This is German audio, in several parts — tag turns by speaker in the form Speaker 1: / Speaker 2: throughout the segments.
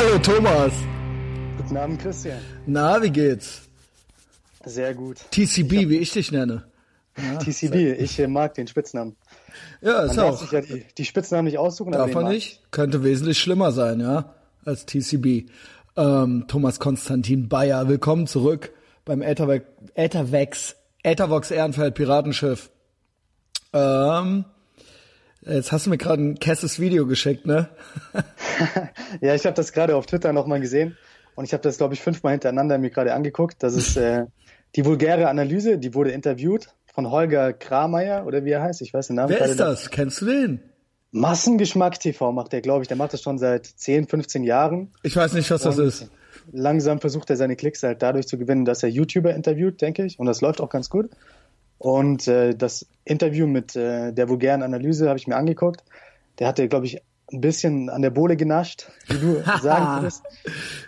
Speaker 1: Hallo Thomas.
Speaker 2: Guten Abend, Christian.
Speaker 1: Na, wie geht's?
Speaker 2: Sehr gut.
Speaker 1: TCB, wie ich dich nenne.
Speaker 2: Ja, TCB, ich äh, mag den Spitznamen.
Speaker 1: Ja, ist
Speaker 2: Man darf
Speaker 1: auch.
Speaker 2: sich ja die, die Spitznamen nicht aussuchen.
Speaker 1: Darf man nicht? Könnte wesentlich schlimmer sein, ja, als TCB. Ähm, Thomas Konstantin Bayer, willkommen zurück beim Ätherwe Ätherwex, Äthervox Ehrenfeld Piratenschiff. Ähm, jetzt hast du mir gerade ein kesses Video geschickt, ne?
Speaker 2: Ja, ich habe das gerade auf Twitter nochmal gesehen und ich habe das, glaube ich, fünfmal hintereinander mir gerade angeguckt. Das ist äh, die vulgäre Analyse, die wurde interviewt von Holger Krameyer oder wie er heißt, ich weiß den Namen
Speaker 1: Wer ist das? Kennst du den?
Speaker 2: Massengeschmack TV macht der, glaube ich. Der macht das schon seit 10, 15 Jahren.
Speaker 1: Ich weiß nicht, was das
Speaker 2: Und
Speaker 1: ist.
Speaker 2: Langsam versucht er seine Klicks halt dadurch zu gewinnen, dass er YouTuber interviewt, denke ich. Und das läuft auch ganz gut. Und äh, das Interview mit äh, der vulgären Analyse habe ich mir angeguckt. Der hatte, glaube ich, ein bisschen an der Bohle genascht, wie du sagen würdest.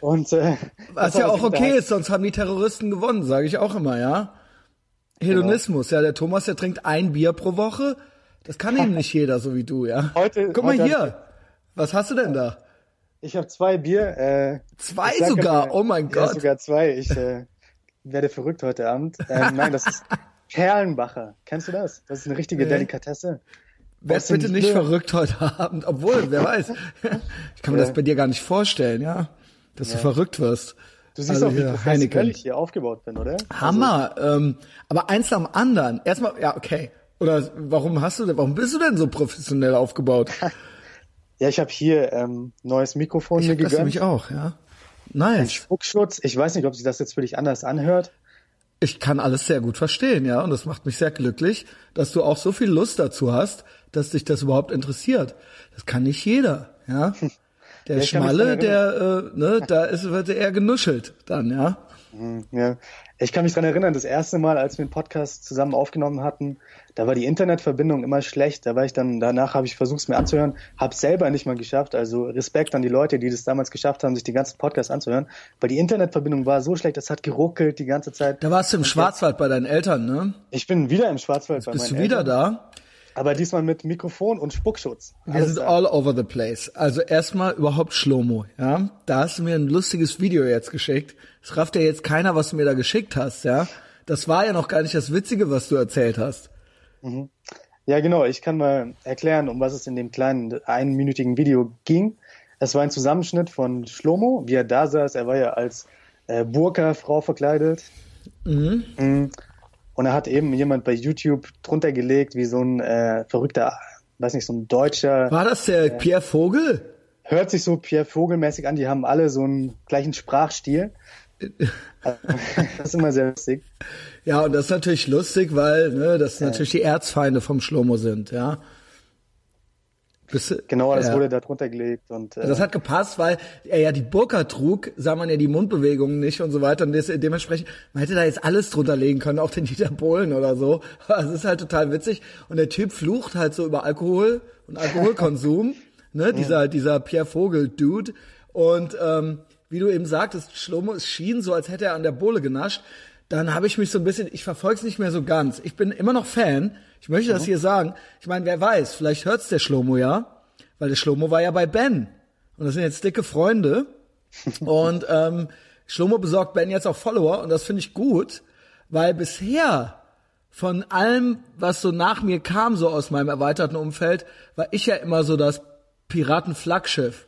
Speaker 2: Und äh,
Speaker 1: Was ja auch okay ist, sonst haben die Terroristen gewonnen, sage ich auch immer, ja. Hedonismus, ja, der Thomas, der trinkt ein Bier pro Woche. Das kann eben nicht jeder, so wie du, ja.
Speaker 2: Heute-
Speaker 1: Guck mal hier. Was hast du denn da?
Speaker 2: Ich habe zwei Bier. Äh,
Speaker 1: Zwei sogar?
Speaker 2: immer-
Speaker 1: Oh mein
Speaker 2: ja,
Speaker 1: Gott.
Speaker 2: sogar zwei. Ich äh, werde verrückt heute Abend. Ähm, nein, das ist Perlenbacher. Kennst du das? Das ist eine richtige
Speaker 1: Nee.
Speaker 2: Delikatesse.
Speaker 1: Werd bitte nicht
Speaker 2: Bier.
Speaker 1: verrückt heute Abend, obwohl, wer weiß. Ich kann mir
Speaker 2: Ja.
Speaker 1: das bei dir gar nicht vorstellen, ja. Dass du verrückt wirst.
Speaker 2: Du siehst
Speaker 1: Also
Speaker 2: auch, wie
Speaker 1: hier,
Speaker 2: professionell ich hier aufgebaut bin, oder?
Speaker 1: Hammer. ähm, aber eins am anderen. Erstmal, ja, okay. Oder warum hast du denn, warum bist du denn so professionell aufgebaut?
Speaker 2: Ja, ich habe hier ähm, neues Mikrofon
Speaker 1: Ich
Speaker 2: mir
Speaker 1: hab das
Speaker 2: gegönnt.
Speaker 1: nämlich auch, ja. Nice.
Speaker 2: Spuckschutz. Ich weiß nicht, ob sich das jetzt für dich anders anhört.
Speaker 1: Ich kann alles sehr gut verstehen, ja, und das macht mich sehr glücklich, dass du auch so viel Lust dazu hast, dass dich das überhaupt interessiert. Das kann nicht jeder, ja. Der
Speaker 2: Ja,
Speaker 1: Schmalle, der, äh, ne, da ist, wird eher genuschelt dann, ja.
Speaker 2: Ja, ich kann mich dran erinnern, das erste Mal, als wir einen Podcast zusammen aufgenommen hatten, da war die Internetverbindung immer schlecht. Da war ich dann, danach habe ich versucht, es mir anzuhören, habe selber nicht mal geschafft. Also Respekt an die Leute, die das damals geschafft haben, sich die ganzen Podcasts anzuhören, weil die Internetverbindung war so schlecht, es hat geruckelt die ganze Zeit.
Speaker 1: Da warst du im Schwarzwald bei deinen Eltern, ne?
Speaker 2: Ich bin wieder im Schwarzwald bei
Speaker 1: Bist du
Speaker 2: meinen
Speaker 1: wieder
Speaker 2: Eltern,
Speaker 1: da?
Speaker 2: aber diesmal mit Mikrofon und Spuckschutz.
Speaker 1: Wir
Speaker 2: Alles
Speaker 1: sind
Speaker 2: da.
Speaker 1: all over the place. Also erstmal überhaupt Schlomo, ja. Da hast du mir ein lustiges Video jetzt geschickt. Es rafft ja jetzt keiner, was du mir da geschickt hast, ja. Das war ja noch gar nicht das Witzige, was du erzählt hast.
Speaker 2: Ja, genau. Ich kann mal erklären, um was es in dem kleinen einminütigen Video ging. Es war ein Zusammenschnitt von Schlomo, wie er da saß. Er war ja als äh, Burka-Frau verkleidet. Mhm. Und er hat eben jemand bei YouTube drunter gelegt, wie so ein äh, verrückter, weiß nicht, so ein Deutscher.
Speaker 1: War das der Pierre Vogel?
Speaker 2: Hört sich so Pierre Vogelmäßig an. Die haben alle so einen gleichen Sprachstil. das ist immer sehr lustig.
Speaker 1: Ja, und das ist natürlich lustig, weil ne, das natürlich die Erzfeinde vom Schlomo sind, ja. Bist du-
Speaker 2: Genau, das
Speaker 1: ja.
Speaker 2: wurde da drunter gelegt. Und, äh,
Speaker 1: Das hat gepasst, weil er ja die Burka trug, sah man ja die Mundbewegungen nicht und so weiter. Und des, dementsprechend, man hätte da jetzt alles drunter legen können, auch den Dieter Bohlen oder so. Aber es ist halt total witzig. Und der Typ flucht halt so über Alkohol und Alkoholkonsum, ne, dieser, dieser Pierre Vogel-Dude. Und ähm, wie du eben sagtest, Schlomo, es schien so, als hätte er an der Bohle genascht. Dann habe ich mich so ein bisschen, ich verfolge es nicht mehr so ganz. Ich bin immer noch Fan. Ich möchte das hier sagen. Ich meine, wer weiß, vielleicht hört's der Schlomo ja, weil der Schlomo war ja bei Ben. Und das sind jetzt dicke Freunde. Und ähm, Schlomo besorgt Ben jetzt auch Follower und das finde ich gut, weil bisher von allem, was so nach mir kam, so aus meinem erweiterten Umfeld, war ich ja immer so das Piratenflaggschiff.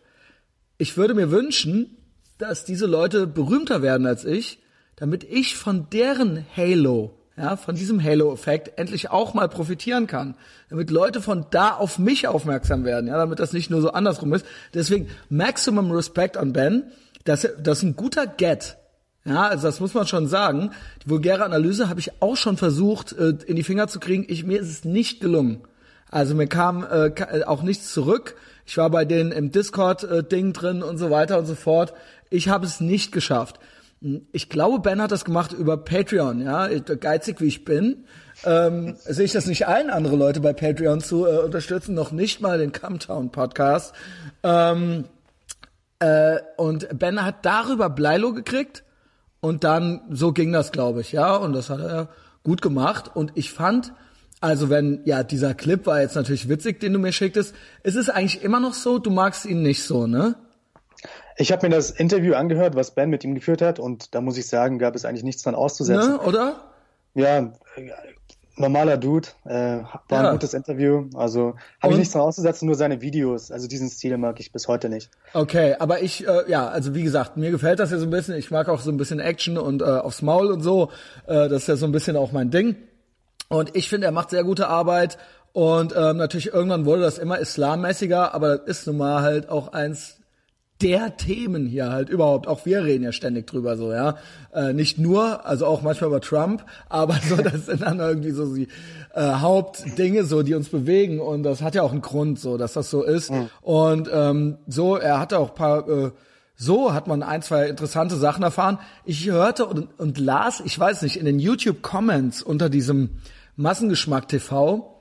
Speaker 1: Ich würde mir wünschen, dass diese Leute berühmter werden als ich, damit ich von deren Halo, ja, von diesem Halo-Effekt endlich auch mal profitieren kann. Damit Leute von da auf mich aufmerksam werden, ja, damit das nicht nur so andersrum ist. Deswegen Maximum Respect an Ben. Das, das ist ein guter Get. Ja, also das muss man schon sagen. Die vulgäre Analyse habe ich auch schon versucht, äh, in die Finger zu kriegen. Ich, mir ist es nicht gelungen. Also mir kam äh, äh, auch nichts zurück. Ich war bei denen im Discord-Ding drin und so weiter und so fort. Ich habe es nicht geschafft. Ich glaube, Ben hat das gemacht über Patreon, ja, geizig wie ich bin. Ähm, sehe ich das nicht ein, andere Leute bei Patreon zu äh, unterstützen, noch nicht mal den Camtown Podcast. Ähm, äh, und Ben hat darüber Bleilo gekriegt und dann, so ging das, glaube ich, ja, und das hat er gut gemacht und ich fand, also wenn, ja, dieser Clip war jetzt natürlich witzig, den du mir schicktest, ist es eigentlich immer noch so, du magst ihn nicht so, ne?
Speaker 2: Ich habe mir das Interview angehört, was Ben mit ihm geführt hat, und da muss ich sagen, gab es eigentlich nichts dran auszusetzen.
Speaker 1: Ne, oder?
Speaker 2: Ja, normaler Dude, äh, war
Speaker 1: Ja.
Speaker 2: ein gutes Interview. Also habe ich nichts dran auszusetzen, nur seine Videos. Also diesen Stil mag ich bis heute nicht.
Speaker 1: Okay, aber ich, äh, ja, also wie gesagt, mir gefällt das ja so ein bisschen. Ich mag auch so ein bisschen Action und äh, aufs Maul und so. Äh, das ist ja so ein bisschen auch mein Ding. Und ich finde, er macht sehr gute Arbeit. Und ähm, natürlich irgendwann wurde das immer islammäßiger, aber das ist nun mal halt auch eins der Themen hier halt überhaupt. Auch wir reden ja ständig drüber so, ja. Äh, nicht nur, also auch manchmal über Trump, aber so, das sind dann irgendwie so die äh, Hauptdinge so, die uns bewegen und das hat ja auch einen Grund so, dass das so ist. Und ähm, so, er hatte auch paar äh, so hat man ein, zwei interessante Sachen erfahren. Ich hörte und, und las, ich weiß nicht, in den YouTube-Comments unter diesem Massengeschmack TV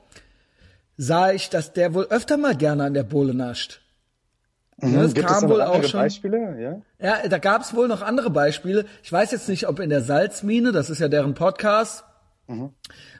Speaker 1: sah ich, dass der wohl öfter mal gerne an der Bohle nascht. Ja, es
Speaker 2: Gibt
Speaker 1: kam
Speaker 2: es da
Speaker 1: wohl auch schon.
Speaker 2: Beispiele? Ja.
Speaker 1: Ja, da gab es wohl noch andere Beispiele. Ich weiß jetzt nicht, ob in der Salzmine, das ist ja deren Podcast,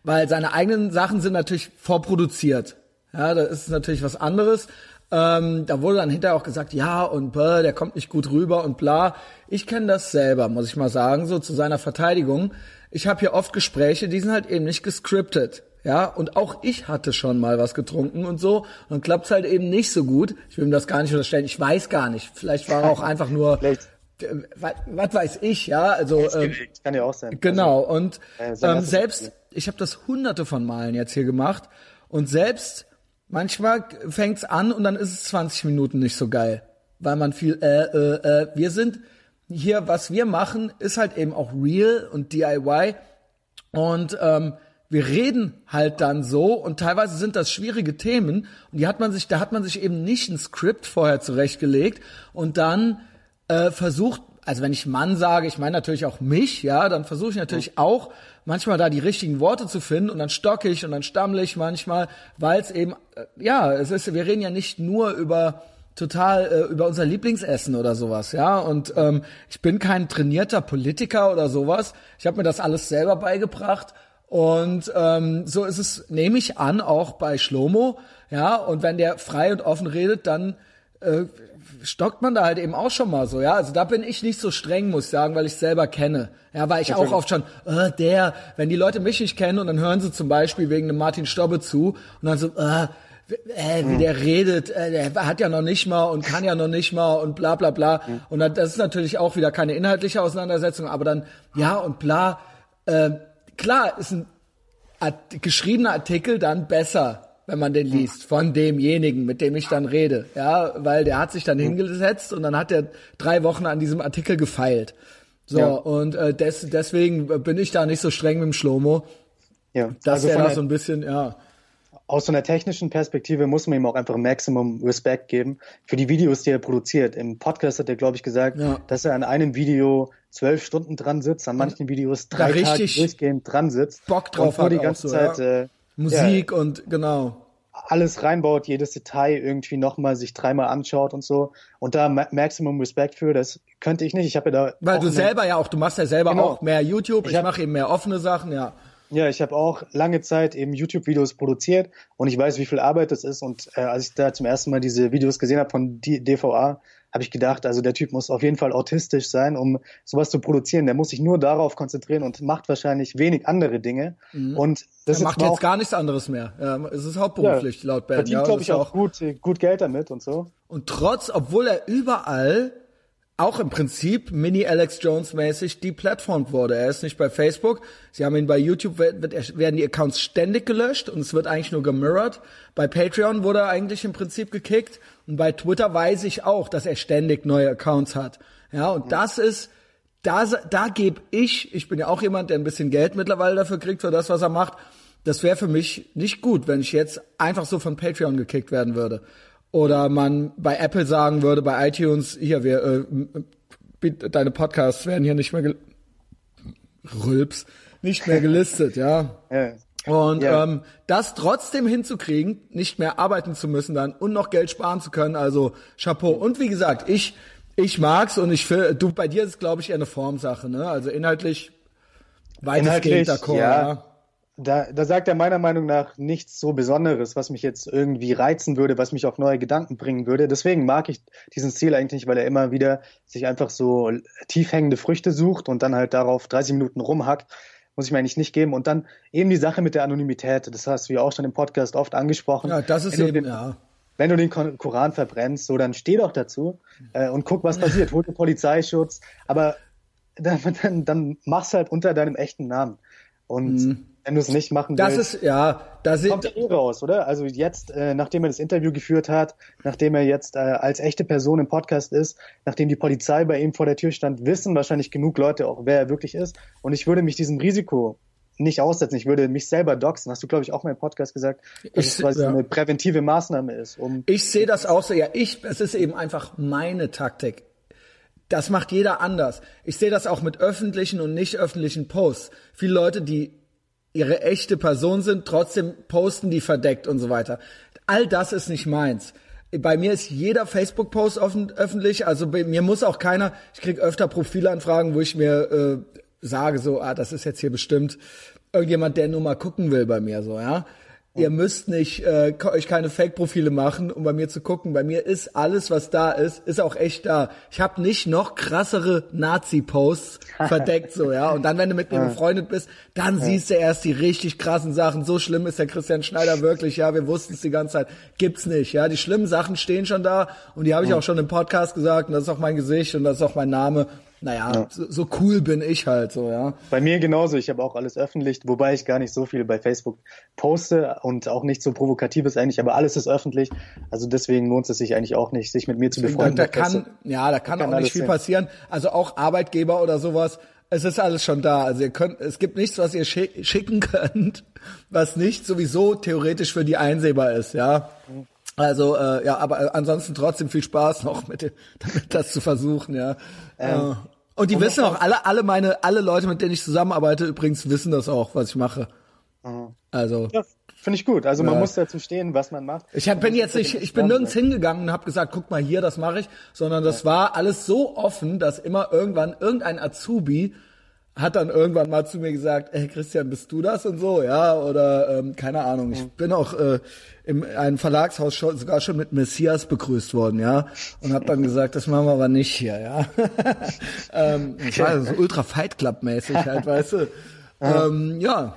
Speaker 1: weil seine eigenen Sachen sind natürlich vorproduziert. Ja, da ist natürlich was anderes. Ähm, da wurde dann hinterher auch gesagt, ja und bäh, der kommt nicht gut rüber und bla. Ich kenne das selber, muss ich mal sagen, so zu seiner Verteidigung. Ich habe hier oft Gespräche, die sind halt eben nicht gescriptet. Ja, und auch ich hatte schon mal was getrunken und so. Und klappt's halt eben nicht so gut. Ich will ihm das gar nicht unterstellen. Ich weiß gar nicht. Vielleicht war er auch einfach nur,
Speaker 2: Vielleicht.
Speaker 1: äh, was, was weiß ich, ja. Also ähm,
Speaker 2: kann ja auch sein.
Speaker 1: Genau, und
Speaker 2: äh,
Speaker 1: ähm, selbst, ich habe das hunderte von Malen jetzt hier gemacht und selbst manchmal fängt's an und dann ist es 20 Minuten nicht so geil, weil man viel, äh, äh, äh, wir sind hier, was wir machen, ist halt eben auch real und DIY und ähm, wir reden halt dann so und teilweise sind das schwierige Themen und die hat man sich, da hat man sich eben nicht ein Skript vorher zurechtgelegt und dann äh, versucht, also wenn ich Mann sage, ich meine natürlich auch mich, ja, dann versuche ich natürlich auch manchmal da die richtigen Worte zu finden und dann stocke ich und dann stammle ich manchmal, weil es eben, äh, ja, es ist, wir reden ja nicht nur über total äh, über unser Lieblingsessen oder sowas, ja. Und ähm, ich bin kein trainierter Politiker oder sowas. Ich habe mir das alles selber beigebracht. Und ähm, so ist es, nehme ich an, auch bei Schlomo, ja. Und wenn der frei und offen redet, dann äh, stockt man da halt eben auch schon mal so, ja. Also da bin ich nicht so streng, muss ich sagen, weil ich selber kenne. Ja, weil ich auch oft schon, äh, der, wenn die Leute mich nicht kennen und dann hören sie zum Beispiel wegen dem Martin Stobbe zu und dann so, äh, äh, wie der redet, äh, der hat ja noch nicht mal und kann ja noch nicht mal und bla bla bla. Und dann, das ist natürlich auch wieder keine inhaltliche Auseinandersetzung, aber dann, ja und bla, äh, klar ist ein Art, geschriebener Artikel dann besser, wenn man den liest, von demjenigen, mit dem ich dann rede. Ja, weil der hat sich dann hingesetzt und dann hat er drei Wochen an diesem Artikel gefeilt. So,
Speaker 2: Ja.
Speaker 1: und äh, des, deswegen bin ich da nicht so streng mit dem Schlomo,
Speaker 2: Ja.
Speaker 1: dass
Speaker 2: also
Speaker 1: da
Speaker 2: der,
Speaker 1: so ein bisschen, ja.
Speaker 2: aus so einer technischen Perspektive muss man ihm auch einfach Maximum Respekt geben für die Videos, die er produziert. Im Podcast hat er, glaube ich, gesagt,
Speaker 1: Ja.
Speaker 2: dass er an einem Video zwölf Stunden dran sitzt, an manchen Videos drei Tage
Speaker 1: richtig
Speaker 2: durchgehend dran sitzt.
Speaker 1: Bock drauf hat
Speaker 2: die
Speaker 1: auch
Speaker 2: ganze
Speaker 1: so,
Speaker 2: Zeit
Speaker 1: ja.
Speaker 2: äh,
Speaker 1: Musik und genau.
Speaker 2: alles reinbaut, jedes Detail irgendwie nochmal sich dreimal anschaut und so. Und da Ma Maximum Respekt für, das könnte ich nicht. Ich habe ja da
Speaker 1: Weil du selber ja auch, du machst ja selber
Speaker 2: Genau.
Speaker 1: auch mehr YouTube, ich,
Speaker 2: Ich
Speaker 1: mache eben mehr offene Sachen, ja.
Speaker 2: Ja, ich habe auch lange Zeit eben YouTube-Videos produziert und ich weiß, wie viel Arbeit das ist. Und äh, als ich da zum ersten Mal diese Videos gesehen habe von D DVA, habe ich gedacht, also der Typ muss auf jeden Fall autistisch sein, um sowas zu produzieren. Der muss sich nur darauf konzentrieren und macht wahrscheinlich wenig andere Dinge. Und das
Speaker 1: Er macht jetzt gar nichts anderes mehr. Ja, es ist hauptberuflich laut Ben.
Speaker 2: verdient,
Speaker 1: ja,
Speaker 2: glaube ich, auch gut, gut Geld damit und so.
Speaker 1: Und trotz, obwohl er überall auch im Prinzip Mini Alex Jones mäßig deplatformt wurde. Er ist nicht bei Facebook. Sie haben ihn bei YouTube, wird, werden die Accounts ständig gelöscht und es wird eigentlich nur gemirrored. Bei Patreon wurde er eigentlich im Prinzip gekickt. Und bei Twitter weiß ich auch, dass er ständig neue Accounts hat. Ja, und das ist, da, da gebe ich, ich bin ja auch jemand, der ein bisschen Geld mittlerweile dafür kriegt, für das, was er macht. Das wäre für mich nicht gut, wenn ich jetzt einfach so von Patreon gekickt werden würde. Oder man bei Apple sagen würde, bei iTunes, hier, wir, äh, deine Podcasts werden hier nicht mehr, Rülps, nicht mehr gelistet, ja.
Speaker 2: Ja.
Speaker 1: Und
Speaker 2: Ja.
Speaker 1: ähm, das trotzdem hinzukriegen, nicht mehr arbeiten zu müssen dann und noch Geld sparen zu können, also Chapeau. Und wie gesagt, ich ich mag's und ich will, du bei dir ist glaube ich eher eine Formsache, ne? Also inhaltlich weitestgehend d'accord,
Speaker 2: ja.
Speaker 1: ja.
Speaker 2: da, da sagt er meiner Meinung nach nichts so Besonderes, was mich jetzt irgendwie reizen würde, was mich auf neue Gedanken bringen würde. Deswegen mag ich diesen Stil eigentlich, weil er immer wieder sich einfach so tief hängende Früchte sucht und dann halt darauf 30 Minuten rumhackt. Muss ich mir eigentlich nicht geben. Und dann eben die Sache mit der Anonymität. Das hast du ja auch schon im Podcast oft angesprochen.
Speaker 1: Ja, das ist
Speaker 2: wenn
Speaker 1: eben,
Speaker 2: du den,
Speaker 1: ja.
Speaker 2: Wenn du den Koran verbrennst, so dann steh doch dazu äh, und guck, was passiert. Hol dir Polizeischutz. Aber dann, dann, dann mach's halt unter deinem echten Namen. Und mhm. Wenn du es nicht machen
Speaker 1: das
Speaker 2: willst,
Speaker 1: ist ja, da sind
Speaker 2: kommt er eh raus, oder? Also jetzt, äh, nachdem er das Interview geführt hat, nachdem er jetzt äh, als echte Person im Podcast ist, nachdem die Polizei bei ihm vor der Tür stand, wissen wahrscheinlich genug Leute auch, wer er wirklich ist. Und ich würde mich diesem Risiko nicht aussetzen. Ich würde mich selber doxen. Hast du, glaube ich, auch mal im Podcast gesagt, dass
Speaker 1: Ich-
Speaker 2: es quasi
Speaker 1: ja.
Speaker 2: eine präventive Maßnahme ist, um
Speaker 1: Ich sehe das auch so, ja, ich, es ist eben einfach meine Taktik. Das macht jeder anders. Ich sehe das auch mit öffentlichen und nicht öffentlichen Posts. Viele Leute, die ihre echte Person sind, trotzdem posten die verdeckt und so weiter. All das ist nicht meins. Bei mir ist jeder Facebook-Post öffentlich, also bei mir muss auch keiner, ich krieg öfter Profilanfragen, wo ich mir äh, sage so, ah, das ist jetzt hier bestimmt irgendjemand, der nur mal gucken will bei mir, so, ja. Ihr müsst nicht äh, euch keine Fake-Profile machen, um bei mir zu gucken. Bei mir ist alles, was da ist, ist auch echt da. Ich habe nicht noch krassere Nazi-Posts verdeckt, so ja. Und dann, wenn du mit mir befreundet bist, dann siehst du erst die richtig krassen Sachen. So schlimm ist der Christian Schneider wirklich, ja. Wir wussten es die ganze Zeit. Gibt's nicht, ja. Die schlimmen Sachen stehen schon da und die habe ich auch schon im Podcast gesagt. Und das ist auch mein Gesicht und das ist auch mein Name. Naja, so, so cool bin ich halt, so ja.
Speaker 2: Bei mir genauso. Ich habe auch alles öffentlich, wobei ich gar nicht so viel bei Facebook poste und auch nicht so provokatives eigentlich, aber alles ist öffentlich. Also deswegen lohnt es sich eigentlich auch nicht, sich mit mir zu
Speaker 1: Da,
Speaker 2: befreunden.
Speaker 1: da
Speaker 2: Facebook.
Speaker 1: kann, ja, da kann,
Speaker 2: kann
Speaker 1: auch nicht viel
Speaker 2: sein.
Speaker 1: passieren. Also auch Arbeitgeber oder sowas. Es ist alles schon da. Also ihr könnt, es gibt nichts, was ihr schick, schicken könnt, was nicht sowieso theoretisch für die einsehbar ist, ja. Also äh, ja, aber ansonsten trotzdem viel Spaß noch mit dem, damit das zu versuchen, ja.
Speaker 2: Ähm,
Speaker 1: äh, und die wissen auch alle, alle meine, alle Leute, mit denen ich zusammenarbeite, übrigens wissen das auch, was ich mache. Also
Speaker 2: Ja, finde ich gut. Also man
Speaker 1: Ja.
Speaker 2: muss dazu stehen, was man macht.
Speaker 1: Ich hab, bin jetzt nicht, ich bin nirgends hingegangen und habe gesagt, guck mal hier, das mache ich, sondern das war alles so offen, dass immer irgendwann irgendein Azubi hat dann irgendwann mal zu mir gesagt, ey Christian, bist du das und so, ja, oder ähm, keine Ahnung. Ich bin auch äh, in einem Verlagshaus schon, sogar schon mit Messias begrüßt worden, ja, und habe dann gesagt, das machen wir aber nicht hier, ja. ähm, das war so ultra Fight Club mäßig halt, weißt du. Ähm, ja,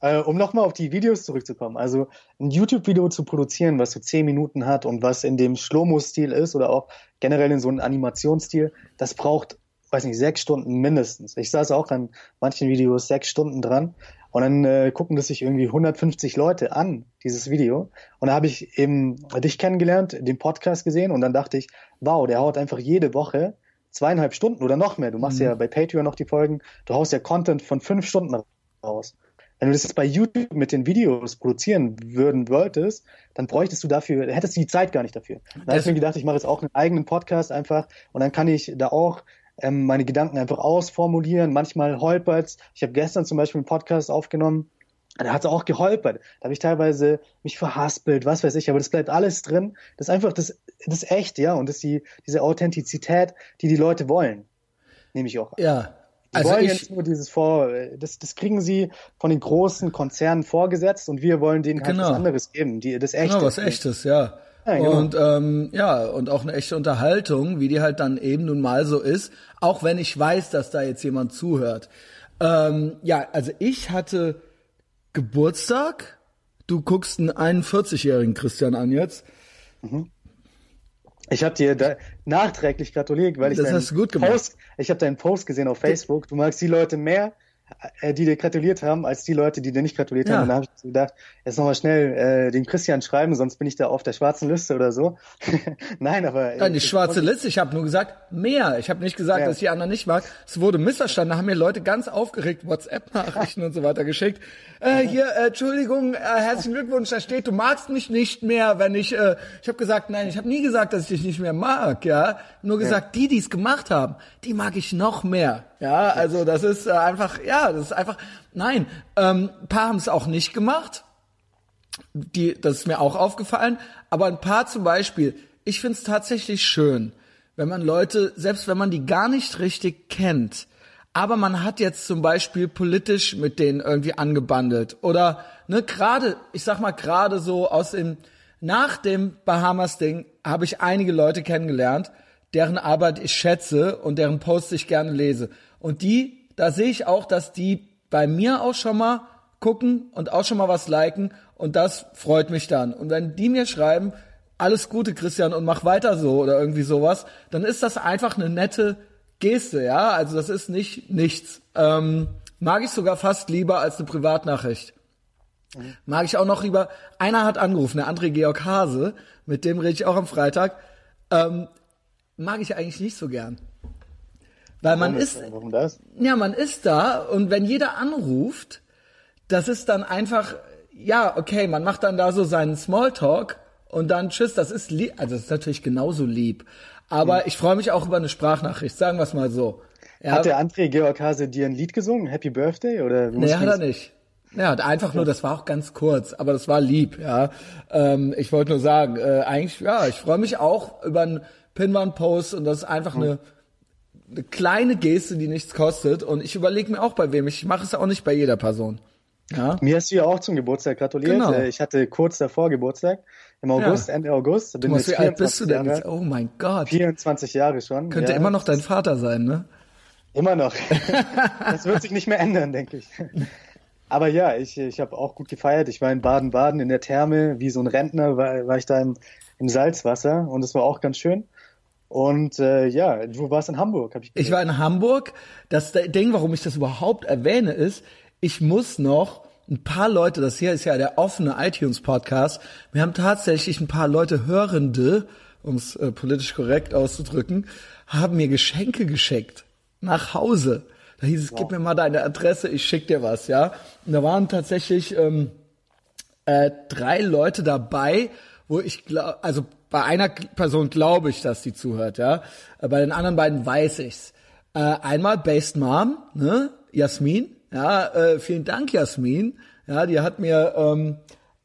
Speaker 2: Äh, um nochmal auf die Videos zurückzukommen, also ein YouTube-Video zu produzieren, was so zehn Minuten hat und was in dem Schlomo-Stil ist oder auch generell in so einem Animationsstil, das braucht, weiß nicht, sechs Stunden mindestens. Ich saß auch an manchen Videos sechs Stunden dran und dann äh, gucken das sich irgendwie 150 Leute an, dieses Video. Und da habe ich eben dich kennengelernt, den Podcast gesehen und dann dachte ich, wow, der haut einfach jede Woche zweieinhalb Stunden oder noch mehr. Du machst ja bei Patreon noch die Folgen, du haust ja Content von fünf Stunden raus. Wenn du das jetzt bei YouTube mit den Videos produzieren würden wolltest, dann bräuchtest du dafür, hättest du die Zeit gar nicht dafür. Dann habe ich mir gedacht, ich mache jetzt auch einen eigenen Podcast einfach und dann kann ich da auch ähm, meine Gedanken einfach ausformulieren. Manchmal holpert's. Ich habe gestern zum Beispiel einen Podcast aufgenommen, da hat es auch geholpert. Da habe ich teilweise mich verhaspelt, was weiß ich, aber das bleibt alles drin. Das ist einfach das, das ist echt, ja, und das ist die, diese Authentizität, die die Leute wollen. Nehme ich auch an.
Speaker 1: ja.
Speaker 2: Die
Speaker 1: Also
Speaker 2: wollen
Speaker 1: ich,
Speaker 2: jetzt nur dieses Vor, das, das kriegen sie von den großen Konzernen vorgesetzt und wir wollen denen halt
Speaker 1: Genau.
Speaker 2: was anderes geben, die, das echte.
Speaker 1: Genau, was echtes, ja.
Speaker 2: Ja, genau.
Speaker 1: Und ähm, ja, und auch eine echte Unterhaltung, wie die halt dann eben nun mal so ist, auch wenn ich weiß, dass da jetzt jemand zuhört. Ähm, ja, also ich hatte Geburtstag. Du guckst einen 41-jährigen Christian an jetzt.
Speaker 2: Ich habe dir da nachträglich gratuliert, weil ich
Speaker 1: Das
Speaker 2: deinen. Post, ich habe deinen Post gesehen auf Facebook. Du magst die Leute mehr, die dir gratuliert haben, als die Leute, die dir nicht gratuliert
Speaker 1: Ja.
Speaker 2: haben. Und da habe ich gedacht, jetzt nochmal schnell äh, den Christian schreiben, sonst bin ich da auf der schwarzen Liste oder so. Nein, aber
Speaker 1: Nein, die schwarze Liste, ich habe nur gesagt, mehr. Ich habe nicht gesagt,
Speaker 2: Ja.
Speaker 1: dass die anderen nicht mag. Es wurde missverstanden, da haben mir Leute ganz aufgeregt WhatsApp-Nachrichten und so weiter geschickt. Äh, hier, äh, Entschuldigung, äh, herzlichen Glückwunsch, da steht, du magst mich nicht mehr, wenn ich, äh, ich habe gesagt, nein, ich habe nie gesagt, dass ich dich nicht mehr mag, ja. Nur gesagt, die, die es gemacht haben, die mag ich noch mehr. Ja, also das ist äh, einfach, ja, das ist einfach, nein, ähm, ein paar haben es auch nicht gemacht die, das ist mir auch aufgefallen, aber ein paar zum Beispiel, ich find's tatsächlich schön, wenn man Leute, selbst wenn man die gar nicht richtig kennt, aber man hat jetzt zum Beispiel politisch mit denen irgendwie angebandelt oder ne gerade, ich sag mal gerade so aus dem nach dem Bahamas-Ding habe ich einige Leute kennengelernt, deren Arbeit ich schätze und deren Posts ich gerne lese. Und die, da sehe ich auch, dass die bei mir auch schon mal gucken und auch schon mal was liken und das freut mich dann. Und wenn die mir schreiben, alles Gute, Christian, und mach weiter so oder irgendwie sowas, dann ist das einfach eine nette Geste, ja. Also das ist nicht nichts. Ähm, mag ich sogar fast lieber als eine Privatnachricht. Mag ich auch noch lieber. Einer hat angerufen, der André Georg Hase, mit dem rede ich auch am Freitag. Ähm, mag ich eigentlich nicht so gern. Weil man
Speaker 2: Warum
Speaker 1: ist,
Speaker 2: Warum das?
Speaker 1: ja, man ist da und wenn jeder anruft, das ist dann einfach, ja, okay, man macht dann da so seinen Smalltalk und dann tschüss, das ist lieb, also das ist natürlich genauso lieb. Aber ich freue mich auch über eine Sprachnachricht, sagen wir es mal so. Ja,
Speaker 2: Hat der André Georg Hase dir ein Lied gesungen? Happy Birthday? Oder
Speaker 1: Nee, hat er nicht. Ja, hat einfach nur, das war auch ganz kurz, aber das war lieb, ja. Ähm, ich wollte nur sagen, äh, eigentlich, ja, ich freue mich auch über einen Pinwand-Post und das ist einfach eine, eine kleine Geste, die nichts kostet. Und ich überlege mir auch bei wem. Ich mache es auch nicht bei jeder Person. Ja.
Speaker 2: Mir hast du ja auch zum Geburtstag gratuliert.
Speaker 1: Genau.
Speaker 2: Äh, Ich hatte kurz davor Geburtstag. Im August,
Speaker 1: Ja.
Speaker 2: Ende August. Bin
Speaker 1: Thomas,
Speaker 2: jetzt
Speaker 1: wie alt bist du
Speaker 2: 24
Speaker 1: denn jetzt? Oh mein Gott.
Speaker 2: 24 Jahre schon.
Speaker 1: Könnte
Speaker 2: ja.
Speaker 1: immer noch dein Vater sein, ne?
Speaker 2: Immer noch. das wird sich nicht mehr ändern, denke ich. Aber ja, ich, ich habe auch gut gefeiert. Ich war in Baden-Baden in der Therme, wie so ein Rentner war, war ich da im, im Salzwasser und es war auch ganz schön. Und äh, ja, du warst in Hamburg, habe ich
Speaker 1: Ich war in Hamburg. Das Ding, warum ich das überhaupt erwähne, ist, ich muss noch ein paar Leute, das hier ist ja der offene iTunes-Podcast, wir haben tatsächlich ein paar Leute, Hörende, um es äh, politisch korrekt auszudrücken, haben mir Geschenke geschickt. Nach Hause. Da hieß es, gib mir mal deine Adresse, ich schick dir was, ja. Und da waren tatsächlich ähm, äh, drei Leute dabei, wo ich glaube, also bei einer Person glaube ich, dass die zuhört, ja. Äh, Bei den anderen beiden weiß ich's. Äh, einmal Based Mom, ne, Jasmin, ja, äh, vielen Dank, Jasmin. Ja, die hat mir ähm,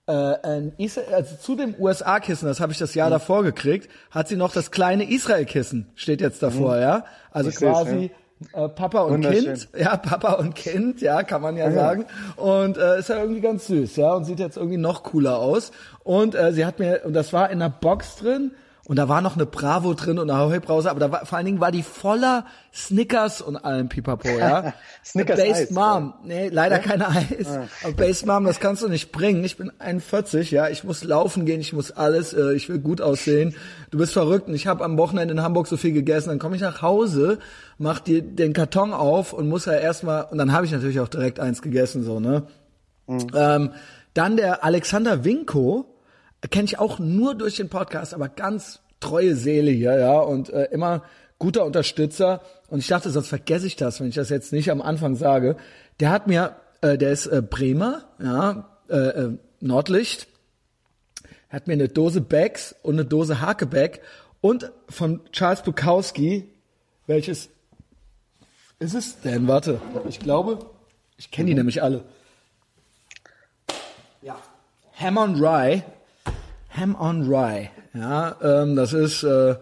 Speaker 1: äh, ein Isra also zu dem USA-Kissen, das habe ich das Jahr
Speaker 2: Mhm.
Speaker 1: davor gekriegt, hat sie noch das kleine Israel-Kissen, steht jetzt davor, ja. Also
Speaker 2: Mhm. Ich
Speaker 1: quasi äh, Papa und. Kind, ja, Papa und Kind, ja, kann man ja sagen. Und äh, ist ja irgendwie ganz süß, ja, und sieht jetzt irgendwie noch cooler aus. Und äh, sie hat mir, und das war in einer Box drin, und da war noch eine Bravo drin und eine Ahoi Brause, aber da war, vor allen Dingen war die voller Snickers und allem Pipapo, ja.
Speaker 2: Snickers
Speaker 1: Based
Speaker 2: Eis,
Speaker 1: Mom, nee, leider keine Eis.
Speaker 2: Ah.
Speaker 1: Aber Based Mom, das kannst du nicht bringen. Ich bin 41, ja, ich muss laufen gehen, ich muss alles, äh, ich will gut aussehen. Du bist verrückt und ich habe am Wochenende in Hamburg so viel gegessen, dann komme ich nach Hause, mach dir den Karton auf und muss ja erstmal, und dann habe ich natürlich auch direkt eins gegessen, so, ne. Ähm, dann der Alexander Winko, kenne ich auch nur durch den Podcast, aber ganz treue Seele hier, ja, und äh, immer guter Unterstützer. Und ich dachte, sonst vergesse ich das, wenn ich das jetzt nicht am Anfang sage. Der hat mir, äh, der ist äh, Bremer, ja, äh, äh, Nordlicht, hat mir eine Dose Bags und eine Dose Hakeback und von Charles Bukowski, welches ist es denn? Warte, ich glaube, ich kenne die nämlich alle. Ja. Ham on Rye. Ham on Rye. Ja, ähm, das ist äh,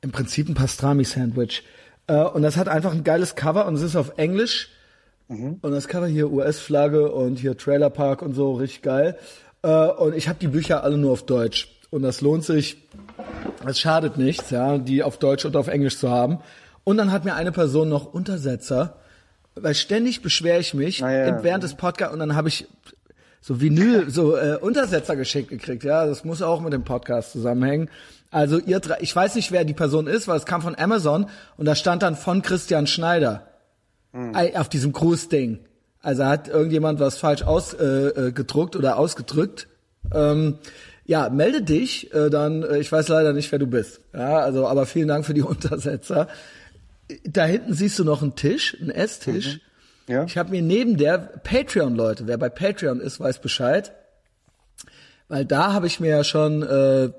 Speaker 1: im Prinzip ein Pastrami-Sandwich. Äh, und das hat einfach ein geiles Cover und es ist auf Englisch. Und das Cover hier US-Flagge und hier Trailer Park und so, richtig geil. Äh, und ich habe die Bücher alle nur auf Deutsch. Und das lohnt sich, es schadet nichts, ja, die auf Deutsch und auf Englisch zu haben. Und dann hat mir eine Person noch Untersetzer, weil ständig beschwere ich mich
Speaker 2: Ah, ja.
Speaker 1: während des Podcasts und dann habe ich so Vinyl, so äh, Untersetzer geschickt gekriegt. Ja, das muss auch mit dem Podcast zusammenhängen. Also ihr drei, ich weiß nicht, wer die Person ist, weil es kam von Amazon und da stand dann von Christian Schneider Ei, auf diesem Grußding. Also hat irgendjemand was falsch ausgedruckt äh, äh, oder ausgedrückt. Ähm, ja, melde dich, äh, dann, äh, ich weiß leider nicht, wer du bist. Ja, also, aber vielen Dank für die Untersetzer. Da hinten siehst du noch einen Tisch, einen Esstisch.
Speaker 2: Ja.
Speaker 1: Ich habe mir neben der Patreon-Leute, wer bei Patreon ist, weiß Bescheid. Weil da habe ich mir ja schon äh,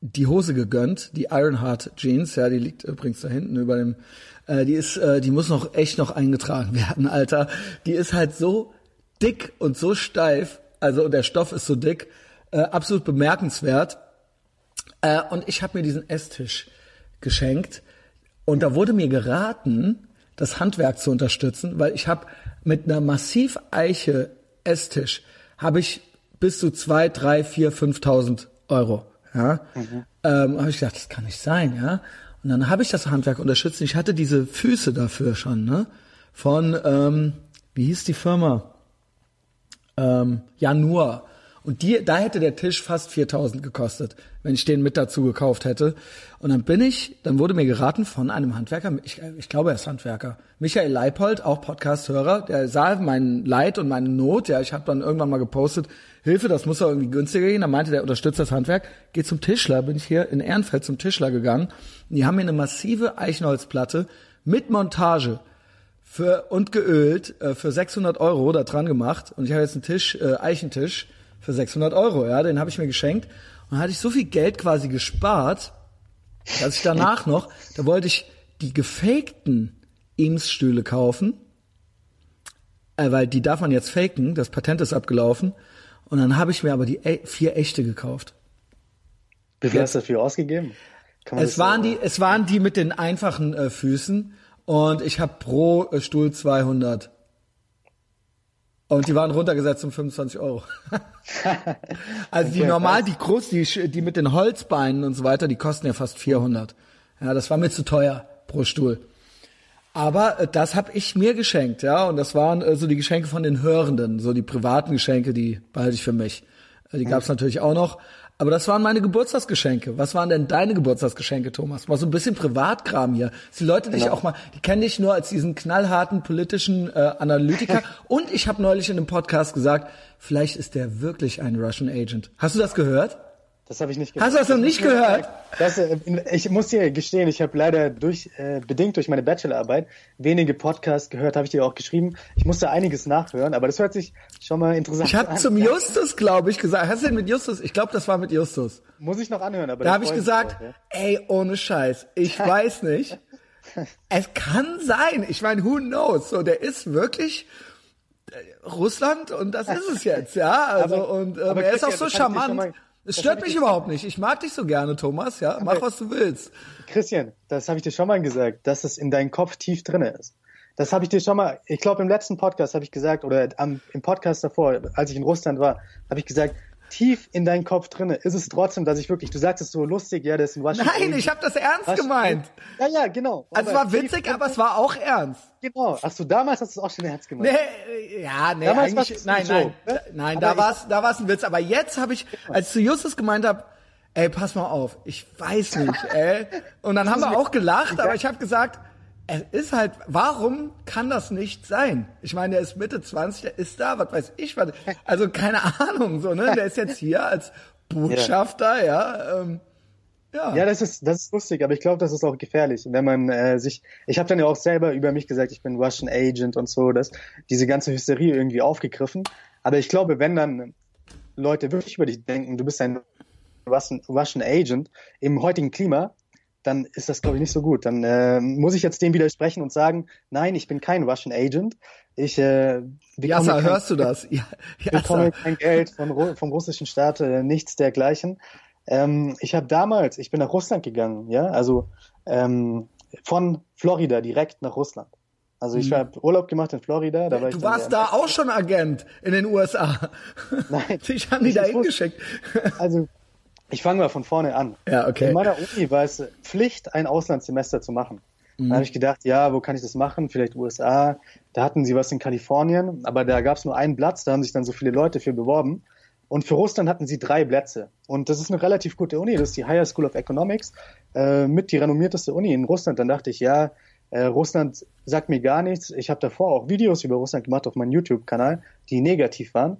Speaker 1: die Hose gegönnt, die Ironheart Jeans, ja, die liegt übrigens da hinten über dem, äh, die ist, äh, die muss noch echt noch eingetragen werden, Alter. Die ist halt so dick und so steif, also und der Stoff ist so dick, äh, absolut bemerkenswert. Äh, und ich habe mir diesen Esstisch geschenkt und da wurde mir geraten, das Handwerk zu unterstützen, weil ich habe mit einer massiv Eiche Esstisch habe ich bis zu zwei, drei, vier, fünftausend Euro. Ja, mhm. ähm, habe ich gedacht, das kann nicht sein, ja. Und dann habe ich das Handwerk unterstützt. Ich hatte diese Füße dafür schon, ne? Von, ähm, wie hieß die Firma? Ähm, Janur. Und die, da hätte der Tisch fast 4000 gekostet, wenn ich den mit dazu gekauft hätte. Und dann bin ich, dann wurde mir geraten von einem Handwerker, ich, ich glaube er ist Handwerker, Michael Leipold, auch Podcast-Hörer, der sah mein Leid und meine Not, ja, ich habe dann irgendwann mal gepostet, Hilfe, das muss doch irgendwie günstiger gehen. Dann meinte der unterstützt das Handwerk, geht zum Tischler, bin ich hier in Ehrenfeld zum Tischler gegangen. Und die haben mir eine massive Eichenholzplatte mit Montage für und geölt äh, für 600 Euro da dran gemacht. Und ich habe jetzt einen Tisch, äh, Eichentisch, für 600 Euro, ja, den habe ich mir geschenkt. Und dann hatte ich so viel Geld quasi gespart, dass ich danach noch, da wollte ich die gefakten Eames-Stühle kaufen, äh, weil die darf man jetzt faken, das Patent ist abgelaufen. Und dann habe ich mir aber die e vier echte gekauft.
Speaker 2: Wie viel hast du dafür ausgegeben?
Speaker 1: Es waren, die, es waren die mit den einfachen äh, Füßen und ich habe pro äh, Stuhl 200 und die waren runtergesetzt um 25 Euro. also okay, die normal, die Krust, die, die mit den Holzbeinen und so weiter, die kosten ja fast 400. Ja, das war mir zu teuer pro Stuhl. Aber äh, das habe ich mir geschenkt, ja, und das waren äh, so die Geschenke von den Hörenden, so die privaten Geschenke, die behalte ich für mich. Äh, die gab's mhm. natürlich auch noch. Aber das waren meine Geburtstagsgeschenke. Was waren denn deine Geburtstagsgeschenke, Thomas? Mal so ein bisschen Privatkram hier. Dass die Leute dich genau. auch mal, die kennen dich nur als diesen knallharten politischen äh, Analytiker. Und ich habe neulich in einem Podcast gesagt, vielleicht ist der wirklich ein Russian Agent. Hast du das gehört?
Speaker 2: Das habe ich nicht gehört.
Speaker 1: Hast du das noch nicht gehört?
Speaker 2: Das, äh, ich muss dir gestehen, ich habe leider durch äh, bedingt durch meine Bachelorarbeit wenige Podcasts gehört, habe ich dir auch geschrieben. Ich musste einiges nachhören, aber das hört sich schon mal interessant
Speaker 1: ich an. Ich habe zum Justus, glaube ich, gesagt. Hast du denn mit Justus? Ich glaube, das war mit Justus.
Speaker 2: Muss ich noch anhören, aber
Speaker 1: da habe ich gesagt, auch, ja? ey, ohne Scheiß, ich weiß nicht. es kann sein. Ich meine, who knows? So, der ist wirklich äh, Russland und das ist es jetzt, ja. Also aber, und ähm, er ist auch so charmant. Es stört mich überhaupt nicht. Ich mag dich so gerne, Thomas. Ja, mach was du willst.
Speaker 2: Christian, das habe ich dir schon mal gesagt, dass es in deinem Kopf tief drinne ist. Das habe ich dir schon mal. Ich glaube, im letzten Podcast habe ich gesagt oder am, im Podcast davor, als ich in Russland war, habe ich gesagt, tief in deinem Kopf drinne ist es trotzdem, dass ich wirklich, du sagst es so lustig, ja, das ist ein
Speaker 1: Washington. Nein, ich habe das ernst Washington. gemeint.
Speaker 2: Ja, ja, genau.
Speaker 1: Also es war witzig, aber es war auch ernst.
Speaker 2: Genau. Ach so, damals hast du es auch schon ernst gemeint.
Speaker 1: Nee, ja, nee, damals eigentlich, nein, nein, ne? nein, da war's, da war's ein Witz. Aber jetzt habe ich, genau. als du Justus gemeint hab, ey, pass mal auf, ich weiß nicht, ey. Und dann haben wir auch gelacht, aber ich habe gesagt, es ist halt, warum kann das nicht sein? Ich meine, der ist Mitte 20, der ist da, was weiß ich, was, also keine Ahnung, so, ne? Der ist jetzt hier als Botschafter, ja. ja, ähm,
Speaker 2: ja. ja, das ist das ist lustig, aber ich glaube, das ist auch gefährlich, wenn man äh, sich. Ich habe dann ja auch selber über mich gesagt, ich bin Russian Agent und so, das diese ganze Hysterie irgendwie aufgegriffen. Aber ich glaube, wenn dann Leute wirklich über dich denken, du bist ein Russian Agent im heutigen Klima, dann ist das, glaube ich, nicht so gut. Dann äh, muss ich jetzt dem widersprechen und sagen, nein, ich bin kein Russian Agent. Ich äh,
Speaker 1: bekomme Jassa, kein, hörst du das? Ja,
Speaker 2: bekomme kein Geld von, vom russischen Staat, äh, nichts dergleichen. Ähm, ich habe damals, ich bin nach Russland gegangen, ja, also ähm, von Florida direkt nach Russland. Also ich hm. habe Urlaub gemacht in Florida. Da war
Speaker 1: du
Speaker 2: ich
Speaker 1: warst da auch schon Agent in den USA. Nein. Dich haben die da hingeschickt.
Speaker 2: Also ich fange mal von vorne an.
Speaker 1: Ja, okay.
Speaker 2: In meiner Uni war es Pflicht, ein Auslandssemester zu machen. Mhm. Da habe ich gedacht, ja, wo kann ich das machen? Vielleicht USA. Da hatten sie was in Kalifornien, aber da gab es nur einen Platz, da haben sich dann so viele Leute für beworben. Und für Russland hatten sie drei Plätze. Und das ist eine relativ gute Uni, das ist die Higher School of Economics, äh, mit die renommierteste Uni in Russland. Dann dachte ich, ja, äh, Russland sagt mir gar nichts. Ich habe davor auch Videos über Russland gemacht auf meinem YouTube-Kanal, die negativ waren.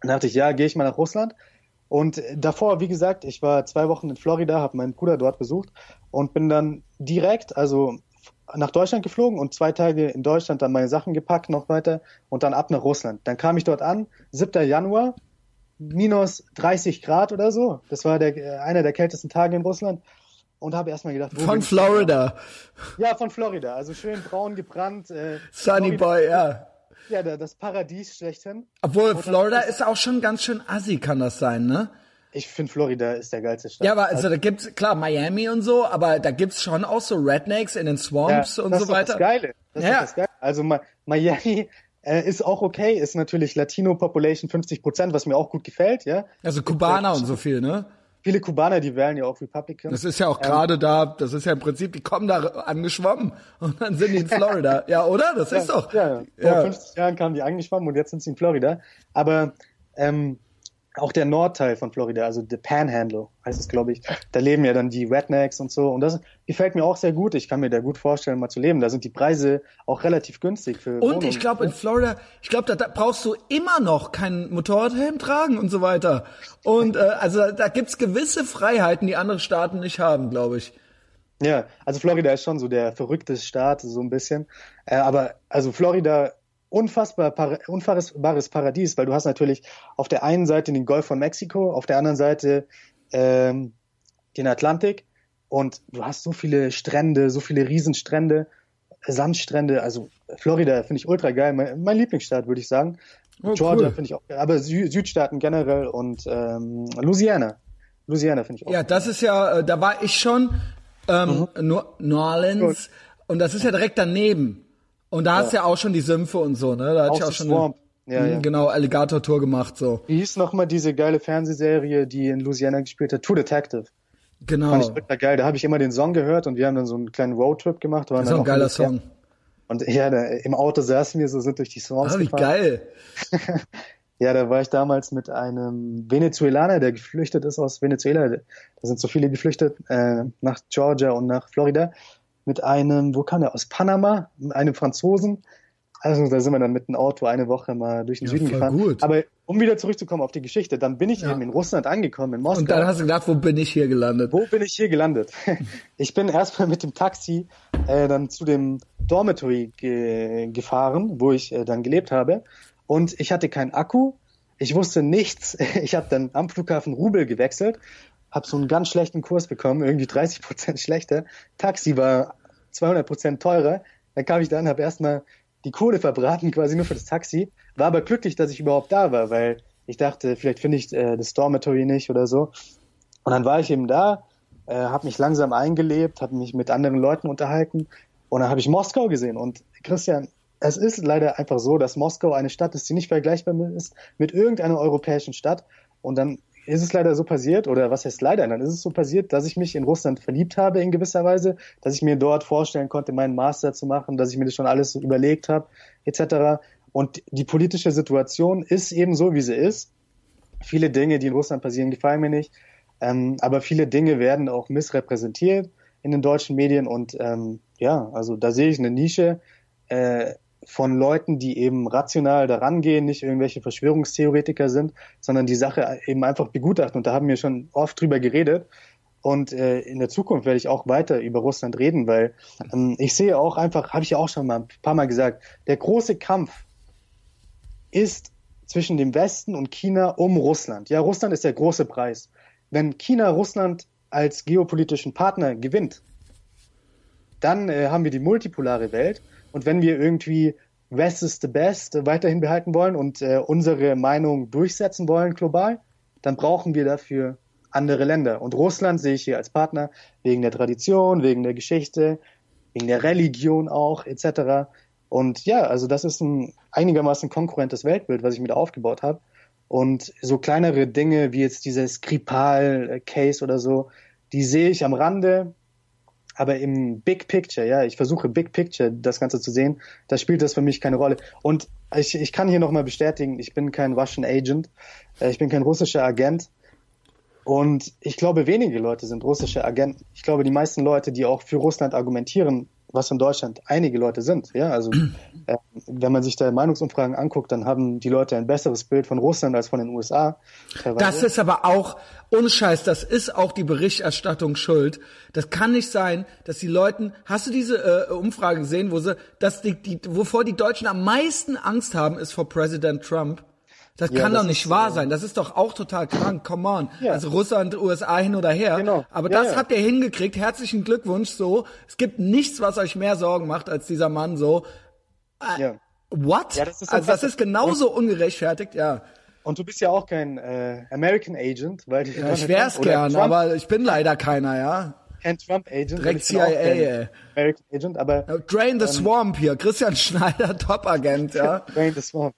Speaker 2: Dann dachte ich, ja, gehe ich mal nach Russland. Und davor, wie gesagt, ich war zwei Wochen in Florida, habe meinen Bruder dort besucht und bin dann direkt, also nach Deutschland geflogen und zwei Tage in Deutschland dann meine Sachen gepackt noch weiter und dann ab nach Russland. Dann kam ich dort an, 7. Januar, minus 30 Grad oder so. Das war der, einer der kältesten Tage in Russland und habe erstmal gedacht,
Speaker 1: von Florida.
Speaker 2: Ja, von Florida, also schön braun gebrannt. Äh,
Speaker 1: Sunny Florida. Boy, ja.
Speaker 2: Ja, das Paradies schlechthin.
Speaker 1: Obwohl Florida ist auch schon ganz schön assi, kann das sein, ne?
Speaker 2: Ich finde Florida ist der geilste Stadt.
Speaker 1: Ja, aber also da gibt's klar Miami und so, aber da gibt's schon auch so Rednecks in den Swamps
Speaker 2: ja,
Speaker 1: und so weiter.
Speaker 2: Das ist das Geile. Das
Speaker 1: Ja.
Speaker 2: das geil. Also Miami äh, ist auch okay, ist natürlich Latino-Population 50 Prozent, was mir auch gut gefällt, ja.
Speaker 1: Also Kubaner und so viel, ne?
Speaker 2: Viele Kubaner, die wählen ja auch Republican.
Speaker 1: Das ist ja auch
Speaker 2: Ähm,
Speaker 1: gerade da, das ist ja im Prinzip, die kommen da angeschwommen und dann sind die in Florida. ja, oder? Das ist doch.
Speaker 2: Ja, ja. Vor 50 Jahren kamen die angeschwommen und jetzt sind sie in Florida. Aber ähm, auch der Nordteil von Florida, also the Panhandle heißt es, glaube ich, da leben ja dann die Rednecks und so. Und das gefällt mir auch sehr gut. Ich kann mir da gut vorstellen, mal zu leben. Da sind die Preise auch relativ günstig für
Speaker 1: Und
Speaker 2: Wohnungen.
Speaker 1: ich glaube, in Florida, ich glaube, da, da brauchst du immer noch keinen Motorradhelm tragen und so weiter. Und äh, also da, da gibt's gewisse Freiheiten, die andere Staaten nicht haben, glaube ich.
Speaker 2: Ja, also Florida ist schon so der verrückte Staat, so ein bisschen. Äh, aber also Florida, unfassbar, unfassbares Paradies, weil du hast natürlich auf der einen Seite den Golf von Mexiko, auf der anderen Seite ähm, den Atlantik und du hast so viele Strände, so viele Riesenstrände, Sandstrände. Also Florida finde ich ultra geil, mein, mein Lieblingsstaat würde ich sagen.
Speaker 1: Oh,
Speaker 2: Georgia
Speaker 1: cool.
Speaker 2: finde ich auch, geil, aber Sü Südstaaten generell und ähm, Louisiana, Louisiana finde ich auch.
Speaker 1: Ja, das ist ja, äh, da war ich schon, ähm, New New Orleans, und das ist ja direkt daneben. Und da hast du ja auch schon die Sümpfe und so, ne? Da hatte ich auch schon
Speaker 2: Swamp.
Speaker 1: Eine,
Speaker 2: Ja,
Speaker 1: Mhm,
Speaker 2: ja.
Speaker 1: genau Alligator-Tour gemacht, so.
Speaker 2: Wie hieß nochmal diese geile Fernsehserie, die in Louisiana gespielt hat? True Detective.
Speaker 1: Genau.
Speaker 2: Fand ich ultra geil. Da habe ich immer den Song gehört und wir haben dann so einen kleinen Roadtrip gemacht. Waren
Speaker 1: Das ist auch ein geiler. Song.
Speaker 2: Und ja, da, im Auto saßen wir so, sind durch die Swamps
Speaker 1: Ah, wie
Speaker 2: gefahren.
Speaker 1: geil.
Speaker 2: Ja, da war ich damals mit einem Venezuelaner, der geflüchtet ist aus Venezuela. Da sind so viele geflüchtet äh, nach Georgia und nach Florida. Mit einem, wo kam der? Aus Panama, einem Franzosen. Also da sind wir dann mit dem Auto eine Woche mal durch den
Speaker 1: Ja,
Speaker 2: Süden gefahren.
Speaker 1: gut.
Speaker 2: Aber um wieder zurückzukommen auf die Geschichte, dann bin ich
Speaker 1: Ja.
Speaker 2: eben in Russland angekommen, in Moskau.
Speaker 1: Und dann hast du gedacht, wo bin ich hier gelandet?
Speaker 2: Wo bin ich hier gelandet? Ich bin erstmal mit dem Taxi äh, dann zu dem Dormitory ge gefahren, wo ich äh, dann gelebt habe. Und ich hatte keinen Akku. Ich wusste nichts. Ich habe dann am Flughafen Rubel gewechselt, habe so einen ganz schlechten Kurs bekommen, irgendwie 30 Prozent schlechter. Taxi war 200 Prozent teurer. Dann kam ich da an, habe erstmal die Kohle verbraten, quasi nur für das Taxi. War aber glücklich, dass ich überhaupt da war, weil ich dachte, vielleicht finde ich äh, das Dormitory nicht oder so. Und dann war ich eben da, äh, habe mich langsam eingelebt, habe mich mit anderen Leuten unterhalten und dann habe ich Moskau gesehen. Und Christian, es ist leider einfach so, dass Moskau eine Stadt ist, die nicht vergleichbar ist mit irgendeiner europäischen Stadt. Und dann ist es leider so passiert, oder was heißt leider, dann ist es so passiert, dass ich mich in Russland verliebt habe in gewisser Weise, dass ich mir dort vorstellen konnte, meinen Master zu machen, dass ich mir das schon alles überlegt habe, etc. Und die politische Situation ist eben so, wie sie ist. Viele Dinge, die in Russland passieren, gefallen mir nicht. Ähm, aber viele Dinge werden auch missrepräsentiert in den deutschen Medien und ähm, ja, also da sehe ich eine Nische äh, von Leuten, die eben rational daran gehen, nicht irgendwelche Verschwörungstheoretiker sind, sondern die Sache eben einfach begutachten. Und da haben wir schon oft drüber geredet. Und äh, in der Zukunft werde ich auch weiter über Russland reden, weil ähm, ich sehe auch einfach, habe ich ja auch schon mal ein paar Mal gesagt, der große Kampf ist zwischen dem Westen und China um Russland. Ja, Russland ist der große Preis. Wenn China Russland als geopolitischen Partner gewinnt, dann äh, haben wir die multipolare Welt. Und wenn wir irgendwie West is the best weiterhin behalten wollen und äh, unsere Meinung durchsetzen wollen global, dann brauchen wir dafür andere Länder. Und Russland sehe ich hier als Partner wegen der Tradition, wegen der Geschichte, wegen der Religion auch, etc. Und ja, also das ist ein einigermaßen konkurrentes Weltbild, was ich mir da aufgebaut habe. Und so kleinere Dinge wie jetzt dieser Skripal-Case oder so, die sehe ich am Rande, aber im Big Picture, ja, ich versuche Big Picture das Ganze zu sehen, da spielt das für mich keine Rolle. Und ich, ich kann hier nochmal bestätigen, ich bin kein Russian Agent, äh, ich bin kein russischer Agent. Und ich glaube, wenige Leute sind russische Agenten. Ich glaube, die meisten Leute, die auch für Russland argumentieren, was in Deutschland einige Leute sind. Ja, also äh, wenn man sich da Meinungsumfragen anguckt, dann haben die Leute ein besseres Bild von Russland als von den USA. teilweise.
Speaker 1: Das ist aber auch, unscheiß, das ist auch die Berichterstattung schuld. Das kann nicht sein, dass die Leuten, hast du diese äh, Umfrage gesehen, wo sie, dass die, die, wovor die Deutschen am meisten Angst haben, ist vor Präsident Trump. Das
Speaker 2: Ja,
Speaker 1: kann
Speaker 2: das
Speaker 1: doch nicht
Speaker 2: ist,
Speaker 1: wahr
Speaker 2: äh,
Speaker 1: sein. Das ist doch auch total krank. Come on.
Speaker 2: Ja.
Speaker 1: Also Russland, USA hin oder her.
Speaker 2: Genau.
Speaker 1: Aber
Speaker 2: Ja,
Speaker 1: das habt ihr hingekriegt. Herzlichen Glückwunsch. So, es gibt nichts, was euch mehr Sorgen macht als dieser Mann. So,
Speaker 2: ja.
Speaker 1: what?
Speaker 2: Das ist
Speaker 1: also das ist genauso ungerechtfertigt. Ja.
Speaker 2: Und du bist ja auch kein äh, American Agent, weil
Speaker 1: Ja, ich wär's gern, aber ich bin leider keiner, ja.
Speaker 2: kein Trump-Agent.
Speaker 1: Direkt CIA, ey.
Speaker 2: American Agent, aber.
Speaker 1: Drain the Swamp hier. Christian Schneider, Top-Agent, ja.
Speaker 2: Drain the Swamp.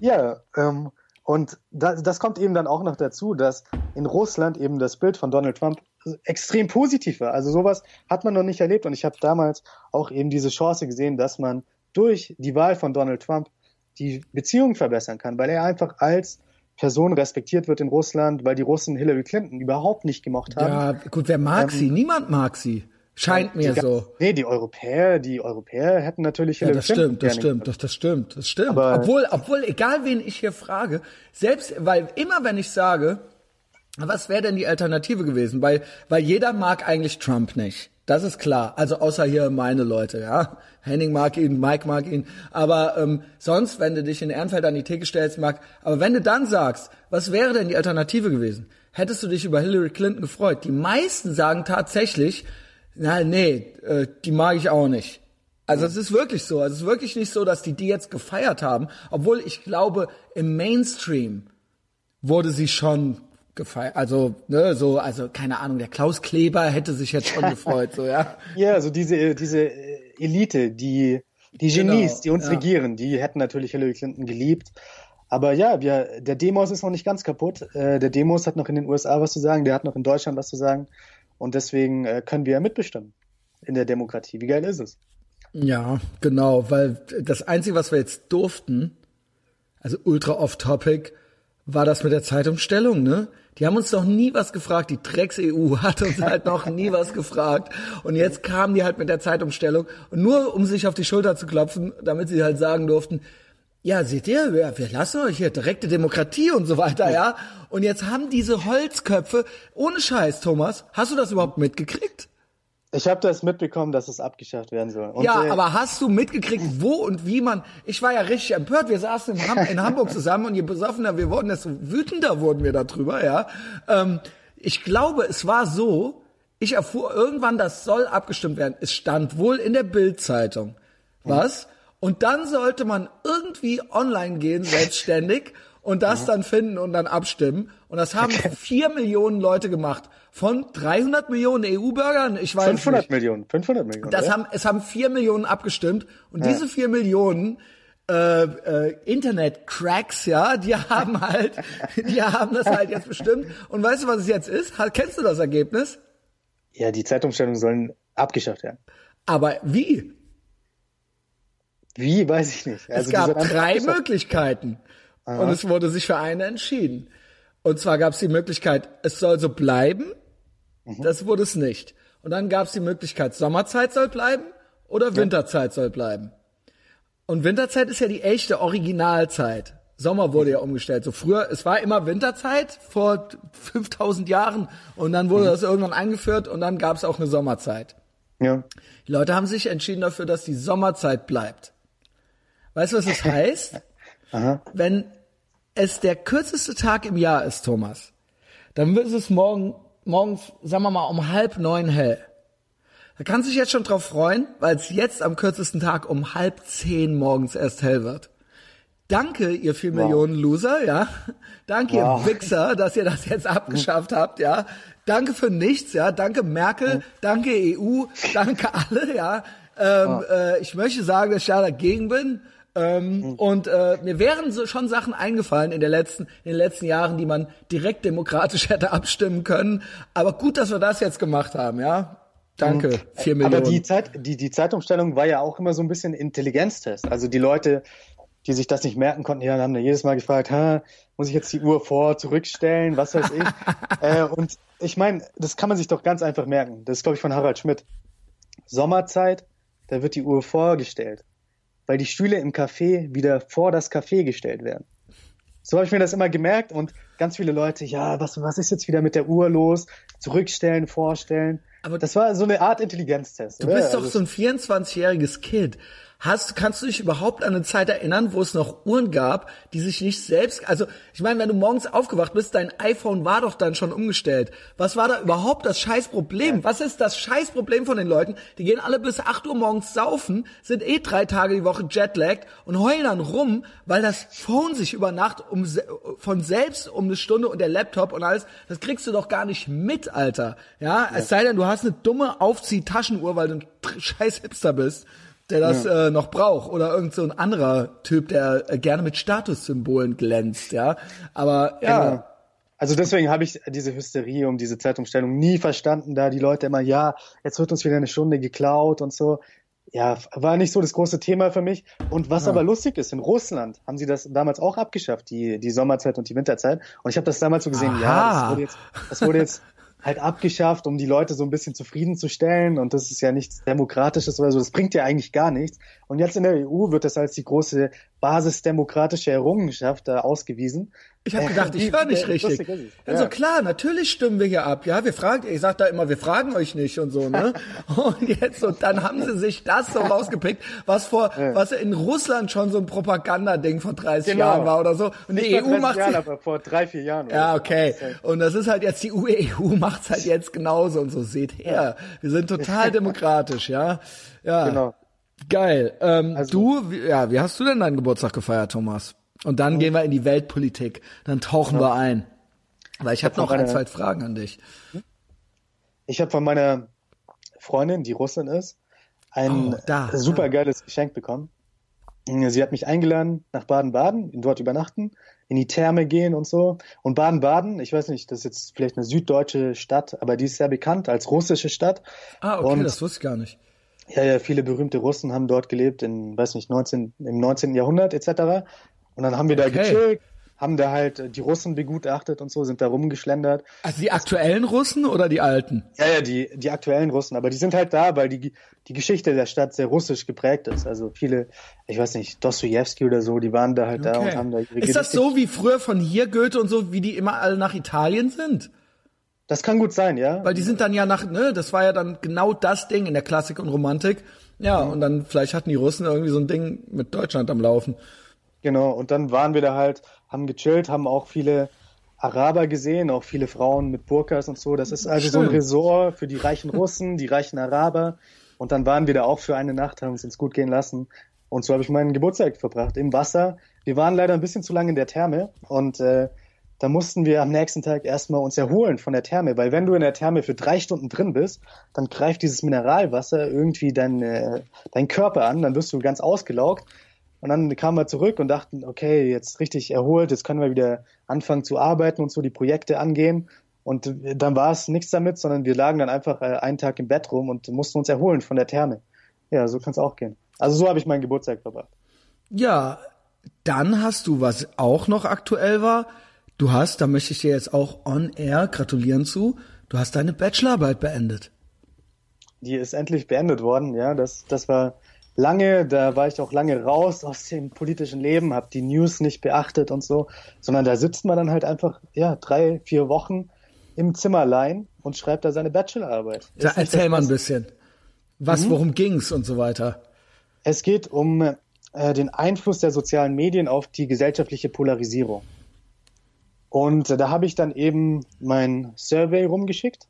Speaker 2: Ja, ähm, und das, das kommt eben dann auch noch dazu, dass in Russland eben das Bild von Donald Trump extrem positiv war. Also sowas hat man noch nicht erlebt und ich habe damals auch eben diese Chance gesehen, dass man durch die Wahl von Donald Trump die Beziehungen verbessern kann, weil er einfach als Person respektiert wird in Russland, weil die Russen Hillary Clinton überhaupt nicht gemocht haben.
Speaker 1: Ja, gut, wer mag ähm, sie? Niemand mag sie. Scheint mir
Speaker 2: die,
Speaker 1: so.
Speaker 2: Nee, die Europäer, die Europäer hätten natürlich
Speaker 1: Hillary ja, das Clinton stimmt, das stimmt, das, das stimmt, das stimmt. Aber obwohl, obwohl, egal wen ich hier frage, selbst, weil immer wenn ich sage, was wäre denn die Alternative gewesen? Weil, weil jeder mag eigentlich Trump nicht. Das ist klar. Also außer hier meine Leute, ja. Henning mag ihn, Mike mag ihn. Aber ähm, sonst, wenn du dich in Ehrenfeld an die Theke stellst, mag. Aber wenn du dann sagst, was wäre denn die Alternative gewesen? Hättest du dich über Hillary Clinton gefreut? Die meisten sagen tatsächlich, na nee, äh, die mag ich auch nicht. Also es ist wirklich so. Also es ist wirklich nicht so, dass die die jetzt gefeiert haben. Obwohl ich glaube, im Mainstream wurde sie schon gefeiert. Also, ne, so, also keine Ahnung, der Klaus Kleber hätte sich jetzt schon gefreut, so, ja.
Speaker 2: Ja, also diese, diese Elite, die, die Genies, genau, die uns ja. regieren, die hätten natürlich Hillary Clinton geliebt. Aber ja, wir, der Demos ist noch nicht ganz kaputt. Äh, der Demos hat noch in den USA was zu sagen, der hat noch in Deutschland was zu sagen. Und deswegen äh, können wir ja mitbestimmen in der Demokratie. Wie geil ist es?
Speaker 1: Ja, genau, weil das Einzige, was wir jetzt durften, also ultra off-topic, war das mit der Zeitumstellung, ne? Die haben uns doch nie was gefragt. Die Drecks-EU hat uns halt noch nie was gefragt. Und jetzt kamen die halt mit der Zeitumstellung. Und nur um sich auf die Schulter zu klopfen, damit sie halt sagen durften, ja, seht ihr, wir, wir lassen euch hier direkte Demokratie und so weiter, ja. Und jetzt haben diese Holzköpfe, ohne Scheiß, Thomas, hast du das überhaupt mitgekriegt?
Speaker 2: Ich habe das mitbekommen, dass es abgeschafft werden soll.
Speaker 1: Und ja, äh, aber hast du mitgekriegt, wo und wie man? Ich war ja richtig empört. Wir saßen in, Ham in Hamburg zusammen und je besoffener wir wurden, desto wütender wurden wir darüber. Ja, ähm, ich glaube, es war so. Ich erfuhr irgendwann, das soll abgestimmt werden. Es stand wohl in der Bildzeitung. Was? Und dann sollte man irgendwie online gehen, selbstständig und das ja. dann finden und dann abstimmen. Und das haben vier Millionen Leute gemacht. Von 300 Millionen EU-Bürgern, ich weiß
Speaker 2: 500
Speaker 1: nicht.
Speaker 2: Millionen, 500 Millionen.
Speaker 1: Das haben, es haben vier Millionen abgestimmt. Und ja. diese vier Millionen äh, äh, Internet-Cracks, ja, die haben halt, die haben das halt jetzt bestimmt. Und weißt du, was es jetzt ist? Kennst du das Ergebnis?
Speaker 2: Ja, die Zeitumstellungen sollen abgeschafft werden.
Speaker 1: Aber wie?
Speaker 2: Wie, weiß ich nicht.
Speaker 1: Also es gab drei Möglichkeiten. Aha. Und es wurde sich für eine entschieden. Und zwar gab es die Möglichkeit, es soll so bleiben. Mhm. Das wurde es nicht. Und dann gab es die Möglichkeit, Sommerzeit soll bleiben oder Winterzeit ja. soll bleiben. Und Winterzeit ist ja die echte Originalzeit. Sommer wurde ja umgestellt. So früher, es war immer Winterzeit vor 5000 Jahren und dann wurde mhm. das irgendwann eingeführt und dann gab es auch eine Sommerzeit. Ja. Die Leute haben sich entschieden dafür, dass die Sommerzeit bleibt. Weißt du, was das heißt? Wenn es der kürzeste Tag im Jahr ist, Thomas, dann wird es morgen, morgens, sagen wir mal, um halb neun hell. Da kannst du dich jetzt schon drauf freuen, weil es jetzt am kürzesten Tag um halb zehn morgens erst hell wird. Danke, ihr vier wow. Millionen Loser, ja. Danke, wow. ihr Wichser, dass ihr das jetzt abgeschafft habt, ja. Danke für nichts, ja. Danke Merkel, danke EU, danke alle, ja. Ähm, wow. äh, ich möchte sagen, dass ich da dagegen bin. Ähm, mhm. Und äh, mir wären so schon Sachen eingefallen in, der letzten, in den letzten Jahren, die man direkt demokratisch hätte abstimmen können. Aber gut, dass wir das jetzt gemacht haben, ja. Danke, mhm. vier Millionen.
Speaker 2: Aber die, Zeit, die, die Zeitumstellung war ja auch immer so ein bisschen Intelligenztest. Also die Leute, die sich das nicht merken konnten, ja, haben da jedes Mal gefragt, ha, muss ich jetzt die Uhr vor, zurückstellen, was weiß ich. äh, und ich meine, das kann man sich doch ganz einfach merken. Das ist, glaube ich, von Harald Schmidt. Sommerzeit, da wird die Uhr vorgestellt weil die Stühle im Café wieder vor das Café gestellt werden. So habe ich mir das immer gemerkt und ganz viele Leute, ja, was, was ist jetzt wieder mit der Uhr los? Zurückstellen, vorstellen. Aber das war so eine Art Intelligenztest.
Speaker 1: Du oder? bist doch also so ein 24-jähriges Kind. Hast, kannst du dich überhaupt an eine Zeit erinnern, wo es noch Uhren gab, die sich nicht selbst, also ich meine, wenn du morgens aufgewacht bist, dein iPhone war doch dann schon umgestellt. Was war da überhaupt das Scheißproblem? Was ist das Scheißproblem von den Leuten? Die gehen alle bis 8 Uhr morgens saufen, sind eh drei Tage die Woche jetlagged und heulen dann rum, weil das Phone sich über Nacht um, von selbst um eine Stunde und der Laptop und alles, das kriegst du doch gar nicht mit, Alter. Ja, es sei denn, du hast eine dumme Aufzieh-Taschenuhr, weil du ein scheiß Hipster bist der das ja. äh, noch braucht oder irgend so ein anderer Typ, der äh, gerne mit Statussymbolen glänzt, ja. Aber ja. Genau.
Speaker 2: Also deswegen habe ich diese Hysterie um diese Zeitumstellung nie verstanden, da die Leute immer, ja, jetzt wird uns wieder eine Stunde geklaut und so. Ja, war nicht so das große Thema für mich. Und was ja. aber lustig ist, in Russland haben sie das damals auch abgeschafft, die, die Sommerzeit und die Winterzeit. Und ich habe das damals so gesehen, Aha. ja, das wurde jetzt, das wurde jetzt halt abgeschafft, um die Leute so ein bisschen zufriedenzustellen. Und das ist ja nichts Demokratisches oder so. Das bringt ja eigentlich gar nichts. Und jetzt in der EU wird das als die große basisdemokratische Errungenschaft da ausgewiesen.
Speaker 1: Ich habe gedacht, ich höre nicht richtig. Also klar, natürlich stimmen wir hier ab. Ja, wir fragen, ich sag da immer, wir fragen euch nicht und so, ne? und jetzt und dann haben sie sich das so rausgepickt, was vor, ja. was in Russland schon so ein Propagandading vor 30 genau. Jahren war oder so. Und
Speaker 2: nicht die EU macht Jahren, aber vor drei, vier Jahren.
Speaker 1: Ja, okay. Und das ist halt jetzt die EU, EU macht's halt jetzt genauso und so. Seht her, wir sind total demokratisch, ja. Ja. Genau. Geil. Ähm, also, du, wie, ja, wie hast du denn deinen Geburtstag gefeiert, Thomas? Und dann gehen wir in die Weltpolitik. Dann tauchen ja. wir ein. Weil ich habe noch ein, zwei Fragen an dich.
Speaker 2: Ich habe von meiner Freundin, die Russin ist, ein oh, da, super geiles. Geschenk bekommen. Sie hat mich eingeladen nach Baden-Baden, dort übernachten, in die Therme gehen und so. Und Baden-Baden, ich weiß nicht, das ist jetzt vielleicht eine süddeutsche Stadt, aber die ist sehr bekannt als russische Stadt.
Speaker 1: Ah, okay, und, das wusste ich gar nicht.
Speaker 2: Ja, ja, viele berühmte Russen haben dort gelebt, in, weiß nicht, 19, im 19. Jahrhundert etc. Und dann haben wir da okay. gechillt, haben da halt die Russen begutachtet und so, sind da rumgeschlendert.
Speaker 1: Also die aktuellen Russen oder die alten?
Speaker 2: Ja, ja, die, die aktuellen Russen, aber die sind halt da, weil die, die Geschichte der Stadt sehr russisch geprägt ist. Also viele, ich weiß nicht, Dostoevsky oder so, die waren da halt okay. da und haben da ihre
Speaker 1: Ist das so wie früher von hier Goethe und so, wie die immer alle nach Italien sind?
Speaker 2: Das kann gut sein, ja.
Speaker 1: Weil die sind dann ja nach, ne, das war ja dann genau das Ding in der Klassik und Romantik. Ja, mhm. und dann vielleicht hatten die Russen irgendwie so ein Ding mit Deutschland am Laufen.
Speaker 2: Genau, und dann waren wir da halt, haben gechillt, haben auch viele Araber gesehen, auch viele Frauen mit Burkas und so. Das ist also Schön. so ein Resort für die reichen Russen, die reichen Araber. Und dann waren wir da auch für eine Nacht, haben uns ins gut gehen lassen. Und so habe ich meinen Geburtstag verbracht im Wasser. Wir waren leider ein bisschen zu lange in der Therme und äh, da mussten wir am nächsten Tag erstmal uns erholen von der Therme, weil wenn du in der Therme für drei Stunden drin bist, dann greift dieses Mineralwasser irgendwie dein, äh, dein Körper an, dann wirst du ganz ausgelaugt und dann kamen wir zurück und dachten, okay, jetzt richtig erholt, jetzt können wir wieder anfangen zu arbeiten und so die Projekte angehen. Und dann war es nichts damit, sondern wir lagen dann einfach äh, einen Tag im Bett rum und mussten uns erholen von der Therme. Ja, so kann es auch gehen. Also so habe ich meinen Geburtstag verbracht.
Speaker 1: Ja, dann hast du, was auch noch aktuell war, du hast, da möchte ich dir jetzt auch on air gratulieren zu, du hast deine Bachelorarbeit beendet.
Speaker 2: Die ist endlich beendet worden, ja. Das, das war lange, da war ich auch lange raus aus dem politischen Leben, habe die News nicht beachtet und so, sondern da sitzt man dann halt einfach, ja, drei, vier Wochen im Zimmerlein und schreibt da seine Bachelorarbeit.
Speaker 1: Da erzähl mal ein bisschen. Was, mhm. worum ging's und so weiter?
Speaker 2: Es geht um äh, den Einfluss der sozialen Medien auf die gesellschaftliche Polarisierung. Und äh, da habe ich dann eben mein Survey rumgeschickt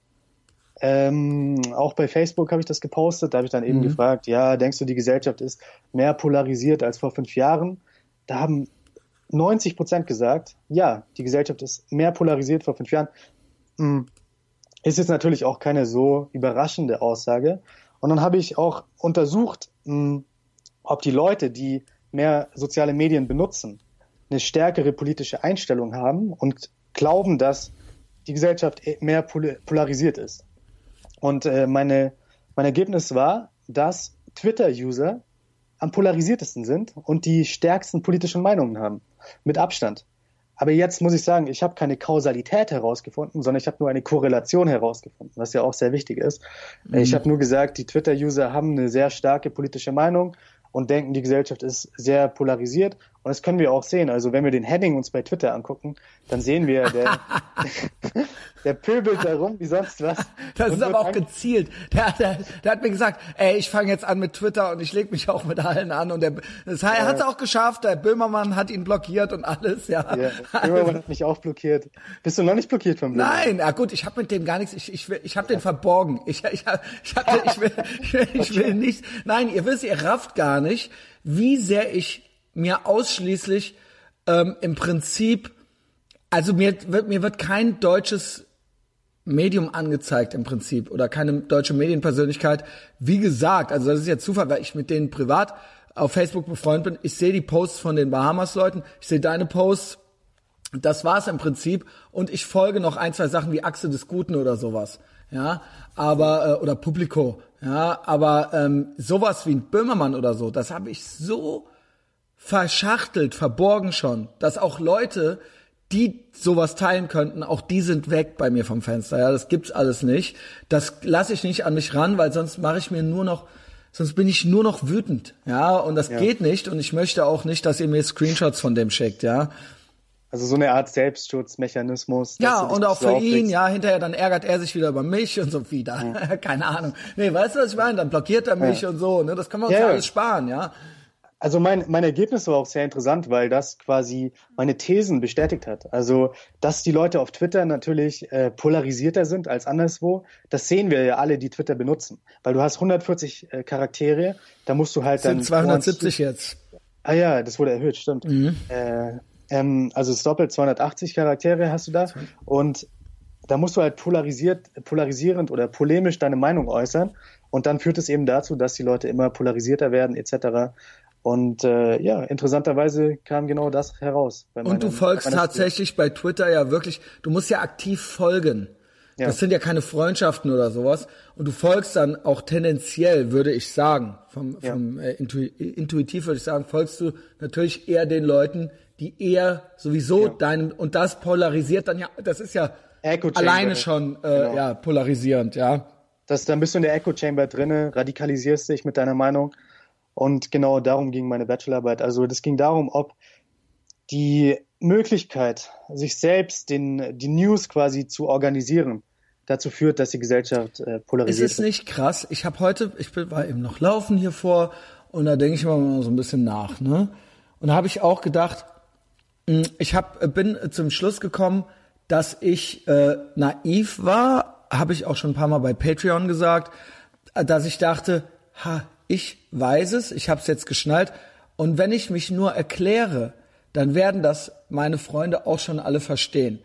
Speaker 2: ähm, auch bei Facebook habe ich das gepostet. Da habe ich dann eben mhm. gefragt, ja, denkst du, die Gesellschaft ist mehr polarisiert als vor fünf Jahren? Da haben 90 Prozent gesagt, ja, die Gesellschaft ist mehr polarisiert vor fünf Jahren. Hm. Ist jetzt natürlich auch keine so überraschende Aussage. Und dann habe ich auch untersucht, hm, ob die Leute, die mehr soziale Medien benutzen, eine stärkere politische Einstellung haben und glauben, dass die Gesellschaft mehr polarisiert ist. Und äh, meine, mein Ergebnis war, dass Twitter-User am polarisiertesten sind und die stärksten politischen Meinungen haben. Mit Abstand. Aber jetzt muss ich sagen, ich habe keine Kausalität herausgefunden, sondern ich habe nur eine Korrelation herausgefunden, was ja auch sehr wichtig ist. Mhm. Ich habe nur gesagt, die Twitter-User haben eine sehr starke politische Meinung und denken, die Gesellschaft ist sehr polarisiert. Und das können wir auch sehen. Also wenn wir den Heading uns bei Twitter angucken, dann sehen wir, der, der pöbelt da rum wie sonst was.
Speaker 1: Das ist aber auch gezielt. Der, der, der hat mir gesagt, ey, ich fange jetzt an mit Twitter und ich leg mich auch mit allen an. Und der, das, er ja. hat es auch geschafft. Der Böhmermann hat ihn blockiert und alles, ja. ja
Speaker 2: Böhmermann hat mich auch blockiert. Bist du noch nicht blockiert vom
Speaker 1: Böhmermann? Nein, ja gut, ich habe mit dem gar nichts. Ich, ich, ich habe den verborgen. Ich, ich, hab, ich, hab, ich, will, ich, will, ich will nicht. Nein, ihr wisst, ihr rafft gar nicht, wie sehr ich mir ausschließlich ähm, im Prinzip, also mir wird, mir wird kein deutsches Medium angezeigt im Prinzip oder keine deutsche Medienpersönlichkeit. Wie gesagt, also das ist ja Zufall, weil ich mit denen privat auf Facebook befreundet bin. Ich sehe die Posts von den Bahamas-Leuten, ich sehe deine Posts. Das war's im Prinzip. Und ich folge noch ein, zwei Sachen wie Achse des Guten oder sowas. Ja, aber, äh, oder Publico. Ja, aber ähm, sowas wie ein Böhmermann oder so, das habe ich so verschachtelt, verborgen schon, dass auch Leute, die sowas teilen könnten, auch die sind weg bei mir vom Fenster. Ja, das gibt's alles nicht. Das lasse ich nicht an mich ran, weil sonst mache ich mir nur noch, sonst bin ich nur noch wütend. Ja, und das ja. geht nicht. Und ich möchte auch nicht, dass ihr mir Screenshots von dem schickt. Ja.
Speaker 2: Also so eine Art Selbstschutzmechanismus.
Speaker 1: Ja, und auch für ihn, ja, hinterher dann ärgert er sich wieder über mich und so wieder. Ja. Keine Ahnung. Nee, weißt du, was ich meine? Dann blockiert er mich ja. und so, ne? Das können wir uns ja, alles sparen, ja.
Speaker 2: Also mein, mein Ergebnis war auch sehr interessant, weil das quasi meine Thesen bestätigt hat. Also, dass die Leute auf Twitter natürlich äh, polarisierter sind als anderswo, das sehen wir ja alle, die Twitter benutzen. Weil du hast 140 äh, Charaktere, da musst du halt das
Speaker 1: dann... Sind 270 jetzt.
Speaker 2: Ah ja, das wurde erhöht, stimmt. Mhm. Äh, ähm, also es ist doppelt 280 Charaktere hast du da. Und da musst du halt polarisiert, polarisierend oder polemisch deine Meinung äußern. Und dann führt es eben dazu, dass die Leute immer polarisierter werden, etc. Und äh, ja, interessanterweise kam genau das heraus.
Speaker 1: und du folgst tatsächlich Spiel. bei Twitter ja wirklich, du musst ja aktiv folgen. Ja. Das sind ja keine Freundschaften oder sowas. Und du folgst dann auch tendenziell, würde ich sagen, vom, vom ja. äh, intuitiv würde ich sagen, folgst du natürlich eher den Leuten, die eher sowieso ja. deinem und das polarisiert dann ja, das ist ja alleine schon äh, genau. ja polarisierend, ja.
Speaker 2: Das, dann bist du in der Echo Chamber drinne, radikalisierst dich mit deiner Meinung und genau darum ging meine Bachelorarbeit. Also das ging darum, ob die Möglichkeit, sich selbst den, die News quasi zu organisieren, dazu führt, dass die Gesellschaft äh, polarisiert.
Speaker 1: Ist es nicht krass? Ich habe heute, ich war eben noch laufen hier vor und da denke ich immer so ein bisschen nach, ne? Und da habe ich auch gedacht, hm, ich hab, bin zum Schluss gekommen, dass ich äh, naiv war, habe ich auch schon ein paar Mal bei Patreon gesagt, dass ich dachte, ha, ich weiß es, ich habe es jetzt geschnallt. Und wenn ich mich nur erkläre, dann werden das meine Freunde auch schon alle verstehen.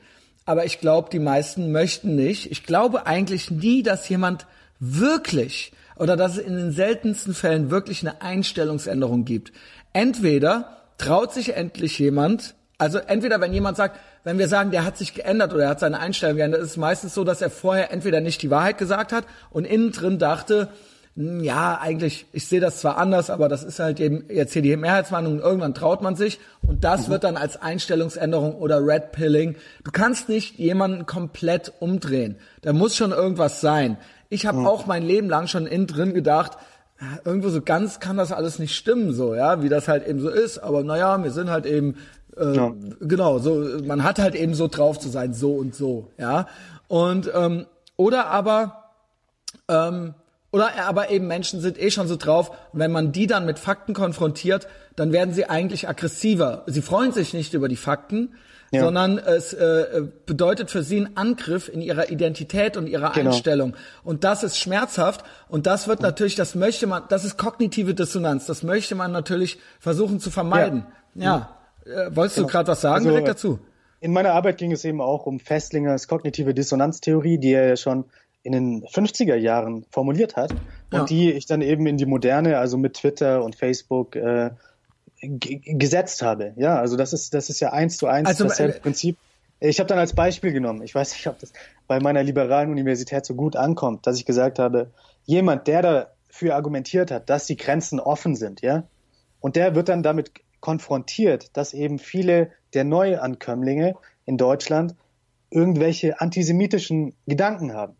Speaker 1: Aber ich glaube, die meisten möchten nicht. Ich glaube eigentlich nie, dass jemand wirklich oder dass es in den seltensten Fällen wirklich eine Einstellungsänderung gibt. Entweder traut sich endlich jemand, also entweder wenn jemand sagt, wenn wir sagen, der hat sich geändert oder er hat seine Einstellung geändert, ist es meistens so, dass er vorher entweder nicht die Wahrheit gesagt hat und innen drin dachte, ja, eigentlich, ich sehe das zwar anders, aber das ist halt eben jetzt hier die Mehrheitsmeinung und irgendwann traut man sich und das mhm. wird dann als Einstellungsänderung oder Red Pilling. Du kannst nicht jemanden komplett umdrehen. Da muss schon irgendwas sein. Ich habe mhm. auch mein Leben lang schon innen drin gedacht, irgendwo so ganz kann das alles nicht stimmen, so, ja, wie das halt eben so ist, aber naja, wir sind halt eben, äh, ja. genau, so, man hat halt eben so drauf zu sein, so und so, ja. Und, ähm, oder aber, ähm, oder aber eben Menschen sind eh schon so drauf und wenn man die dann mit Fakten konfrontiert, dann werden sie eigentlich aggressiver. Sie freuen sich nicht über die Fakten, ja. sondern es äh, bedeutet für sie einen Angriff in ihrer Identität und ihrer genau. Einstellung. Und das ist schmerzhaft und das wird natürlich, das möchte man, das ist kognitive Dissonanz, das möchte man natürlich versuchen zu vermeiden. Ja. ja. Äh, wolltest genau. du gerade was sagen also, direkt dazu?
Speaker 2: In meiner Arbeit ging es eben auch um Festlingers kognitive Dissonanztheorie, die er ja schon in den 50er Jahren formuliert hat und ja. die ich dann eben in die moderne, also mit Twitter und Facebook äh, gesetzt habe. Ja, also das ist das ist ja eins zu eins also, dasselbe äh, Prinzip. Ich habe dann als Beispiel genommen, ich weiß nicht, ob das bei meiner liberalen Universität so gut ankommt, dass ich gesagt habe, jemand, der dafür argumentiert hat, dass die Grenzen offen sind, ja, und der wird dann damit konfrontiert, dass eben viele der Neuankömmlinge in Deutschland irgendwelche antisemitischen Gedanken haben.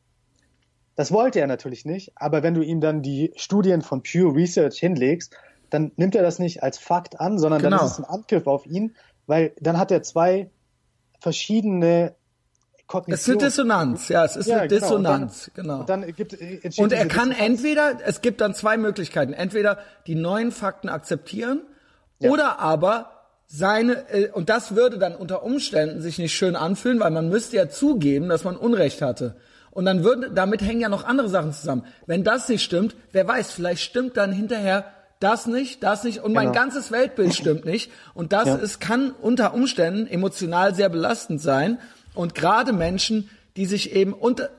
Speaker 2: Das wollte er natürlich nicht, aber wenn du ihm dann die Studien von Pure Research hinlegst, dann nimmt er das nicht als Fakt an, sondern
Speaker 1: Genau.
Speaker 2: dann ist es ein Angriff auf ihn, weil dann hat er zwei verschiedene
Speaker 1: Es ist eine
Speaker 2: Kognitionen.
Speaker 1: Dissonanz, ja, es ist
Speaker 2: Ja,
Speaker 1: eine
Speaker 2: genau.
Speaker 1: Dissonanz,
Speaker 2: Und dann,
Speaker 1: genau.
Speaker 2: Und dann gibt,
Speaker 1: Und er kann
Speaker 2: Dissonanz.
Speaker 1: entweder, es gibt dann zwei Möglichkeiten, entweder die neuen Fakten akzeptieren oder aber seine, äh, und das würde dann unter Umständen sich nicht schön anfühlen, weil man müsste ja zugeben, dass man Unrecht hatte. Und dann würden, damit hängen ja noch andere Sachen zusammen. Wenn das nicht stimmt, wer weiß, vielleicht stimmt dann hinterher das nicht, das nicht und mein
Speaker 2: Genau.
Speaker 1: ganzes Weltbild stimmt nicht. Und das
Speaker 2: Ja.
Speaker 1: ist, kann unter Umständen emotional sehr belastend sein. Und gerade Menschen, die sich eben unter,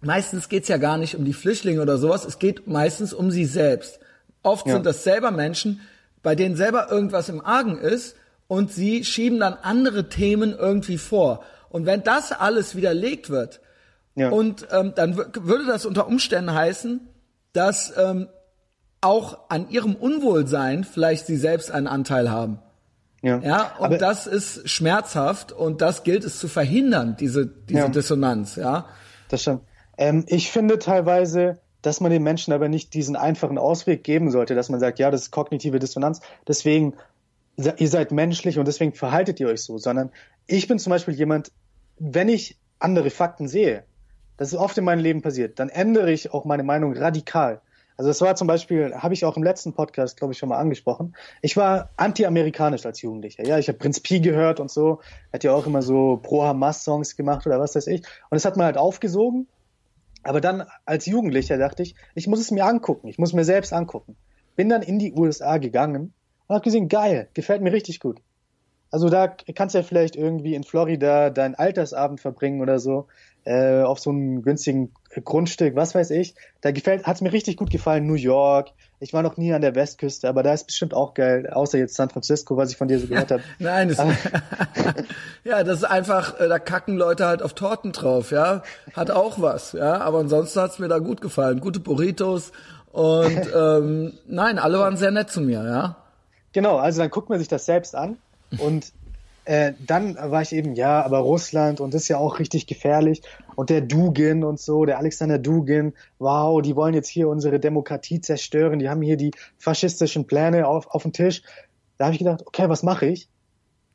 Speaker 1: meistens geht's ja gar nicht um die Flüchtlinge oder sowas, es geht meistens um sie selbst. Oft
Speaker 2: Ja.
Speaker 1: sind das selber Menschen, bei denen selber irgendwas im Argen ist und sie schieben dann andere Themen irgendwie vor. Und wenn das alles widerlegt wird,
Speaker 2: Ja.
Speaker 1: und ähm, dann würde das unter Umständen heißen, dass ähm, auch an ihrem Unwohlsein vielleicht sie selbst einen Anteil haben.
Speaker 2: ja.
Speaker 1: Ja, und
Speaker 2: Aber-
Speaker 1: das ist schmerzhaft und das gilt es zu verhindern, diese, diese
Speaker 2: Ja.
Speaker 1: Dissonanz, ja.
Speaker 2: Das stimmt. Ähm, ich finde teilweise, dass man den Menschen aber nicht diesen einfachen Ausweg geben sollte, dass man sagt, ja, das ist kognitive Dissonanz, deswegen, ihr seid menschlich und deswegen verhaltet ihr euch so, sondern ich bin zum Beispiel jemand, wenn ich andere Fakten sehe, das ist oft in meinem Leben passiert, dann ändere ich auch meine Meinung radikal. Also das war zum Beispiel, habe ich auch im letzten Podcast, glaube ich, schon mal angesprochen. Ich war anti-amerikanisch als Jugendlicher. Ja, ich habe Prinz Pi gehört und so. Hat ja auch immer so Pro-Hamas-Songs gemacht oder was weiß ich. Und es hat mir halt aufgesogen. Aber dann als Jugendlicher dachte ich, ich muss es mir angucken. Ich muss mir selbst angucken. Bin dann in die USA gegangen und habe gesehen, geil, gefällt mir richtig gut. Also da kannst du ja vielleicht irgendwie in Florida deinen Altersabend verbringen oder so, äh, auf so einem günstigen Grundstück, was weiß ich. Da gefällt, hat's mir richtig gut gefallen. New York. Ich war noch nie an der Westküste, aber da ist bestimmt auch geil, außer jetzt San Francisco, was ich von dir so gehört habe.
Speaker 1: Nein, das, ja, das ist einfach, äh, da kacken Leute halt auf Torten drauf, ja. Hat auch was, ja. Aber ansonsten hat's mir da gut gefallen. Gute Burritos und ähm, nein, alle waren sehr nett zu mir, ja.
Speaker 2: Genau, also dann guckt man sich das selbst an und äh, dann war ich eben, ja, aber Russland und das ist ja auch richtig gefährlich und der Dugin und so, der Alexander Dugin, wow, die wollen jetzt hier unsere Demokratie zerstören, die haben hier die faschistischen Pläne auf, auf dem Tisch. Da habe ich gedacht, okay, was mache ich?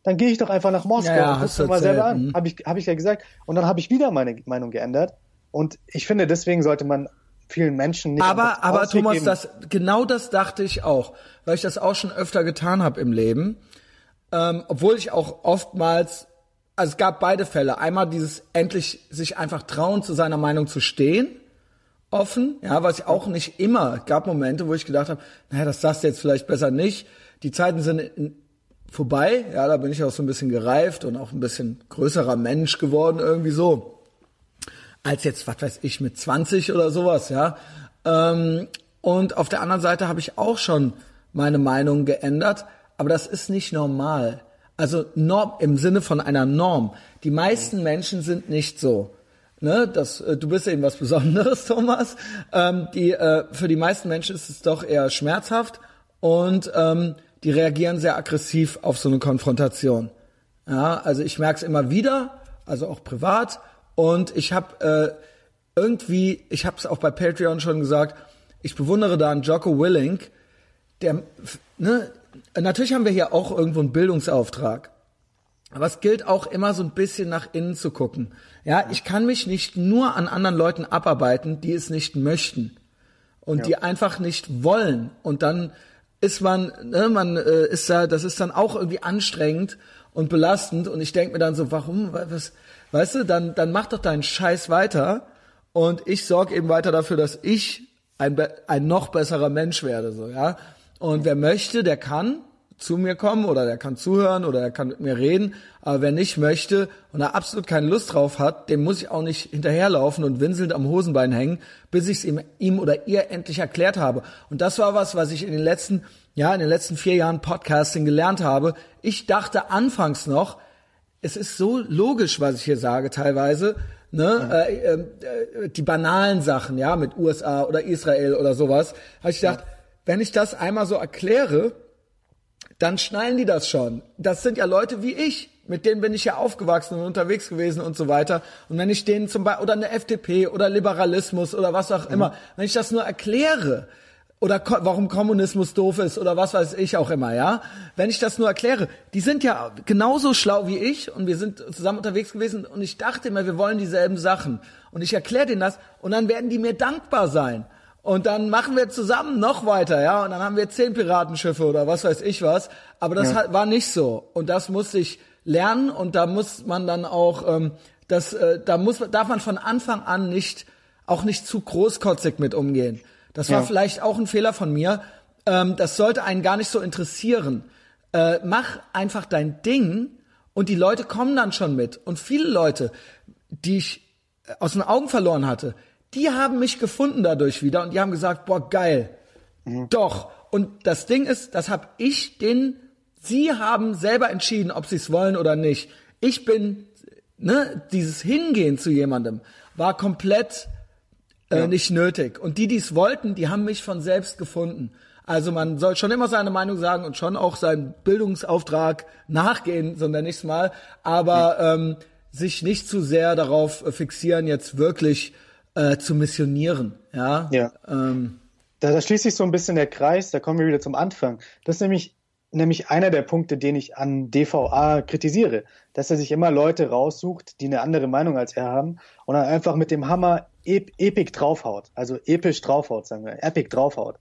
Speaker 2: Dann gehe ich doch einfach nach Moskau
Speaker 1: Ja,
Speaker 2: und
Speaker 1: hast
Speaker 2: guck
Speaker 1: du
Speaker 2: mir mal selber an.
Speaker 1: mhm.
Speaker 2: Habe ich, hab ich ja gesagt. Und dann habe ich wieder meine Meinung geändert. Und ich finde, deswegen sollte man vielen Menschen nicht
Speaker 1: Aber, aber Thomas,
Speaker 2: geben.
Speaker 1: das, genau das dachte ich auch, weil ich das auch schon öfter getan habe im Leben. Ähm, obwohl ich auch oftmals, also es gab beide Fälle. Einmal dieses endlich sich einfach trauen, zu seiner Meinung zu stehen, offen, ja, was ich auch nicht immer, gab Momente, wo ich gedacht habe, naja, das sagst du jetzt vielleicht besser nicht. Die Zeiten sind in, vorbei, ja, da bin ich auch so ein bisschen gereift und auch ein bisschen größerer Mensch geworden, irgendwie so als jetzt, was weiß ich, mit 20 oder sowas, ja. Ähm, und auf der anderen Seite habe ich auch schon meine Meinung geändert, aber das ist nicht normal. Also Norm im Sinne von einer Norm. Die meisten Menschen sind nicht so. Ne, das, äh, du bist eben was Besonderes, Thomas. Ähm, die, äh, für die meisten Menschen ist es doch eher schmerzhaft und ähm, die reagieren sehr aggressiv auf so eine Konfrontation. Ja, also ich merke es immer wieder, also auch privat. Und ich habe äh, irgendwie, ich habe es auch bei Patreon schon gesagt, ich bewundere da einen Jocko Willink, der, ne, natürlich haben wir hier auch irgendwo einen Bildungsauftrag. Aber es gilt auch immer so ein bisschen nach innen zu gucken. Ja, ich kann mich nicht nur an anderen Leuten abarbeiten, die es nicht möchten und die einfach nicht wollen. Und dann ist man, ne, man äh, ist da, das ist dann auch irgendwie anstrengend und belastend. Und ich denke mir dann so, warum, was, weißt du, dann, dann mach doch deinen Scheiß weiter. Und ich sorge eben weiter dafür, dass ich ein, ein noch besserer Mensch werde, so, ja. Und wer möchte, der kann zu mir kommen oder der kann zuhören oder der kann mit mir reden. Aber wer nicht möchte und da absolut keine Lust drauf hat, dem muss ich auch nicht hinterherlaufen und winselnd am Hosenbein hängen, bis ich es ihm, ihm oder ihr endlich erklärt habe. Und das war was, was ich in den letzten, ja, in den letzten vier Jahren Podcasting gelernt habe. Ich dachte anfangs noch, es ist so logisch, was ich hier sage teilweise, ne, äh, äh, äh, die banalen Sachen, ja, mit USA oder Israel oder sowas, habe ich gedacht, wenn ich das einmal so erkläre, dann schnallen die das schon. Das sind ja Leute wie ich, mit denen bin ich ja aufgewachsen und unterwegs gewesen und so weiter. Und wenn ich denen zum Beispiel, oder eine FDP oder Liberalismus oder was auch immer, wenn ich das nur erkläre, oder ko warum Kommunismus doof ist oder was weiß ich auch immer, ja. Wenn ich das nur erkläre, die sind ja genauso schlau wie ich und wir sind zusammen unterwegs gewesen und ich dachte immer, wir wollen dieselben Sachen und ich erkläre denen das und dann werden die mir dankbar sein. Und dann machen wir zusammen noch weiter, ja, und dann haben wir zehn Piratenschiffe oder was weiß ich was. Aber das ja. war nicht so. Und das musste ich lernen und da muss man dann auch, ähm, das, äh, da muss, darf man von Anfang an nicht, auch nicht zu großkotzig mit umgehen. Das war ja. vielleicht auch ein Fehler von mir. Ähm, das sollte einen gar nicht so interessieren. Äh, mach einfach dein Ding und die Leute kommen dann schon mit. Und viele Leute, die ich aus den Augen verloren hatte, die haben mich gefunden dadurch wieder und die haben gesagt, boah, geil. Mhm. Doch. Und das Ding ist, das habe ich den, sie haben selber entschieden, ob sie es wollen oder nicht. Ich bin, ne, dieses Hingehen zu jemandem war komplett äh, ja. nicht nötig. Und die, die es wollten, die haben mich von selbst gefunden. Also man soll schon immer seine Meinung sagen und schon auch seinen Bildungsauftrag nachgehen, so nenne ich mal, aber ja. ähm, sich nicht zu sehr darauf fixieren, jetzt wirklich äh, zu missionieren. Ja.
Speaker 2: ja. Ähm, da, da schließt sich so ein bisschen der Kreis, da kommen wir wieder zum Anfang. Das ist nämlich nämlich einer der Punkte, den ich an DVA kritisiere, dass er sich immer Leute raussucht, die eine andere Meinung als er haben und dann einfach mit dem Hammer ep epic draufhaut, also episch draufhaut, sagen wir, epic draufhaut.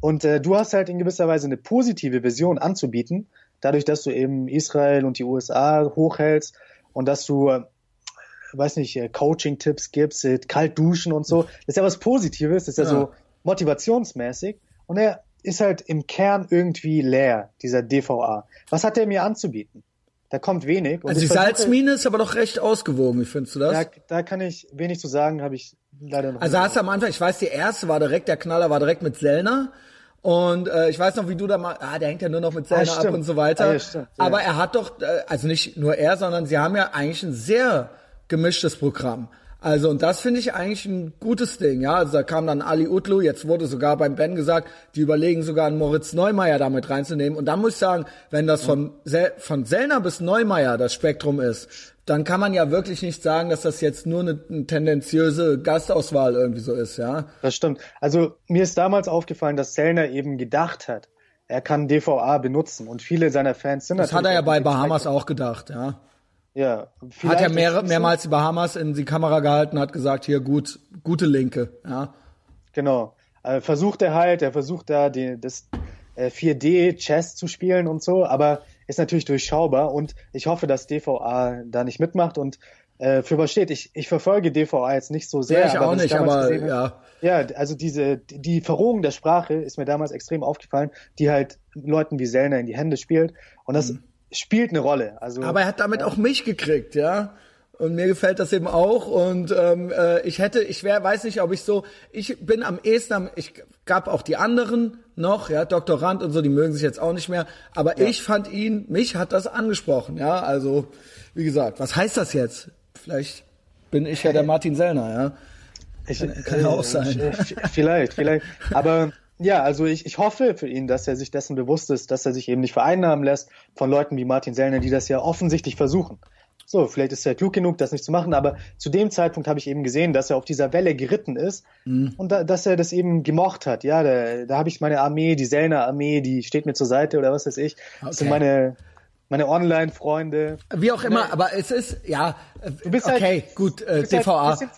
Speaker 2: Und äh, du hast halt in gewisser Weise eine positive Vision anzubieten, dadurch, dass du eben Israel und die USA hochhältst und dass du äh, weiß nicht, äh, Coaching-Tipps gibst, äh, kalt duschen und so. Das ist ja was Positives, das ist ja, ja so motivationsmäßig. Und er ist halt im Kern irgendwie leer, dieser DVA. Was hat er mir anzubieten? Da kommt wenig.
Speaker 1: also die Salzmine ist aber doch recht ausgewogen, wie findest du das?
Speaker 2: Da, da kann ich wenig zu sagen, habe ich leider noch
Speaker 1: Also hast du am Anfang, ich weiß, die erste war direkt, der Knaller war direkt mit Sellner. Und äh, ich weiß noch, wie du da mal, ah, der hängt ja nur noch mit Sellner ah, ab und so weiter. Ah, ja, stimmt, ja. Aber er hat doch, äh, also nicht nur er, sondern sie haben ja eigentlich ein sehr gemischtes Programm. Also und das finde ich eigentlich ein gutes Ding, ja. Also da kam dann Ali Utlu, jetzt wurde sogar beim Ben gesagt, die überlegen sogar einen Moritz Neumeier damit reinzunehmen. Und dann muss ich sagen, wenn das von, von Sellner bis Neumeier das Spektrum ist, dann kann man ja wirklich nicht sagen, dass das jetzt nur eine, eine tendenziöse Gastauswahl irgendwie so ist, ja.
Speaker 2: Das stimmt. Also mir ist damals aufgefallen, dass Sellner eben gedacht hat, er kann DVA benutzen und viele seiner Fans sind
Speaker 1: Das hat er ja bei Bahamas auch gedacht, ja.
Speaker 2: Ja,
Speaker 1: hat ja mehr, mehrmals die Bahamas in die Kamera gehalten, hat gesagt, hier gut, gute Linke, ja.
Speaker 2: Genau. Äh, versucht er halt, er versucht da die, das äh, 4D Chess zu spielen und so, aber ist natürlich durchschaubar und ich hoffe, dass DVA da nicht mitmacht und äh, für was steht. Ich, ich verfolge DVA jetzt nicht so sehr.
Speaker 1: Ja, ich aber auch nicht, aber ja.
Speaker 2: Ja, also diese, die Verrohung der Sprache ist mir damals extrem aufgefallen, die halt Leuten wie Sellner in die Hände spielt und das mhm spielt eine Rolle. Also,
Speaker 1: Aber er hat damit ja. auch mich gekriegt, ja. Und mir gefällt das eben auch. Und ähm, äh, ich hätte, ich wär, weiß nicht, ob ich so, ich bin am ehesten, am, ich gab auch die anderen noch, ja, Doktorand und so, die mögen sich jetzt auch nicht mehr. Aber ja. ich fand ihn, mich hat das angesprochen, ja. Also, wie gesagt, was heißt das jetzt? Vielleicht bin ich ja der Martin Sellner, ja.
Speaker 2: Ich, kann, ja auch sein. Ich, vielleicht, vielleicht. Aber ja, also ich, ich hoffe für ihn, dass er sich dessen bewusst ist, dass er sich eben nicht vereinnahmen lässt von Leuten wie Martin Sellner, die das ja offensichtlich versuchen. So, vielleicht ist er klug genug, das nicht zu machen, aber zu dem Zeitpunkt habe ich eben gesehen, dass er auf dieser Welle geritten ist mhm. und da, dass er das eben gemocht hat. Ja, da, da habe ich meine Armee, die Sellner Armee, die steht mir zur Seite oder was weiß ich. Okay. Das sind meine meine Online-Freunde.
Speaker 1: Wie auch immer, ne? aber es ist, ja, du bist okay, halt, gut, äh, DVA.
Speaker 2: Halt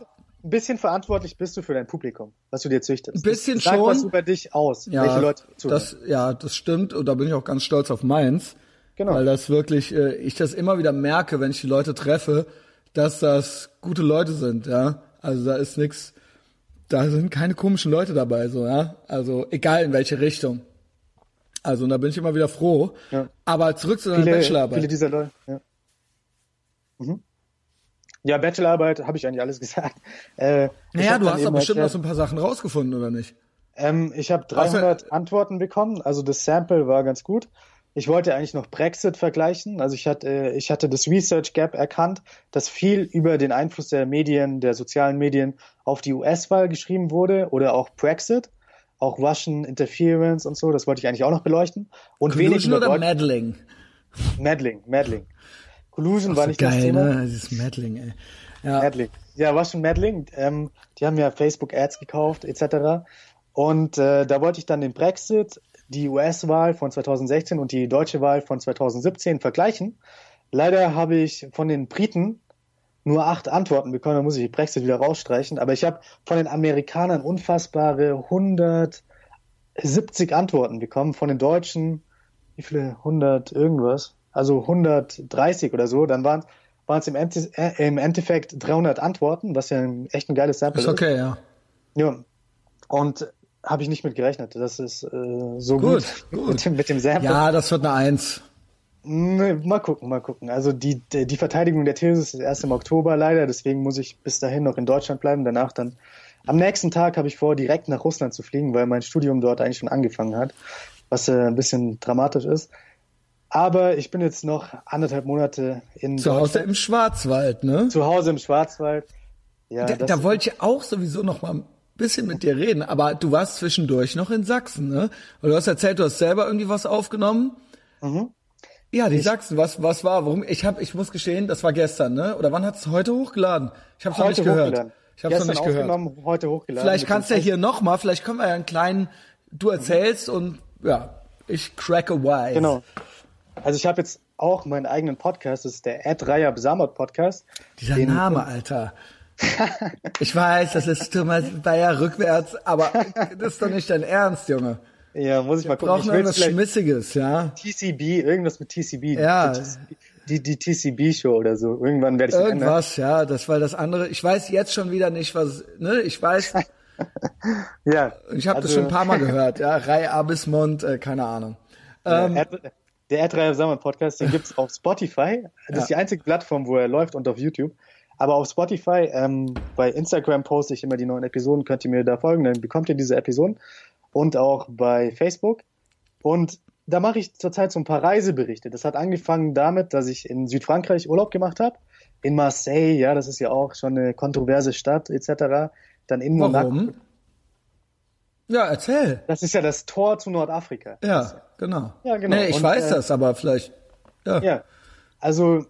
Speaker 2: ein bisschen verantwortlich bist du für dein Publikum, was du dir züchtest.
Speaker 1: Ein bisschen
Speaker 2: Sag
Speaker 1: schon.
Speaker 2: was über dich aus,
Speaker 1: ja, welche Leute zuhören. das, Ja, das stimmt und da bin ich auch ganz stolz auf meins. Genau. Weil das wirklich, äh, ich das immer wieder merke, wenn ich die Leute treffe, dass das gute Leute sind, ja. Also da ist nix, da sind keine komischen Leute dabei, so, ja. Also egal in welche Richtung. Also und da bin ich immer wieder froh. Ja. Aber zurück zu deiner viele, Bachelorarbeit.
Speaker 2: Viele dieser Leute, ja. Mhm. Ja, Bachelorarbeit habe ich eigentlich alles gesagt.
Speaker 1: Äh, naja, du hast doch bestimmt noch so ein paar Sachen rausgefunden, oder nicht?
Speaker 2: Ähm, ich habe 300 also, Antworten bekommen, also das Sample war ganz gut. Ich wollte eigentlich noch Brexit vergleichen. Also ich hatte, äh, ich hatte das Research Gap erkannt, dass viel über den Einfluss der Medien, der sozialen Medien auf die US-Wahl geschrieben wurde oder auch Brexit, auch Russian Interference und so. Das wollte ich eigentlich auch noch beleuchten. Und
Speaker 1: Collusion wenig oder Meddling?
Speaker 2: Meddling, Meddling. Collusion
Speaker 1: war
Speaker 2: so nicht
Speaker 1: geil, das Thema. Ne? Dieses Meddling, ey.
Speaker 2: Ja. Meddling. Ja, war schon Meddling. Ähm, die haben ja Facebook Ads gekauft, etc. Und äh, da wollte ich dann den Brexit, die US-Wahl von 2016 und die deutsche Wahl von 2017 vergleichen. Leider habe ich von den Briten nur acht Antworten bekommen, da muss ich die Brexit wieder rausstreichen. Aber ich habe von den Amerikanern unfassbare 170 Antworten bekommen, von den Deutschen, wie viele? 100 irgendwas? Also 130 oder so. Dann waren waren es im, Ende, äh, im Endeffekt 300 Antworten, was ja ein, echt ein geiles Sample ist.
Speaker 1: Ist okay, ja.
Speaker 2: Ja. Und habe ich nicht mit gerechnet. Das ist äh, so gut, gut, gut. Mit, dem, mit dem Sample.
Speaker 1: Ja, das wird eine Eins.
Speaker 2: Nee, mal gucken, mal gucken. Also die, die Verteidigung der These ist erst im Oktober leider, deswegen muss ich bis dahin noch in Deutschland bleiben. Danach dann am nächsten Tag habe ich vor, direkt nach Russland zu fliegen, weil mein Studium dort eigentlich schon angefangen hat, was äh, ein bisschen dramatisch ist. Aber ich bin jetzt noch anderthalb Monate in
Speaker 1: Zu Hause im Schwarzwald, ne?
Speaker 2: Zu Hause im Schwarzwald.
Speaker 1: Ja, da, da wollte ich auch sowieso noch mal ein bisschen mit dir reden, aber du warst zwischendurch noch in Sachsen, ne? Und du hast erzählt, du hast selber irgendwie was aufgenommen. Mhm. Ja, die ich, Sachsen, was was war? Warum? Ich habe, ich muss gestehen, das war gestern, ne? Oder wann hat's heute hochgeladen? Ich habe noch nicht gehört. Ich habe noch nicht gehört.
Speaker 2: Heute hochgeladen.
Speaker 1: Vielleicht kannst du ja hier noch mal, vielleicht können wir ja einen kleinen, du erzählst mhm. und ja, ich crack a wise.
Speaker 2: Genau. Also ich habe jetzt auch meinen eigenen Podcast, das ist der Ed Reier Besamot Podcast.
Speaker 1: Dieser den, Name, Alter. ich weiß, das ist Thomas Bayer rückwärts, aber das ist doch nicht dein Ernst, Junge.
Speaker 2: Ja, muss ich
Speaker 1: Wir
Speaker 2: mal gucken.
Speaker 1: Brauchen irgendwas Schmissiges, ja.
Speaker 2: TCB, irgendwas mit TCB.
Speaker 1: Ja.
Speaker 2: Die, die TCB-Show oder so. Irgendwann werde ich
Speaker 1: Irgendwas, ja, das war das andere. Ich weiß jetzt schon wieder nicht, was, ne, ich weiß.
Speaker 2: ja.
Speaker 1: Ich habe also, das schon ein paar Mal gehört, ja. Rai Abismond, äh, keine Ahnung.
Speaker 2: Ähm, ja, der R3 Sammel Podcast, den gibt's auf Spotify. Das ja. ist die einzige Plattform, wo er läuft und auf YouTube. Aber auf Spotify, ähm, bei Instagram poste ich immer die neuen Episoden, könnt ihr mir da folgen, dann bekommt ihr diese Episoden. Und auch bei Facebook. Und da mache ich zurzeit so ein paar Reiseberichte. Das hat angefangen damit, dass ich in Südfrankreich Urlaub gemacht habe. In Marseille, ja, das ist ja auch schon eine kontroverse Stadt etc. Dann in
Speaker 1: Monaco. Warum? Ja, erzähl.
Speaker 2: Das ist ja das Tor zu Nordafrika.
Speaker 1: Ja, genau. Ja, genau. Nee, ich Und, weiß äh, das, aber vielleicht. Ja.
Speaker 2: ja. Also,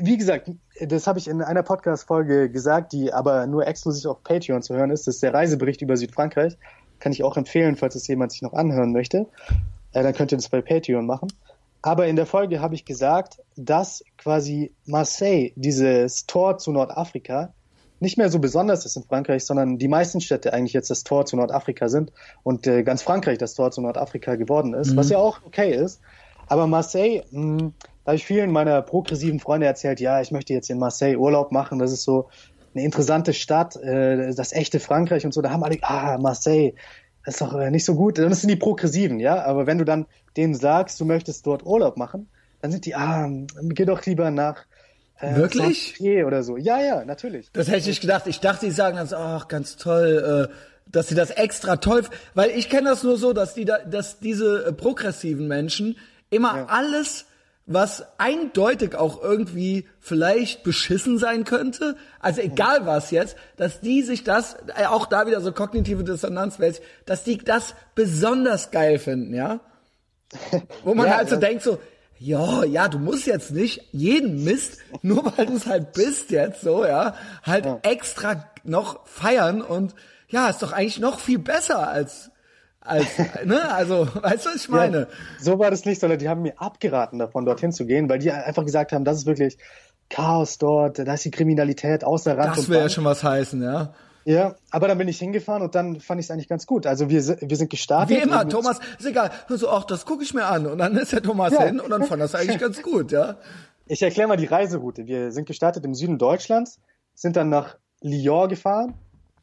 Speaker 2: wie gesagt, das habe ich in einer Podcast-Folge gesagt, die aber nur exklusiv auf Patreon zu hören ist. Das ist der Reisebericht über Südfrankreich. Kann ich auch empfehlen, falls es jemand sich noch anhören möchte. Äh, dann könnt ihr das bei Patreon machen. Aber in der Folge habe ich gesagt, dass quasi Marseille, dieses Tor zu Nordafrika, nicht mehr so besonders ist in Frankreich, sondern die meisten Städte eigentlich jetzt das Tor zu Nordafrika sind und äh, ganz Frankreich das Tor zu Nordafrika geworden ist, mhm. was ja auch okay ist. Aber Marseille, mh, hm, da habe ich vielen meiner progressiven Freunde erzählt, ja, ich möchte jetzt in Marseille Urlaub machen, das ist so eine interessante Stadt, äh, das echte Frankreich und so. Da haben alle, ah, Marseille, das ist doch äh, nicht so gut. Das sind die Progressiven, ja. Aber wenn du dann denen sagst, du möchtest dort Urlaub machen, dann sind die, ah, geh doch lieber nach
Speaker 1: äh, Wirklich?
Speaker 2: Oder so. Ja, ja, natürlich.
Speaker 1: Das hätte ich nicht gedacht. Ich dachte, die sagen dann so, ach, ganz toll, äh, dass sie das extra toll, weil ich kenne das nur so, dass die da, dass diese äh, progressiven Menschen immer ja. alles, was eindeutig auch irgendwie vielleicht beschissen sein könnte, also egal was jetzt, dass die sich das, äh, auch da wieder so kognitive Dissonanz, dass die das besonders geil finden, ja? Wo man ja, halt so ja. denkt so, ja, ja, du musst jetzt nicht jeden Mist, nur weil du es halt bist jetzt so, ja, halt ja. extra noch feiern und ja, ist doch eigentlich noch viel besser als als, ne, also, weißt du, was ich meine? Ja,
Speaker 2: so war das nicht, sondern die haben mir abgeraten davon, dorthin zu gehen, weil die einfach gesagt haben, das ist wirklich Chaos dort, da ist die Kriminalität außer Rand
Speaker 1: Das wäre ja schon was heißen, ja.
Speaker 2: Ja, aber dann bin ich hingefahren und dann fand ich es eigentlich ganz gut. Also wir, wir sind gestartet.
Speaker 1: Wie immer, Thomas, ist egal. So, ach, das gucke ich mir an. Und dann ist der Thomas ja. hin und dann fand das eigentlich ganz gut, ja.
Speaker 2: Ich erkläre mal die Reiseroute. Wir sind gestartet im Süden Deutschlands, sind dann nach Lyon gefahren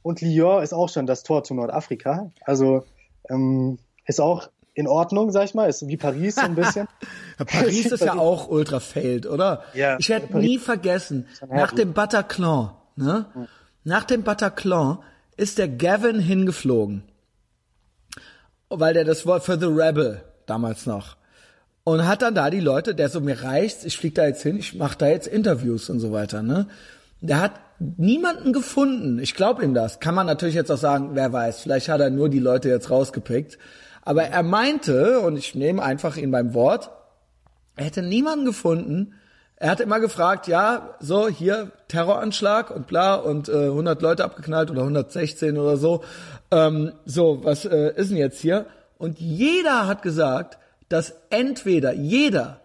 Speaker 2: und Lyon ist auch schon das Tor zu Nordafrika. Also ähm, ist auch in Ordnung, sag ich mal. Ist wie Paris so ein bisschen.
Speaker 1: Paris ist ja auch ultra failed, oder? Ja. Ich werde nie vergessen, nach dem Bataclan, ne? Hm nach dem Bataclan ist der Gavin hingeflogen, weil der das Wort für The Rebel damals noch und hat dann da die Leute, der so mir reicht, ich flieg da jetzt hin, ich mache da jetzt Interviews und so weiter, ne? Der hat niemanden gefunden. Ich glaube ihm das. Kann man natürlich jetzt auch sagen, wer weiß, vielleicht hat er nur die Leute jetzt rausgepickt. Aber er meinte, und ich nehme einfach ihn beim Wort, er hätte niemanden gefunden, Er hat immer gefragt, ja, so hier Terroranschlag und bla und äh, 100 Leute abgeknallt oder 116 oder so. Ähm, so, was äh, ist denn jetzt hier? Und jeder hat gesagt, dass entweder jeder,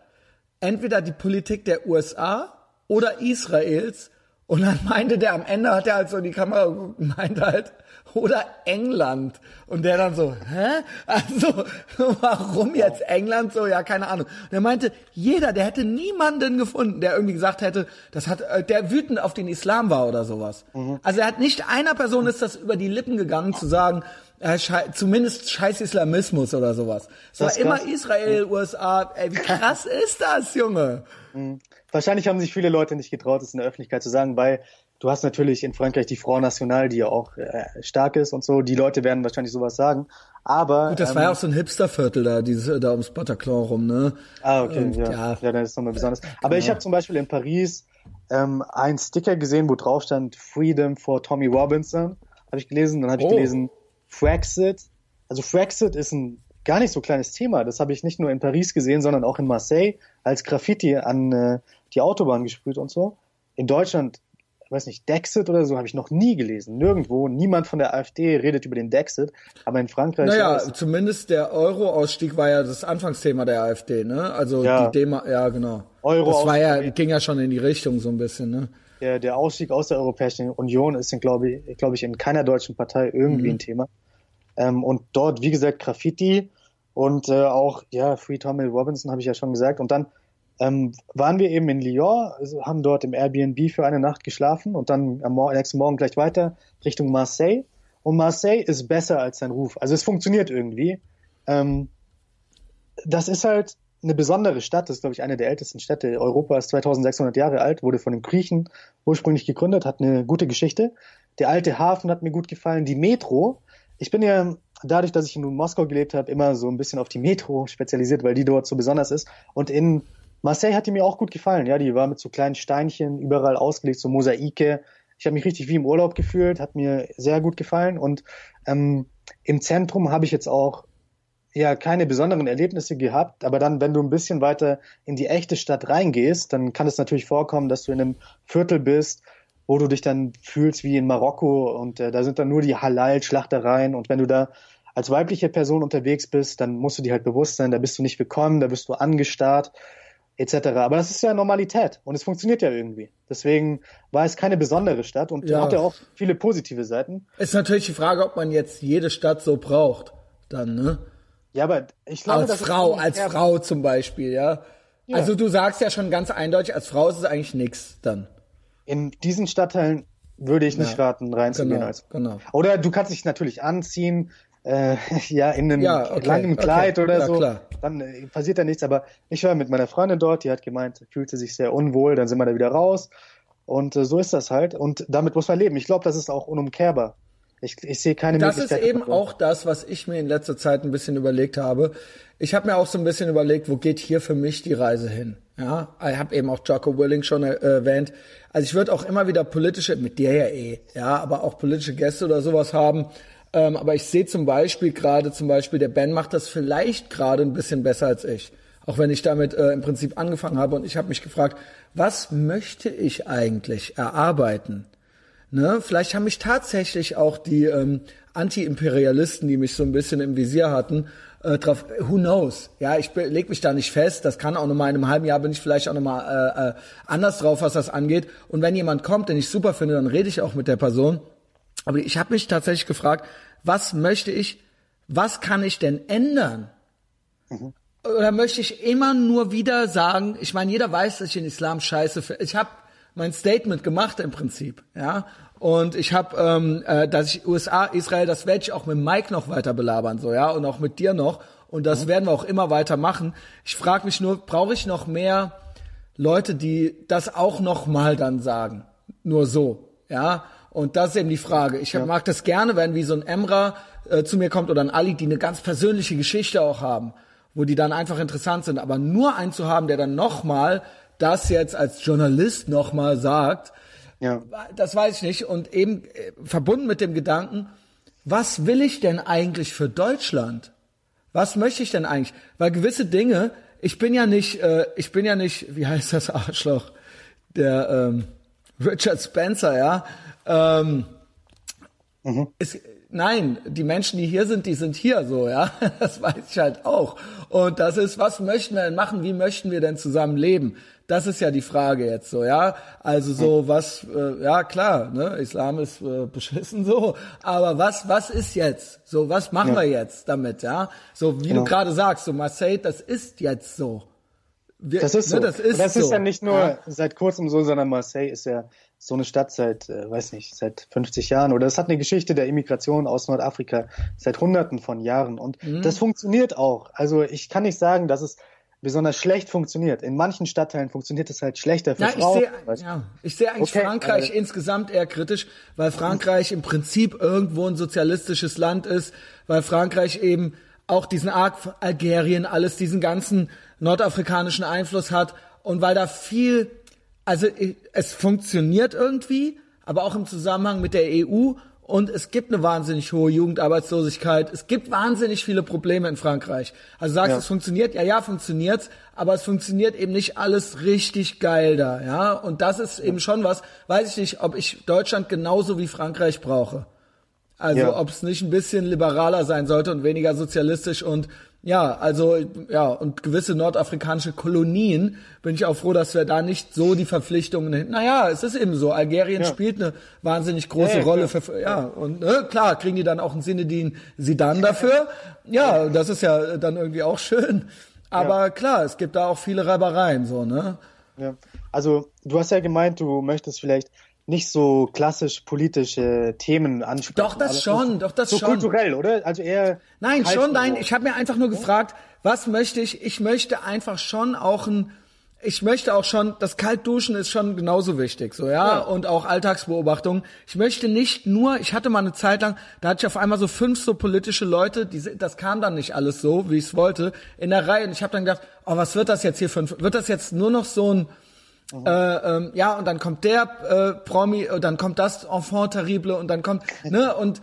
Speaker 1: entweder die Politik der USA oder Israels und dann meinte der am Ende hat er halt so in die Kamera geguckt und meinte halt, oder England. Und der dann so, hä? Also, warum jetzt England so? Ja, keine Ahnung. Und er meinte, jeder, der hätte niemanden gefunden, der irgendwie gesagt hätte, das hat, äh, der wütend auf den Islam war oder sowas. Mhm. Also er hat nicht einer Person ist das über die Lippen gegangen zu sagen, äh, schei zumindest scheiß Islamismus oder sowas. Es war immer Israel, USA. Ey, wie krass ist das, Junge?
Speaker 2: Mhm. Wahrscheinlich haben sich viele Leute nicht getraut, es in der Öffentlichkeit zu sagen, weil Du hast natürlich in Frankreich die Front National, die ja auch äh, stark ist und so. Die Leute werden wahrscheinlich sowas sagen. Aber
Speaker 1: Gut, das ähm, war ja auch so ein Hipsterviertel da, dieses äh, da ums Bataclan rum, ne?
Speaker 2: Ah, okay, und, ja. ja. Ja, dann ist nochmal besonders. Aber genau. ich habe zum Beispiel in Paris ähm, einen Sticker gesehen, wo drauf stand Freedom for Tommy Robinson. Habe ich gelesen. Dann habe ich oh. gelesen Frexit. Also Frexit ist ein gar nicht so kleines Thema. Das habe ich nicht nur in Paris gesehen, sondern auch in Marseille als Graffiti an äh, die Autobahn gesprüht und so. In Deutschland weiß nicht, Dexit oder so habe ich noch nie gelesen. Nirgendwo. Niemand von der AfD redet über den Dexit. Aber in Frankreich.
Speaker 1: Naja, zumindest der Euro-Ausstieg war ja das Anfangsthema der AfD, ne? Also ja. die Dema, ja, genau. Euro das war ja, ging ja schon in die Richtung so ein bisschen, ne?
Speaker 2: Der, der Ausstieg aus der Europäischen Union ist, glaube ich, glaube ich, in keiner deutschen Partei irgendwie mhm. ein Thema. Ähm, und dort, wie gesagt, Graffiti und äh, auch, ja, Free Tommy Robinson habe ich ja schon gesagt. Und dann ähm, waren wir eben in Lyon, also haben dort im Airbnb für eine Nacht geschlafen und dann am nächsten Morgen gleich weiter Richtung Marseille. Und Marseille ist besser als sein Ruf. Also es funktioniert irgendwie. Ähm, das ist halt eine besondere Stadt. Das ist, glaube ich, eine der ältesten Städte Europas. 2600 Jahre alt, wurde von den Griechen ursprünglich gegründet, hat eine gute Geschichte. Der alte Hafen hat mir gut gefallen. Die Metro. Ich bin ja dadurch, dass ich in Moskau gelebt habe, immer so ein bisschen auf die Metro spezialisiert, weil die dort so besonders ist. Und in Marseille hat die mir auch gut gefallen. Ja, die war mit so kleinen Steinchen überall ausgelegt, so Mosaike. Ich habe mich richtig wie im Urlaub gefühlt, hat mir sehr gut gefallen. Und ähm, im Zentrum habe ich jetzt auch ja keine besonderen Erlebnisse gehabt, aber dann, wenn du ein bisschen weiter in die echte Stadt reingehst, dann kann es natürlich vorkommen, dass du in einem Viertel bist, wo du dich dann fühlst wie in Marokko und äh, da sind dann nur die Halal-Schlachtereien und wenn du da als weibliche Person unterwegs bist, dann musst du dir halt bewusst sein, da bist du nicht willkommen, da bist du angestarrt etc. Aber das ist ja Normalität und es funktioniert ja irgendwie. Deswegen war es keine besondere Stadt und ja. hatte auch viele positive Seiten.
Speaker 1: Ist natürlich die Frage, ob man jetzt jede Stadt so braucht, dann, ne?
Speaker 2: Ja, aber ich glaube,
Speaker 1: als Frau, als Frau zum Beispiel, ja? ja. Also du sagst ja schon ganz eindeutig, als Frau ist es eigentlich nix dann.
Speaker 2: In diesen Stadtteilen würde ich nicht ja, raten, reinzugehen.
Speaker 1: Genau, als. genau.
Speaker 2: Oder du kannst dich natürlich anziehen, äh, ja, in einem ja, okay, langen Kleid okay, oder ja, so, klar. dann äh, passiert da nichts. Aber ich war mit meiner Freundin dort, die hat gemeint, fühlte sich sehr unwohl, dann sind wir da wieder raus. Und äh, so ist das halt. Und damit muss man leben. Ich glaube, das ist auch unumkehrbar. Ich, ich sehe keine
Speaker 1: das Möglichkeit. Das ist eben auch das, was ich mir in letzter Zeit ein bisschen überlegt habe. Ich habe mir auch so ein bisschen überlegt, wo geht hier für mich die Reise hin? Ja, ich habe eben auch Jocko Willing schon äh, erwähnt. Also ich würde auch immer wieder politische, mit dir ja eh, ja, aber auch politische Gäste oder sowas haben, ähm, aber ich sehe zum Beispiel gerade, zum Beispiel der Ben macht das vielleicht gerade ein bisschen besser als ich. Auch wenn ich damit äh, im Prinzip angefangen habe und ich habe mich gefragt, was möchte ich eigentlich erarbeiten? Ne? Vielleicht haben mich tatsächlich auch die ähm, Anti-Imperialisten, die mich so ein bisschen im Visier hatten, äh, drauf, who knows? Ja, ich leg mich da nicht fest. Das kann auch nochmal in einem halben Jahr bin ich vielleicht auch nochmal äh, äh, anders drauf, was das angeht. Und wenn jemand kommt, den ich super finde, dann rede ich auch mit der Person. Aber ich habe mich tatsächlich gefragt, was möchte ich, was kann ich denn ändern? Mhm. Oder möchte ich immer nur wieder sagen, ich meine, jeder weiß, dass ich den Islam scheiße finde. Ich habe mein Statement gemacht im Prinzip, ja. Und ich habe, ähm, äh, dass ich USA, Israel, das werde ich auch mit Mike noch weiter belabern, so ja, und auch mit dir noch. Und das mhm. werden wir auch immer weiter machen. Ich frage mich nur, brauche ich noch mehr Leute, die das auch noch mal dann sagen? Nur so, ja. Und das ist eben die Frage. Ich ja. mag das gerne, wenn wie so ein Emra äh, zu mir kommt oder ein Ali, die eine ganz persönliche Geschichte auch haben, wo die dann einfach interessant sind. Aber nur einen zu haben, der dann nochmal das jetzt als Journalist nochmal sagt, ja. das weiß ich nicht. Und eben äh, verbunden mit dem Gedanken, was will ich denn eigentlich für Deutschland? Was möchte ich denn eigentlich? Weil gewisse Dinge, ich bin ja nicht, äh, ich bin ja nicht, wie heißt das Arschloch? Der ähm, Richard Spencer, ja. Ähm, mhm. ist, nein, die Menschen, die hier sind, die sind hier so, ja. Das weiß ich halt auch. Und das ist, was möchten wir denn machen? Wie möchten wir denn zusammen leben? Das ist ja die Frage jetzt so, ja. Also so was, äh, ja klar, ne, Islam ist äh, beschissen so, aber was, was ist jetzt? So, was machen ja. wir jetzt damit, ja? So wie genau. du gerade sagst, so Marseille, das ist jetzt so.
Speaker 2: Wir, das ist ne, so. Das ist, das ist so. ja nicht nur ja. seit kurzem so, sondern Marseille ist ja so eine Stadt seit, äh, weiß nicht, seit 50 Jahren oder es hat eine Geschichte der Immigration aus Nordafrika seit Hunderten von Jahren und mhm. das funktioniert auch. Also ich kann nicht sagen, dass es besonders schlecht funktioniert. In manchen Stadtteilen funktioniert es halt schlechter für
Speaker 1: ja,
Speaker 2: Frauen.
Speaker 1: Ich sehe ja, ich seh eigentlich okay, Frankreich äh, insgesamt eher kritisch, weil Frankreich im Prinzip irgendwo ein sozialistisches Land ist, weil Frankreich eben auch diesen Arg Algerien, alles diesen ganzen nordafrikanischen Einfluss hat und weil da viel, also es funktioniert irgendwie, aber auch im Zusammenhang mit der EU und es gibt eine wahnsinnig hohe Jugendarbeitslosigkeit. Es gibt wahnsinnig viele Probleme in Frankreich. Also sagst ja. es funktioniert, ja, ja, funktioniert's, aber es funktioniert eben nicht alles richtig geil da, ja. Und das ist eben schon was, weiß ich nicht, ob ich Deutschland genauso wie Frankreich brauche. Also ja. ob es nicht ein bisschen liberaler sein sollte und weniger sozialistisch und ja, also ja, und gewisse nordafrikanische Kolonien bin ich auch froh, dass wir da nicht so die Verpflichtungen. Naja, es ist eben so. Algerien ja. spielt eine wahnsinnig große ja, ja, Rolle für ja, und ne, klar, kriegen die dann auch einen Sinedin Sidan dafür. Ja, das ist ja dann irgendwie auch schön. Aber klar, es gibt da auch viele Reibereien, so, ne?
Speaker 2: Ja. Also, du hast ja gemeint, du möchtest vielleicht nicht so klassisch politische Themen ansprechen.
Speaker 1: Doch, das schon, doch, das
Speaker 2: so
Speaker 1: schon.
Speaker 2: kulturell, oder? Also eher.
Speaker 1: Nein, schon, nein. Ich habe mir einfach nur gefragt, was möchte ich? Ich möchte einfach schon auch ein, ich möchte auch schon, das Kaltduschen ist schon genauso wichtig, so, ja? ja, und auch Alltagsbeobachtung. Ich möchte nicht nur, ich hatte mal eine Zeit lang, da hatte ich auf einmal so fünf so politische Leute, die, das kam dann nicht alles so, wie ich es wollte, in der Reihe. Und ich habe dann gedacht, oh, was wird das jetzt hier für ein, wird das jetzt nur noch so ein, äh, ähm, ja, und dann kommt der äh, Promi, und dann kommt das Enfant terrible und dann kommt, ne, und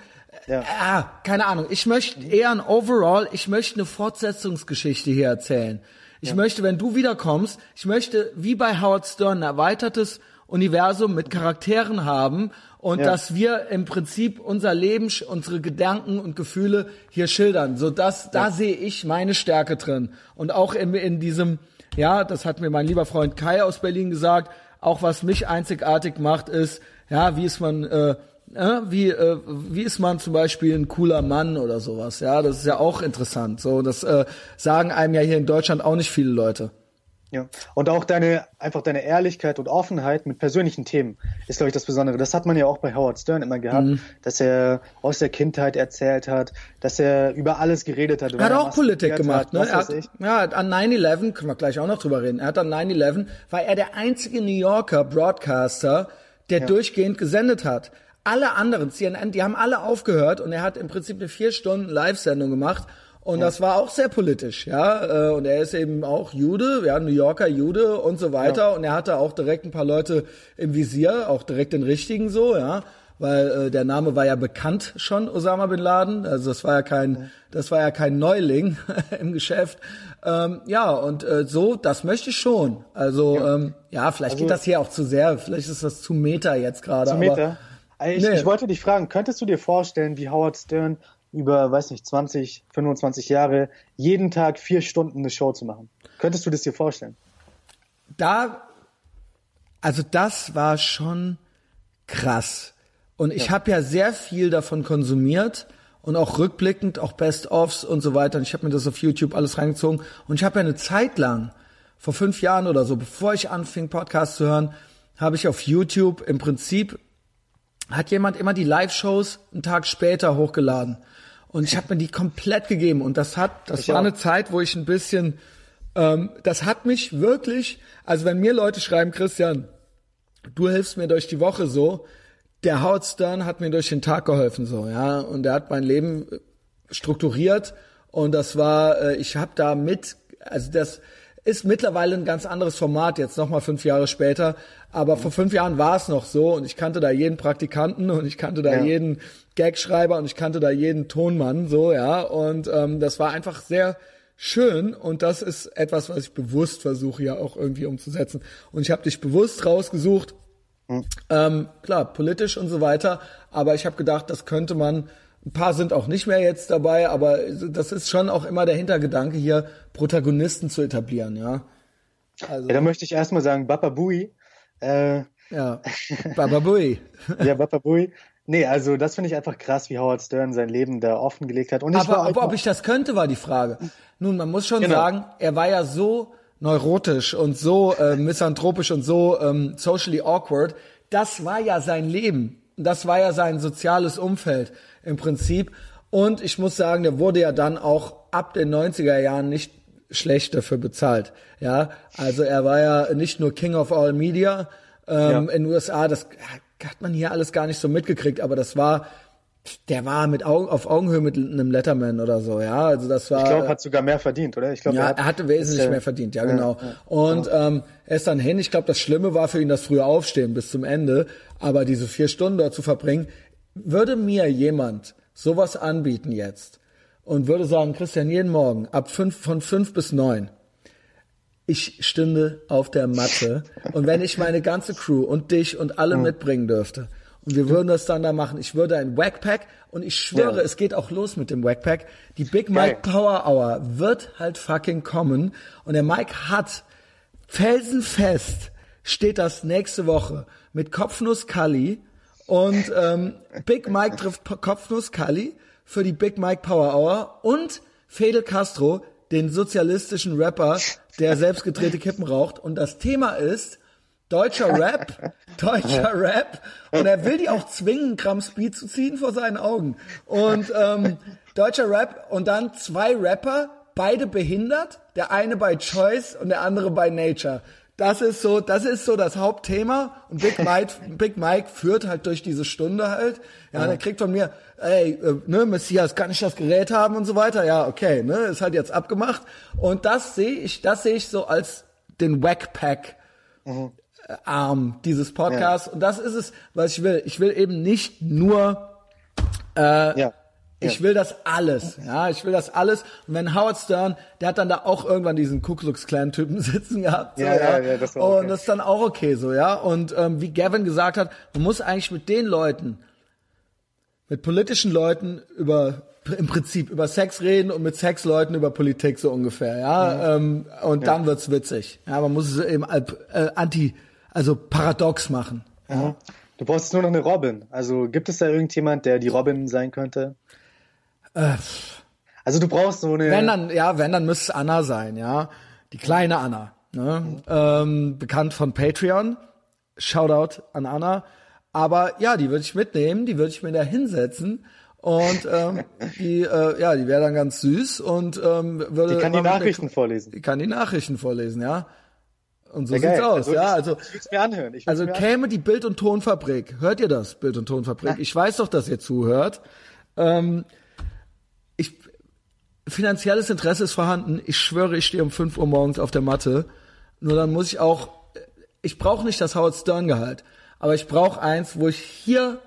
Speaker 1: ja. äh, keine Ahnung. Ich möchte eher ein Overall, ich möchte eine Fortsetzungsgeschichte hier erzählen. Ich ja. möchte, wenn du wiederkommst, ich möchte, wie bei Howard Stern, ein erweitertes Universum mit Charakteren haben und ja. dass wir im Prinzip unser Leben, unsere Gedanken und Gefühle hier schildern. So dass, da sehe ich meine Stärke drin. Und auch in, in diesem, ja, das hat mir mein lieber Freund Kai aus Berlin gesagt. Auch was mich einzigartig macht, ist, ja, wie ist man, äh, äh, wie, äh, wie ist man zum Beispiel ein cooler Mann oder sowas. Ja, das ist ja auch interessant. So, das äh, sagen einem ja hier in Deutschland auch nicht viele Leute.
Speaker 2: Ja. Und auch deine, einfach deine Ehrlichkeit und Offenheit mit persönlichen Themen ist, glaube ich, das Besondere. Das hat man ja auch bei Howard Stern immer gehabt, mhm. dass er aus der Kindheit erzählt hat, dass er über alles geredet hat.
Speaker 1: Er hat auch Politik gemacht, hat, ne? Er hat, ja, an 9-11, können wir gleich auch noch drüber reden, er hat an 9-11, war er der einzige New Yorker Broadcaster, der ja. durchgehend gesendet hat. Alle anderen, CNN, die haben alle aufgehört und er hat im Prinzip eine vier Stunden Live-Sendung gemacht und ja. das war auch sehr politisch, ja. Äh, und er ist eben auch Jude, ja, New Yorker Jude und so weiter. Ja. Und er hatte auch direkt ein paar Leute im Visier, auch direkt den richtigen so, ja. Weil äh, der Name war ja bekannt schon, Osama bin Laden. Also das war ja kein, das war ja kein Neuling im Geschäft. Ähm, ja, und äh, so, das möchte ich schon. Also ja, ähm, ja vielleicht also, geht das hier auch zu sehr. Vielleicht ist das zu Meta jetzt gerade. Zu Meta.
Speaker 2: Ich, nee. ich wollte dich fragen, könntest du dir vorstellen, wie Howard Stern über, weiß nicht, 20, 25 Jahre jeden Tag vier Stunden eine Show zu machen. Könntest du das dir vorstellen?
Speaker 1: Da, also das war schon krass. Und ich ja. habe ja sehr viel davon konsumiert und auch rückblickend, auch Best-ofs und so weiter. Und ich habe mir das auf YouTube alles reingezogen. Und ich habe ja eine Zeit lang, vor fünf Jahren oder so, bevor ich anfing, Podcasts zu hören, habe ich auf YouTube im Prinzip, hat jemand immer die Live-Shows einen Tag später hochgeladen. Und ich habe mir die komplett gegeben. Und das hat, das ich war auch. eine Zeit, wo ich ein bisschen, ähm, das hat mich wirklich, also wenn mir Leute schreiben, Christian, du hilfst mir durch die Woche so, der Howard Stern hat mir durch den Tag geholfen so, ja, und er hat mein Leben strukturiert und das war, äh, ich habe da mit, also das ist mittlerweile ein ganz anderes Format jetzt nochmal fünf Jahre später, aber vor fünf Jahren war es noch so und ich kannte da jeden Praktikanten und ich kannte da ja. jeden Gagschreiber und ich kannte da jeden Tonmann so, ja. Und ähm, das war einfach sehr schön und das ist etwas, was ich bewusst versuche ja auch irgendwie umzusetzen. Und ich habe dich bewusst rausgesucht, mhm. ähm, klar, politisch und so weiter, aber ich habe gedacht, das könnte man, ein paar sind auch nicht mehr jetzt dabei, aber das ist schon auch immer der Hintergedanke hier, Protagonisten zu etablieren, ja.
Speaker 2: Also, ja, da möchte ich erstmal sagen, Baba Bui.
Speaker 1: Äh, ja, Baba Bui.
Speaker 2: ja, Baba Bui. Nee, also das finde ich einfach krass, wie Howard Stern sein Leben da offengelegt hat.
Speaker 1: Und aber ob, ob ich das könnte, war die Frage. Nun, man muss schon genau. sagen, er war ja so neurotisch und so äh, misanthropisch und so ähm, socially awkward. Das war ja sein Leben. Das war ja sein soziales Umfeld im Prinzip. Und ich muss sagen, der wurde ja dann auch ab den 90er Jahren nicht schlecht dafür bezahlt. Ja, also er war ja nicht nur King of All Media ähm, ja. in den USA. Das hat man hier alles gar nicht so mitgekriegt, aber das war, der war mit Augen, auf Augenhöhe mit einem Letterman oder so, ja. Also das war.
Speaker 2: Ich glaube, hat sogar mehr verdient, oder? Ich glaube,
Speaker 1: ja, er, hat, er hatte wesentlich mehr verdient, ja, genau. Ja, und ähm, er ist dann hin. Ich glaube, das Schlimme war für ihn das frühe Aufstehen bis zum Ende, aber diese vier Stunden dort zu verbringen, würde mir jemand sowas anbieten jetzt und würde sagen, Christian, jeden Morgen ab fünf, von fünf bis neun ich stünde auf der Matte und wenn ich meine ganze Crew und dich und alle mhm. mitbringen dürfte und wir würden das dann da machen, ich würde ein Wackpack und ich schwöre, ja. es geht auch los mit dem Wackpack. Die Big Mike Geil. Power Hour wird halt fucking kommen und der Mike hat felsenfest steht das nächste Woche mit Kopfnuss Kali und ähm, Big Mike trifft Kopfnuss Kali für die Big Mike Power Hour und Fidel Castro, den sozialistischen Rapper der selbst gedrehte Kippen raucht. Und das Thema ist deutscher Rap, deutscher Rap. Und er will die auch zwingen, Gramm Speed zu ziehen vor seinen Augen. Und ähm, deutscher Rap und dann zwei Rapper, beide behindert. Der eine bei Choice und der andere bei Nature. Das ist so, das ist so das Hauptthema. Und Big Mike, Big Mike führt halt durch diese Stunde halt. Ja, ja. der kriegt von mir, ey, äh, ne, Messias, kann ich das Gerät haben und so weiter? Ja, okay, ne, ist halt jetzt abgemacht. Und das sehe ich, das sehe ich so als den Wackpack. Mhm. Arm dieses Podcasts. Ja. Und das ist es, was ich will. Ich will eben nicht nur äh, ja. Ich will das alles, ja, ich will das alles. Und wenn Howard Stern, der hat dann da auch irgendwann diesen Ku Klux Klan Typen sitzen gehabt, so, ja, ja, ja, das war okay. und das ist dann auch okay, so, ja. Und ähm, wie Gavin gesagt hat, man muss eigentlich mit den Leuten, mit politischen Leuten über im Prinzip über Sex reden und mit Sexleuten über Politik so ungefähr, ja. Mhm. Ähm, und dann wird's witzig. Ja, man muss es eben äh, anti, also paradox machen. Mhm.
Speaker 2: Du brauchst nur noch eine Robin. Also gibt es da irgendjemand, der die Robin sein könnte? Äh, also du brauchst so eine.
Speaker 1: Wenn dann, ja, wenn dann müsste es Anna sein, ja. Die kleine Anna. Ne? Ähm, bekannt von Patreon. Shoutout an Anna. Aber ja, die würde ich mitnehmen, die würde ich mir da hinsetzen. Und ähm, die, äh, ja, die wäre dann ganz süß und ähm, würde.
Speaker 2: Die kann die Nachrichten vorlesen.
Speaker 1: Die kann die Nachrichten vorlesen, ja. Und so ja, sieht's geil. aus, also ja. Also,
Speaker 2: ich, mir anhören. Ich
Speaker 1: also mir käme anhören. die Bild- und Tonfabrik. Hört ihr das, Bild- und Tonfabrik? Ja. Ich weiß doch, dass ihr zuhört. Ähm, finanzielles Interesse ist vorhanden. Ich schwöre, ich stehe um 5 Uhr morgens auf der Matte. Nur dann muss ich auch, ich brauche nicht das Howard Stern Gehalt, aber ich brauche eins, wo ich hier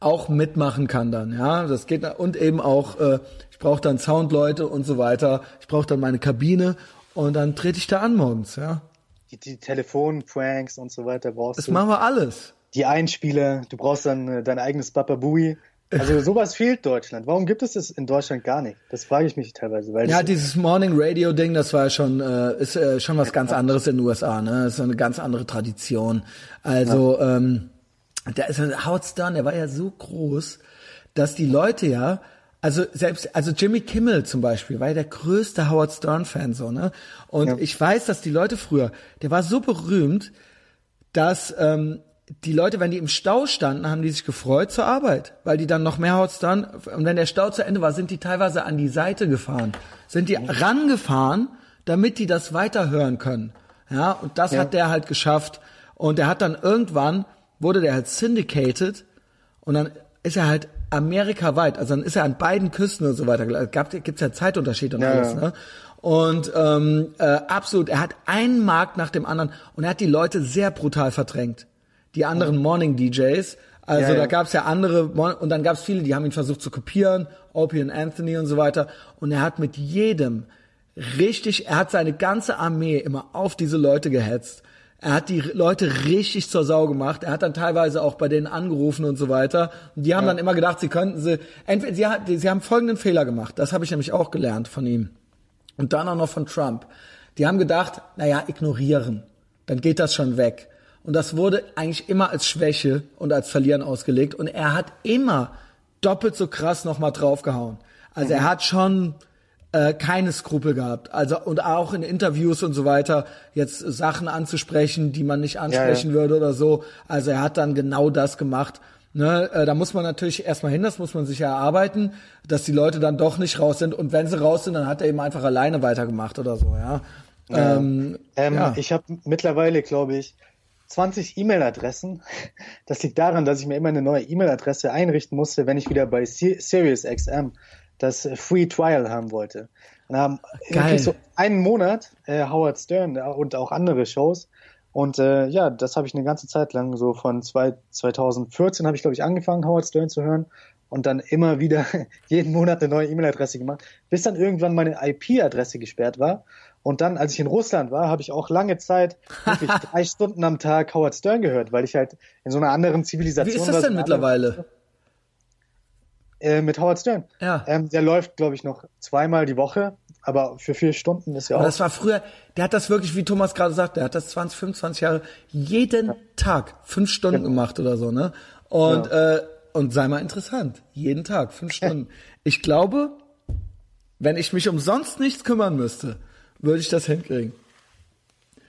Speaker 1: auch mitmachen kann dann, ja, das geht und eben auch, äh, ich brauche dann Soundleute und so weiter. Ich brauche dann meine Kabine und dann trete ich da an morgens, ja.
Speaker 2: Die, die Telefonpranks und so weiter brauchst
Speaker 1: das
Speaker 2: du.
Speaker 1: Das machen wir alles.
Speaker 2: Die Einspieler, du brauchst dann äh, dein eigenes Baba Bui. Also sowas fehlt Deutschland. Warum gibt es das in Deutschland gar nicht? Das frage ich mich teilweise. Weil
Speaker 1: ja, dieses Morning Radio Ding, das war schon äh, ist äh, schon was ganz anderes in den USA. Ne, das ist eine ganz andere Tradition. Also ja. ähm, da ist Howard Stern, der war ja so groß, dass die Leute ja also selbst, also Jimmy Kimmel zum Beispiel war ja der größte Howard Stern Fan so, ne? Und ja. ich weiß, dass die Leute früher, der war so berühmt, dass ähm, die Leute, wenn die im Stau standen, haben die sich gefreut zur Arbeit, weil die dann noch mehr Hot dann und wenn der Stau zu Ende war, sind die teilweise an die Seite gefahren, sind die rangefahren, damit die das weiterhören können. Ja, und das ja. hat der halt geschafft und der hat dann irgendwann wurde der halt syndicated und dann ist er halt amerikaweit, also dann ist er an beiden Küsten und so weiter. Gab gibt's ja Zeitunterschied und ja, alles, ne? Und ähm, äh, absolut, er hat einen Markt nach dem anderen und er hat die Leute sehr brutal verdrängt die anderen Morning DJs. Also ja, ja. da gab's ja andere und dann gab's viele, die haben ihn versucht zu kopieren, Opie und Anthony und so weiter. Und er hat mit jedem richtig, er hat seine ganze Armee immer auf diese Leute gehetzt. Er hat die Leute richtig zur Sau gemacht. Er hat dann teilweise auch bei denen angerufen und so weiter. Und die haben ja. dann immer gedacht, sie könnten sie, entweder sie, sie haben folgenden Fehler gemacht. Das habe ich nämlich auch gelernt von ihm. Und dann auch noch von Trump. Die haben gedacht, naja, ignorieren. Dann geht das schon weg. Und das wurde eigentlich immer als Schwäche und als Verlieren ausgelegt. Und er hat immer doppelt so krass nochmal draufgehauen. Also mhm. er hat schon äh, keine Skrupel gehabt. Also und auch in Interviews und so weiter jetzt Sachen anzusprechen, die man nicht ansprechen ja, ja. würde oder so. Also er hat dann genau das gemacht. Ne, äh, da muss man natürlich erstmal hin, das muss man sich ja erarbeiten, dass die Leute dann doch nicht raus sind. Und wenn sie raus sind, dann hat er eben einfach alleine weitergemacht oder so, ja.
Speaker 2: Ähm, ähm, ja. Ich habe mittlerweile, glaube ich, 20 E-Mail-Adressen. Das liegt daran, dass ich mir immer eine neue E-Mail-Adresse einrichten musste, wenn ich wieder bei SiriusXM das Free Trial haben wollte. Und haben Geil. so einen Monat äh, Howard Stern und auch andere Shows. Und äh, ja, das habe ich eine ganze Zeit lang, so von zwei, 2014 habe ich, glaube ich, angefangen, Howard Stern zu hören und dann immer wieder jeden Monat eine neue E-Mail-Adresse gemacht, bis dann irgendwann meine IP-Adresse gesperrt war. Und dann, als ich in Russland war, habe ich auch lange Zeit wirklich drei Stunden am Tag Howard Stern gehört, weil ich halt in so einer anderen Zivilisation war.
Speaker 1: Wie ist das denn mittlerweile?
Speaker 2: Äh, mit Howard Stern.
Speaker 1: Ja.
Speaker 2: Ähm, der läuft, glaube ich, noch zweimal die Woche, aber für vier Stunden ist ja
Speaker 1: auch. Das war früher, der hat das wirklich, wie Thomas gerade sagt, der hat das 20, 25 Jahre jeden ja. Tag fünf Stunden genau. gemacht oder so, ne? Und, ja. äh, und sei mal interessant. Jeden Tag, fünf Stunden. ich glaube, wenn ich mich umsonst nichts kümmern müsste, würde ich das hinkriegen.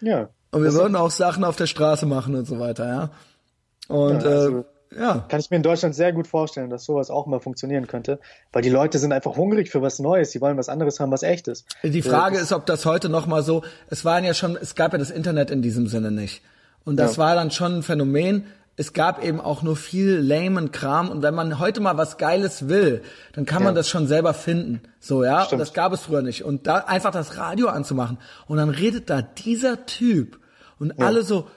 Speaker 2: Ja.
Speaker 1: Und wir würden auch Sachen auf der Straße machen und so weiter, ja. Und ja, also, äh, ja.
Speaker 2: Kann ich mir in Deutschland sehr gut vorstellen, dass sowas auch mal funktionieren könnte, weil die Leute sind einfach hungrig für was Neues, die wollen was anderes haben, was echtes.
Speaker 1: Die Frage ist, ob das heute noch mal so, es waren ja schon, es gab ja das Internet in diesem Sinne nicht. Und das ja. war dann schon ein Phänomen. Es gab eben auch nur viel lamen Kram und wenn man heute mal was Geiles will, dann kann man das schon selber finden. So, ja. Stimmt. Und das gab es früher nicht. Und da einfach das Radio anzumachen und dann redet da dieser Typ und ja. alle so,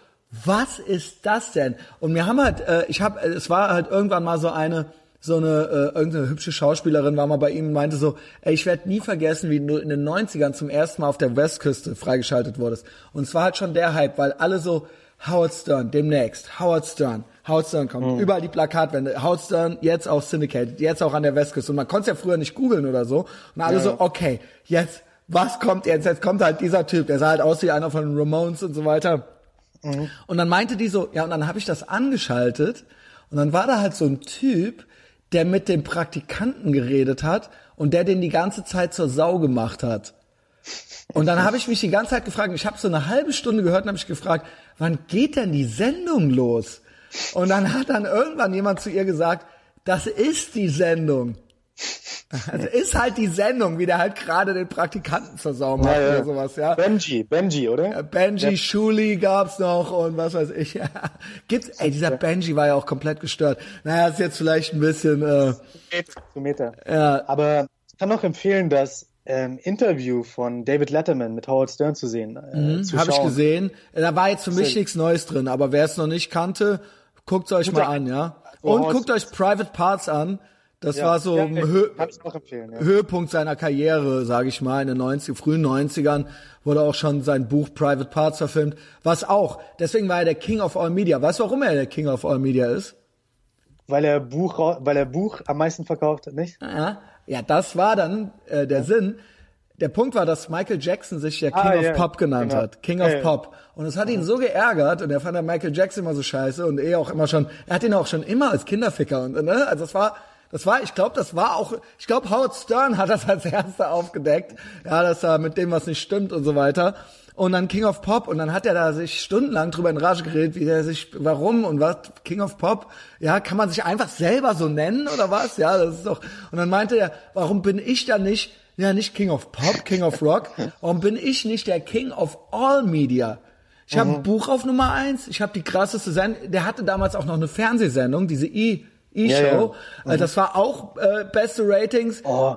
Speaker 1: was ist das denn? Und wir haben halt, äh, ich habe, es war halt irgendwann mal so eine, so eine äh, irgendeine hübsche Schauspielerin war mal bei ihm und meinte so, ey, ich werde nie vergessen, wie du in den 90ern zum ersten Mal auf der Westküste freigeschaltet wurdest. Und es war halt schon der Hype, weil alle so Howard Stern demnächst, Howard Stern, Howard Stern kommt, mhm. überall die Plakatwände, Howard Stern jetzt auch Syndicated, jetzt auch an der Westküste und man konnte es ja früher nicht googeln oder so und alle ja. so, okay, jetzt was kommt jetzt? Jetzt kommt halt dieser Typ, der sah halt aus wie einer von den Ramones und so weiter Mhm. Und dann meinte die so, ja, und dann habe ich das angeschaltet und dann war da halt so ein Typ, der mit dem Praktikanten geredet hat und der den die ganze Zeit zur Sau gemacht hat. Und dann habe ich mich die ganze Zeit gefragt, ich habe so eine halbe Stunde gehört und habe ich gefragt, wann geht denn die Sendung los? Und dann hat dann irgendwann jemand zu ihr gesagt, das ist die Sendung. Also ist halt die Sendung, wie der halt gerade den Praktikanten zur Sau macht ja, ja. oder sowas, ja.
Speaker 2: Benji, Benji, oder?
Speaker 1: Benji, ja. Schuli gab's noch und was weiß ich. Gibt's, ey, dieser Benji war ja auch komplett gestört. Naja, ist jetzt vielleicht ein bisschen, äh,
Speaker 2: zu Meter. Ja. Aber ich kann noch empfehlen, das ähm, Interview von David Letterman mit Howard Stern zu sehen. Äh,
Speaker 1: mhm, Habe ich gesehen. Da war jetzt für mich nichts Neues drin, aber wer es noch nicht kannte, guckt's euch mal an, ja. Und guckt euch Private Parts an. Das ja, war so ja, Hö ja. Höhepunkt seiner Karriere, sage ich mal, in den 90, frühen 90ern wurde auch schon sein Buch Private Parts verfilmt, was auch, deswegen war er der King of All Media. Weißt du, warum er der King of All Media ist?
Speaker 2: Weil er Buch, weil er Buch am meisten verkauft hat, nicht?
Speaker 1: Ja, ja das war dann äh, der Sinn. Der Punkt war, dass Michael Jackson sich ja ah, King ah, of Pop genannt genau. hat. King of Pop. Und es hat ihn so geärgert und er fand der Michael Jackson immer so scheiße und eh auch immer schon, er hat ihn auch schon immer als Kinderficker und, ne, also es war, das war, ich glaube, das war auch, ich glaube, Howard Stern hat das als erster aufgedeckt, ja, dass er mit dem was nicht stimmt und so weiter. Und dann King of Pop und dann hat er da sich stundenlang drüber in Rage geredet, wie der sich, warum und was, King of Pop, ja, kann man sich einfach selber so nennen oder was? Ja, das ist doch, und dann meinte er, warum bin ich da nicht, ja, nicht King of Pop, King of Rock, warum bin ich nicht der King of All Media? Ich habe ein mhm. Buch auf Nummer eins, ich habe die krasseste Sendung, der hatte damals auch noch eine Fernsehsendung, diese I, E-Show. Ja, ja. Äh, mhm. Das war auch äh, beste Ratings.
Speaker 2: Oh,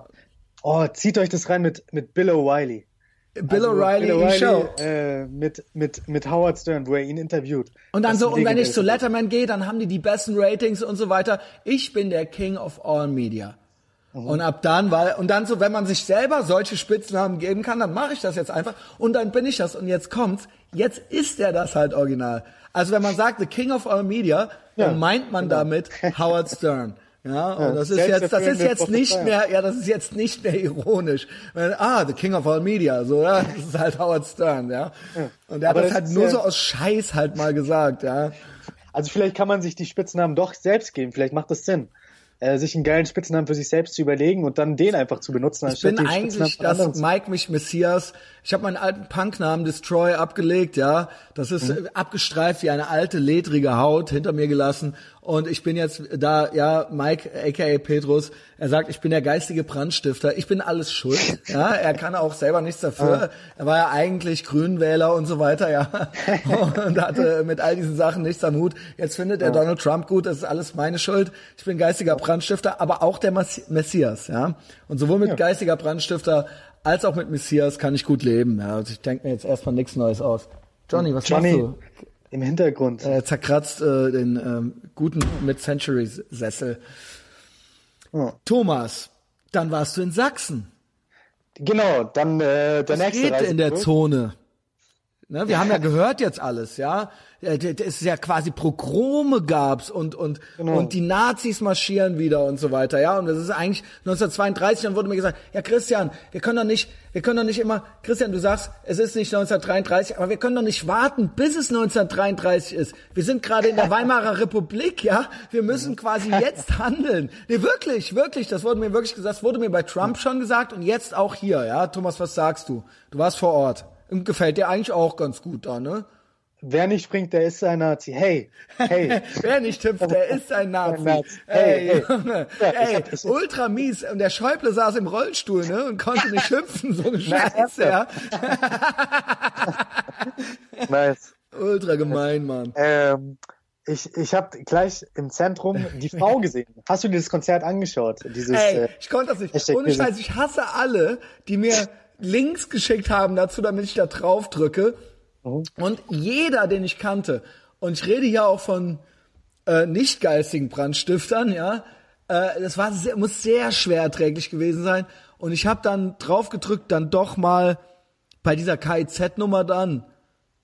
Speaker 2: oh, zieht euch das rein mit, mit Bill O'Reilly.
Speaker 1: Bill also O'Reilly E-Show.
Speaker 2: Äh, mit, mit, mit Howard Stern, wo er ihn interviewt.
Speaker 1: Und dann so, und wenn ich zu Letterman gehe, dann haben die die besten Ratings und so weiter. Ich bin der King of all Media. Und ab dann, weil, und dann so, wenn man sich selber solche Spitznamen geben kann, dann mache ich das jetzt einfach und dann bin ich das und jetzt kommt's, jetzt ist er das halt original. Also wenn man sagt, the king of all media,
Speaker 2: Ja,
Speaker 1: dann meint man
Speaker 2: genau.
Speaker 1: damit Howard Stern. Ja, und
Speaker 2: Ja,
Speaker 1: das ist jetzt, das ist jetzt nicht mehr, ja, das ist jetzt nicht mehr ironisch. Ah, the king of all media, so, ja, das ist halt Howard Stern, ja. Und er hat
Speaker 2: Aber
Speaker 1: das
Speaker 2: das
Speaker 1: halt nur
Speaker 2: ja-
Speaker 1: so aus Scheiß halt mal gesagt, ja.
Speaker 2: Also vielleicht kann man sich die Spitznamen doch selbst geben. Vielleicht macht das Sinn, äh, sich einen geilen Spitznamen für sich selbst zu überlegen und dann den einfach zu benutzen.
Speaker 1: Ich bin eigentlich das Mike mich Messias. Ich habe meinen alten Punknamen Destroy abgelegt, ja. Das ist
Speaker 2: Mhm.
Speaker 1: abgestreift wie eine alte ledrige Haut hinter mir gelassen und ich bin jetzt da, ja, Mike aka Petrus. Er sagt, ich bin der geistige Brandstifter. Ich bin alles schuld, ja. Er kann auch selber nichts dafür. Er war ja eigentlich Grünwähler und so weiter, ja. Und hatte mit all diesen Sachen nichts am Hut. Jetzt findet er Donald Trump gut. Das ist alles meine Schuld. Ich bin geistiger Brandstifter, aber auch der Messi- Messias, ja. Und sowohl mit geistiger Brandstifter als auch mit Messias kann ich gut leben. Ja, also ich denke mir jetzt erstmal nichts Neues aus. Johnny, was
Speaker 2: Johnny
Speaker 1: machst
Speaker 2: im Hintergrund.
Speaker 1: Äh, zerkratzt äh, den ähm, guten Mid-Century-Sessel.
Speaker 2: Ja.
Speaker 1: Thomas, dann warst du in Sachsen.
Speaker 2: Genau, dann äh, der
Speaker 1: Was
Speaker 2: nächste
Speaker 1: geht in der
Speaker 2: Reiseführer.
Speaker 1: Zone? Ne, wir haben ja gehört jetzt alles, ja. D- Es ist ja quasi Progrome gab's und und
Speaker 2: Genau.
Speaker 1: und die Nazis marschieren wieder und so weiter, ja. Und das ist eigentlich 1932. Dann wurde mir gesagt, ja Christian, wir können doch nicht, wir können doch nicht immer, Christian, du sagst, es ist nicht 1933, aber wir können doch nicht warten, bis es 1933 ist. Wir sind gerade in der Weimarer Republik, ja. Wir müssen quasi jetzt handeln. Nee, wirklich, wirklich. Das wurde mir wirklich gesagt. Das wurde mir bei Trump schon gesagt und jetzt auch hier, ja. Thomas, was sagst du? Du warst vor Ort. Gefällt dir eigentlich auch ganz gut da, ne?
Speaker 2: Wer nicht springt, der ist ein Nazi. Hey, hey.
Speaker 1: Wer nicht hüpft, der ist ein Nazi.
Speaker 2: Nazi.
Speaker 1: Ey,
Speaker 2: Hey, hey.
Speaker 1: Junge.
Speaker 2: Ja, hab-
Speaker 1: ultra mies. Und der Schäuble saß im Rollstuhl, ne? Und konnte nicht hüpfen. So eine Scheiße, ja.
Speaker 2: nice.
Speaker 1: Ultra gemein, Mann.
Speaker 2: Ähm, ich ich habe gleich im Zentrum die Frau gesehen. Hast du dir das Konzert angeschaut? Dieses,
Speaker 1: Ey,
Speaker 2: äh,
Speaker 1: ich konnte das nicht.
Speaker 2: Hashtag
Speaker 1: Ohne. Scheiß, ich hasse alle, die mir Links geschickt haben dazu, damit ich da drauf drücke.
Speaker 2: Mhm.
Speaker 1: Und jeder, den ich kannte, und ich rede hier auch von äh, nicht geistigen Brandstiftern, ja, äh, das war sehr, muss sehr schwer erträglich gewesen sein. Und ich habe dann drauf gedrückt, dann doch mal bei dieser KIZ-Nummer dann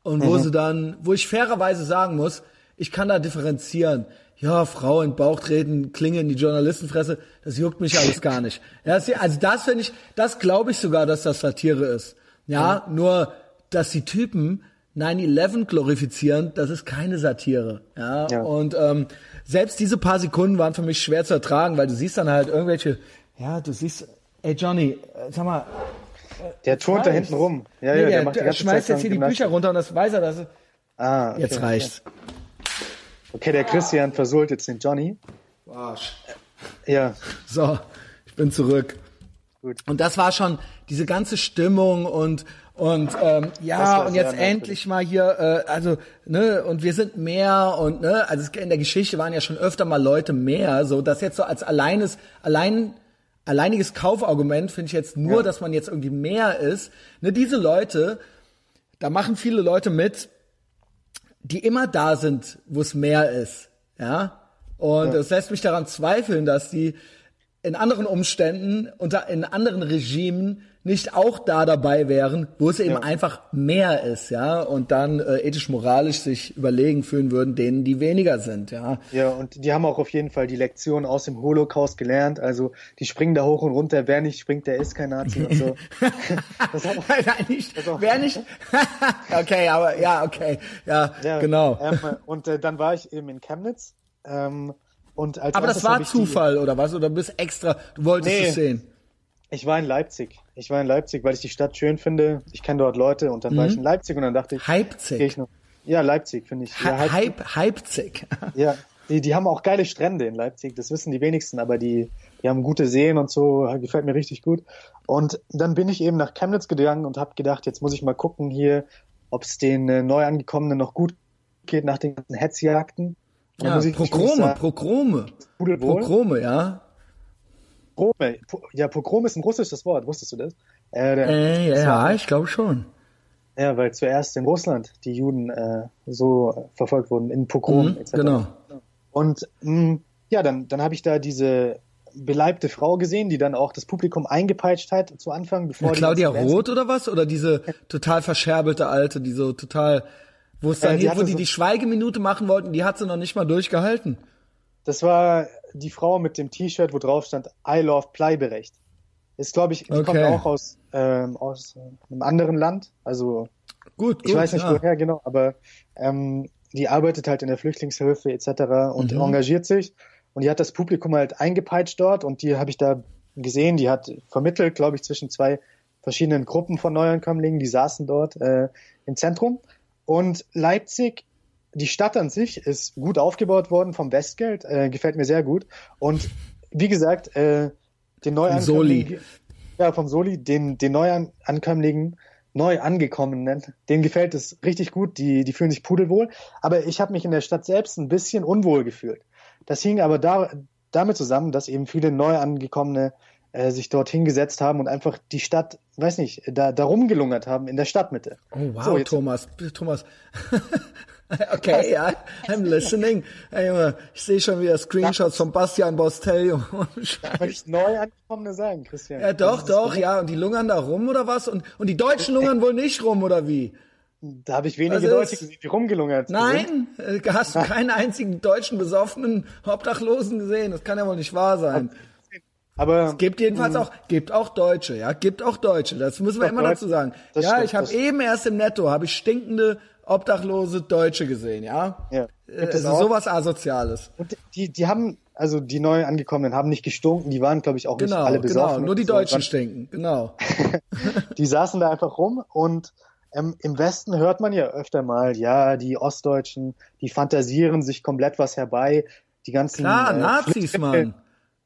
Speaker 1: und
Speaker 2: Mhm.
Speaker 1: wo sie dann, wo ich fairerweise sagen muss, ich kann da differenzieren. Ja, Frau in Bauch treten, Klinge in die Journalistenfresse, das juckt mich alles gar nicht. Ja, also das finde ich, das glaube ich sogar, dass das Satire ist. Ja, nur, dass die Typen 9-11 glorifizieren, das ist keine Satire. Ja,
Speaker 2: Ja.
Speaker 1: und ähm, selbst diese paar Sekunden waren für mich schwer zu ertragen, weil du siehst dann halt irgendwelche, ja, du siehst, ey Johnny, äh, sag mal,
Speaker 2: der turnt da hinten rum. Ja,
Speaker 1: nee,
Speaker 2: ja, der
Speaker 1: der, der schmeißt
Speaker 2: Zeit
Speaker 1: jetzt hier die
Speaker 2: Gymnastik.
Speaker 1: Bücher runter und das weiß er, dass
Speaker 2: Ah, okay,
Speaker 1: jetzt reicht's.
Speaker 2: Okay, der Christian versohlt jetzt den Johnny.
Speaker 1: Arsch.
Speaker 2: Ja,
Speaker 1: So, ich bin zurück.
Speaker 2: Gut.
Speaker 1: Und das war schon diese ganze Stimmung und und ähm, ja und jetzt endlich mal hier äh, also ne und wir sind mehr und ne also es, in der Geschichte waren ja schon öfter mal Leute mehr so das jetzt so als alleines allein alleiniges Kaufargument finde ich jetzt nur
Speaker 2: Ja.
Speaker 1: dass man jetzt irgendwie mehr ist ne diese Leute da machen viele Leute mit die immer da sind, wo es mehr ist. Ja. Und das lässt mich daran zweifeln, dass die in anderen Umständen, unter, in anderen Regimen nicht auch da dabei wären, wo es eben
Speaker 2: Ja.
Speaker 1: einfach mehr ist, ja, und dann äh, ethisch-moralisch sich überlegen fühlen würden, denen, die weniger sind, ja.
Speaker 2: ja, und die haben auch auf jeden Fall die Lektion aus dem Holocaust gelernt. Also die springen da hoch und runter. Wer nicht springt, der ist kein Nazi und so. das hat,
Speaker 1: Nein, nicht, wer nicht, okay, aber, ja, okay, ja,
Speaker 2: ja,
Speaker 1: genau.
Speaker 2: Ähm, und äh, dann war ich eben in Chemnitz. Ähm, und als
Speaker 1: aber das war
Speaker 2: ich die-
Speaker 1: Zufall, oder was? Oder bist extra, du wolltest
Speaker 2: Nee.
Speaker 1: es sehen?
Speaker 2: Ich war in Leipzig. Ich war in Leipzig, weil ich die Stadt schön finde. Ich kenne dort Leute und dann
Speaker 1: Mhm.
Speaker 2: war ich in Leipzig und dann dachte ich,
Speaker 1: Leipzig.
Speaker 2: ich noch. Ja, Leipzig finde ich. Ja, Leipzig-
Speaker 1: Hype, Hypzig.
Speaker 2: Ja, die, die haben auch geile Strände in Leipzig, das wissen die wenigsten, aber die, die haben gute Seen und so, gefällt mir richtig gut. Und dann bin ich eben nach Chemnitz gegangen und habe gedacht, jetzt muss ich mal gucken hier, ob es den äh, Neuangekommenen noch gut geht nach den ganzen Hetzjagden.
Speaker 1: Ja, Pogrome, Pogrome. Pogrome, ja.
Speaker 2: Pogrome. Po- Ja, Pogrom ist ein russisches Wort, wusstest du das? Äh, der,
Speaker 1: Äh,
Speaker 2: das
Speaker 1: ja,
Speaker 2: war-
Speaker 1: ich glaube schon.
Speaker 2: ja, weil zuerst in Russland die Juden äh, so äh, verfolgt wurden, in Pogrom
Speaker 1: Mhm,
Speaker 2: etc.
Speaker 1: genau.
Speaker 2: Und mh, ja, dann, dann habe ich da diese beleibte Frau gesehen, die dann auch das Publikum eingepeitscht hat zu Anfang, bevor
Speaker 1: ja, Claudia Roth oder was? Oder diese total verscherbelte Alte, die so total, wo es dann, äh, die hier, wo die so die Schweigeminute machen wollten, die hat sie noch nicht mal durchgehalten.
Speaker 2: Das war die Frau mit dem T-Shirt, wo drauf stand I love Bleiberecht. Ist, glaube ich, die okay. kommt auch aus, ähm, aus einem anderen Land. Also gut, ich gut, weiß nicht ja. woher genau, aber ähm, die arbeitet halt in der Flüchtlingshilfe etc. und mhm. engagiert sich. Und die hat das Publikum halt eingepeitscht dort und die habe ich da gesehen, die hat vermittelt, glaube ich, zwischen zwei verschiedenen Gruppen von Neuankömmlingen, die saßen dort äh, im Zentrum. Und Leipzig, die Stadt an sich ist gut aufgebaut worden vom Westgeld, äh, gefällt mir sehr gut. Und wie gesagt, äh, den Neuankömmlingen, ja, vom Soli, den, den Neuankömmlingen, neu angekommenen, denen gefällt es richtig gut, die, die fühlen sich pudelwohl. Aber ich habe mich in der Stadt selbst ein bisschen unwohl gefühlt. Das hing aber da, damit zusammen, dass eben viele neu angekommene äh, sich dort hingesetzt haben und einfach die Stadt, weiß nicht, da, da rumgelungert haben in der Stadtmitte.
Speaker 1: Oh wow, so, Thomas, Thomas. Okay, ja, I'm listening. Ich sehe schon wieder Screenshots von Bastian Bostel, Junge.
Speaker 2: Aber nicht neu angekommene sagen, Christian.
Speaker 1: Ja, doch, doch, ja. Und die lungern da rum oder was? Und, und die Deutschen lungern wohl nicht rum oder wie?
Speaker 2: Da habe ich wenige Deutsche gesehen, die rumgelungert
Speaker 1: Nein, sind. Äh, hast du keinen einzigen deutschen besoffenen Obdachlosen gesehen? Das kann ja wohl nicht wahr sein. Aber es gibt jedenfalls hm. auch, gibt auch Deutsche, ja, gibt auch Deutsche. Das müssen wir immer Deutsch, dazu sagen. Ja, stimmt, ich habe eben erst im Netto habe ich stinkende obdachlose Deutsche gesehen, ja. Ja. Äh, also sowas asoziales.
Speaker 2: Und die, die haben, also die neu angekommenen haben nicht gestunken, die waren, glaube ich, auch
Speaker 1: genau,
Speaker 2: nicht alle genau. besoffen.
Speaker 1: Genau, nur die Deutschen so. stinken, genau.
Speaker 2: die saßen da einfach rum und ähm, im Westen hört man ja öfter mal, ja, die Ostdeutschen, die fantasieren sich komplett was herbei. Die ganzen
Speaker 1: Klar, äh, Nazis, Mann.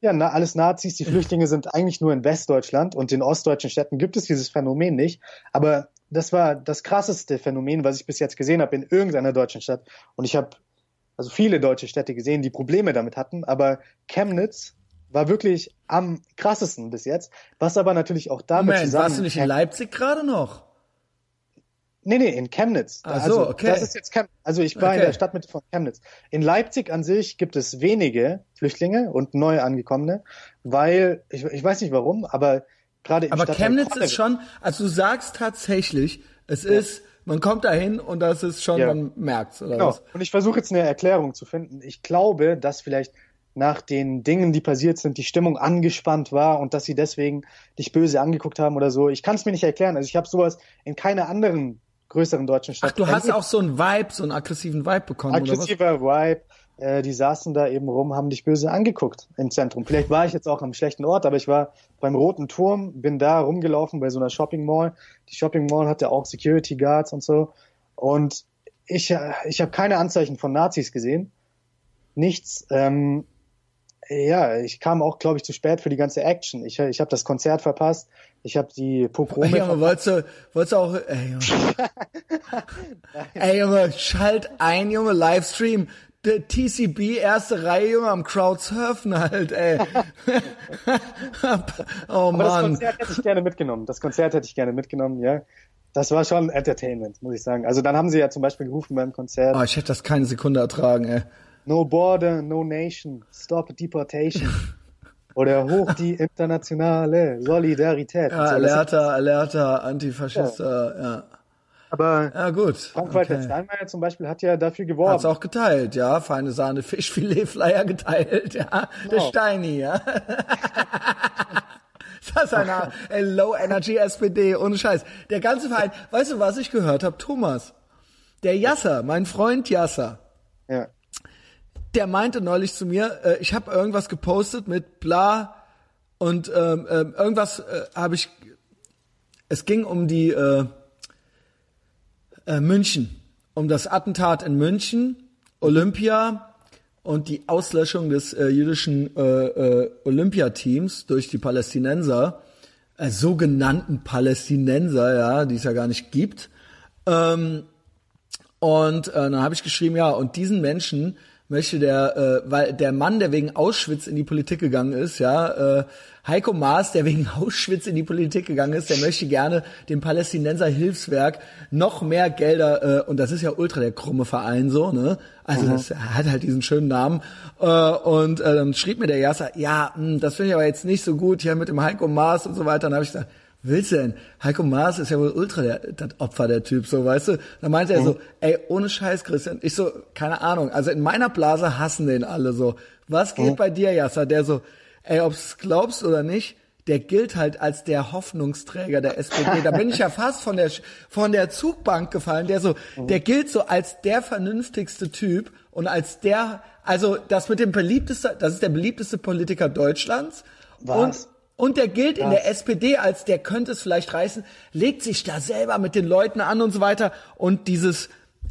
Speaker 2: Ja, na, alles Nazis. Die Flüchtlinge sind eigentlich nur in Westdeutschland und in ostdeutschen Städten gibt es dieses Phänomen nicht. Aber das war das krasseste Phänomen, was ich bis jetzt gesehen habe in irgendeiner deutschen Stadt. Und ich habe also viele deutsche Städte gesehen, die Probleme damit hatten, aber Chemnitz war wirklich am krassesten bis jetzt, was aber natürlich auch damit
Speaker 1: Moment, zusammen... warst du nicht in Leipzig gerade noch?
Speaker 2: Nee, nee, in Chemnitz.
Speaker 1: Ach so, also, okay.
Speaker 2: Das ist jetzt Chem also ich war okay. in der Stadtmitte von Chemnitz. In Leipzig an sich gibt es wenige Flüchtlinge und neu angekommene, weil ich, ich weiß nicht warum, aber Gerade
Speaker 1: Aber Chemnitz ist schon, also du sagst tatsächlich, es ja. ist, man kommt dahin und das ist schon, ja. man merkt's, oder genau. was?
Speaker 2: Und ich versuche jetzt eine Erklärung zu finden. Ich glaube, dass vielleicht nach den Dingen, die passiert sind, die Stimmung angespannt war und dass sie deswegen dich böse angeguckt haben oder so. Ich kann es mir nicht erklären. Also ich habe sowas in keiner anderen größeren deutschen Stadt.
Speaker 1: Ach, du hast auch so einen Vibe, so einen aggressiven Vibe bekommen,
Speaker 2: Aggressiver Vibe äh, die saßen da eben rum, haben dich böse angeguckt im Zentrum. Vielleicht war ich jetzt auch am schlechten Ort, aber ich war beim Roten Turm, bin da rumgelaufen bei so einer Shopping Mall. Die Shopping Mall hatte auch Security Guards und so. Und ich, äh, ich habe keine Anzeichen von Nazis gesehen. Nichts. Ähm, ja, ich kam auch, glaube ich, zu spät für die ganze Action. Ich, ich habe das Konzert verpasst. Ich habe die Pogrome.
Speaker 1: Ey, Junge, wolltest du, wolltest du auch, ey, Junge. ey, Junge, schalt ein, Junge, Livestream der TCB erste Reihe Junge, am Crowdsurfen halt, ey.
Speaker 2: oh Mann. Aber das Konzert hätte ich gerne mitgenommen. Das Konzert hätte ich gerne mitgenommen, ja. Das war schon Entertainment, muss ich sagen. Also dann haben sie ja zum Beispiel gerufen beim Konzert.
Speaker 1: Oh, ich hätte das keine Sekunde ertragen, ey.
Speaker 2: No border, no nation, stop deportation. Oder hoch die internationale Solidarität.
Speaker 1: Ja, so, alerta, alerta, Antifaschista, ja. ja.
Speaker 2: Aber
Speaker 1: ja, gut.
Speaker 2: Frank-Walter okay. Steinmeier zum Beispiel hat ja dafür geworben.
Speaker 1: Hat's auch geteilt, ja. Feine Sahne, Fischfilet-Flyer geteilt, ja. Genau. Der Steini, ja. das ist eine Low Energy SPD, ohne Scheiß. Der ganze Verein, weißt du, was ich gehört habe? Thomas, der Yasser, mein Freund Yasser,
Speaker 2: ja.
Speaker 1: der meinte neulich zu mir, äh, ich habe irgendwas gepostet mit bla und ähm, äh, irgendwas äh, habe ich, es ging um die, äh, äh, München, um das Attentat in München, Olympia und die Auslöschung des äh, jüdischen äh, äh, Olympiateams durch die Palästinenser, äh, sogenannten Palästinenser, ja, die es ja gar nicht gibt. Ähm, und äh, dann habe ich geschrieben, ja, und diesen Menschen möchte der, äh, weil der Mann, der wegen Auschwitz in die Politik gegangen ist, ja, äh, Heiko Maas, der wegen Auschwitz in die Politik gegangen ist, der möchte gerne dem Palästinenser Hilfswerk noch mehr Gelder, äh, und das ist ja ultra der krumme Verein so, ne? Also mhm. das hat halt diesen schönen Namen. Äh, und äh, dann schrieb mir der Jasser, ja, mh, hm, das finde ich aber jetzt nicht so gut hier mit dem Heiko Maas und so weiter. dann habe ich gesagt, willst du denn? Heiko Maas ist ja wohl ultra der, das Opfer, der Typ, so, weißt du? Dann meinte er so, mhm. ey, ohne Scheiß, Christian. Ich so, keine Ahnung. Also in meiner Blase hassen den alle so. Was geht mhm. bei dir, Jasser? Der so, ey, ob's glaubst oder nicht, der gilt halt als der Hoffnungsträger der SPD. Da bin ich ja fast von der, von der Zugbank gefallen. Der so, mhm. der gilt so als der vernünftigste Typ und als der, also das mit dem beliebteste, das ist der beliebteste Politiker Deutschlands.
Speaker 2: Was?
Speaker 1: Und und der gilt in der SPD als der könnte es vielleicht reißen, legt sich da selber mit den Leuten an und so weiter. Und dieses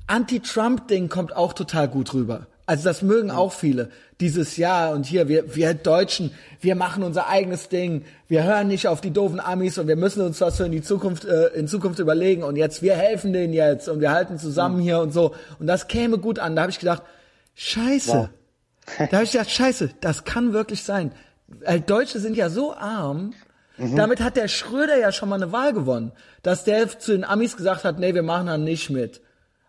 Speaker 1: Anti-Trump-Ding kommt auch total gut rüber. Also das mögen auch viele. Dieses Jahr und hier, wir, wir Deutschen, wir machen unser eigenes Ding. Wir hören nicht auf die doofen Amis und wir müssen uns was für in die Zukunft, äh, in Zukunft überlegen. Und jetzt, wir helfen denen jetzt und wir halten zusammen mhm. hier und so. Und das käme gut an. Da habe ich gedacht, scheiße. Wow. da habe ich gedacht, scheiße, das kann wirklich sein. Weil Deutsche sind ja so arm. Mhm. Damit hat der Schröder ja schon mal eine Wahl gewonnen, dass der zu den Amis gesagt hat, nee, wir machen da nicht mit.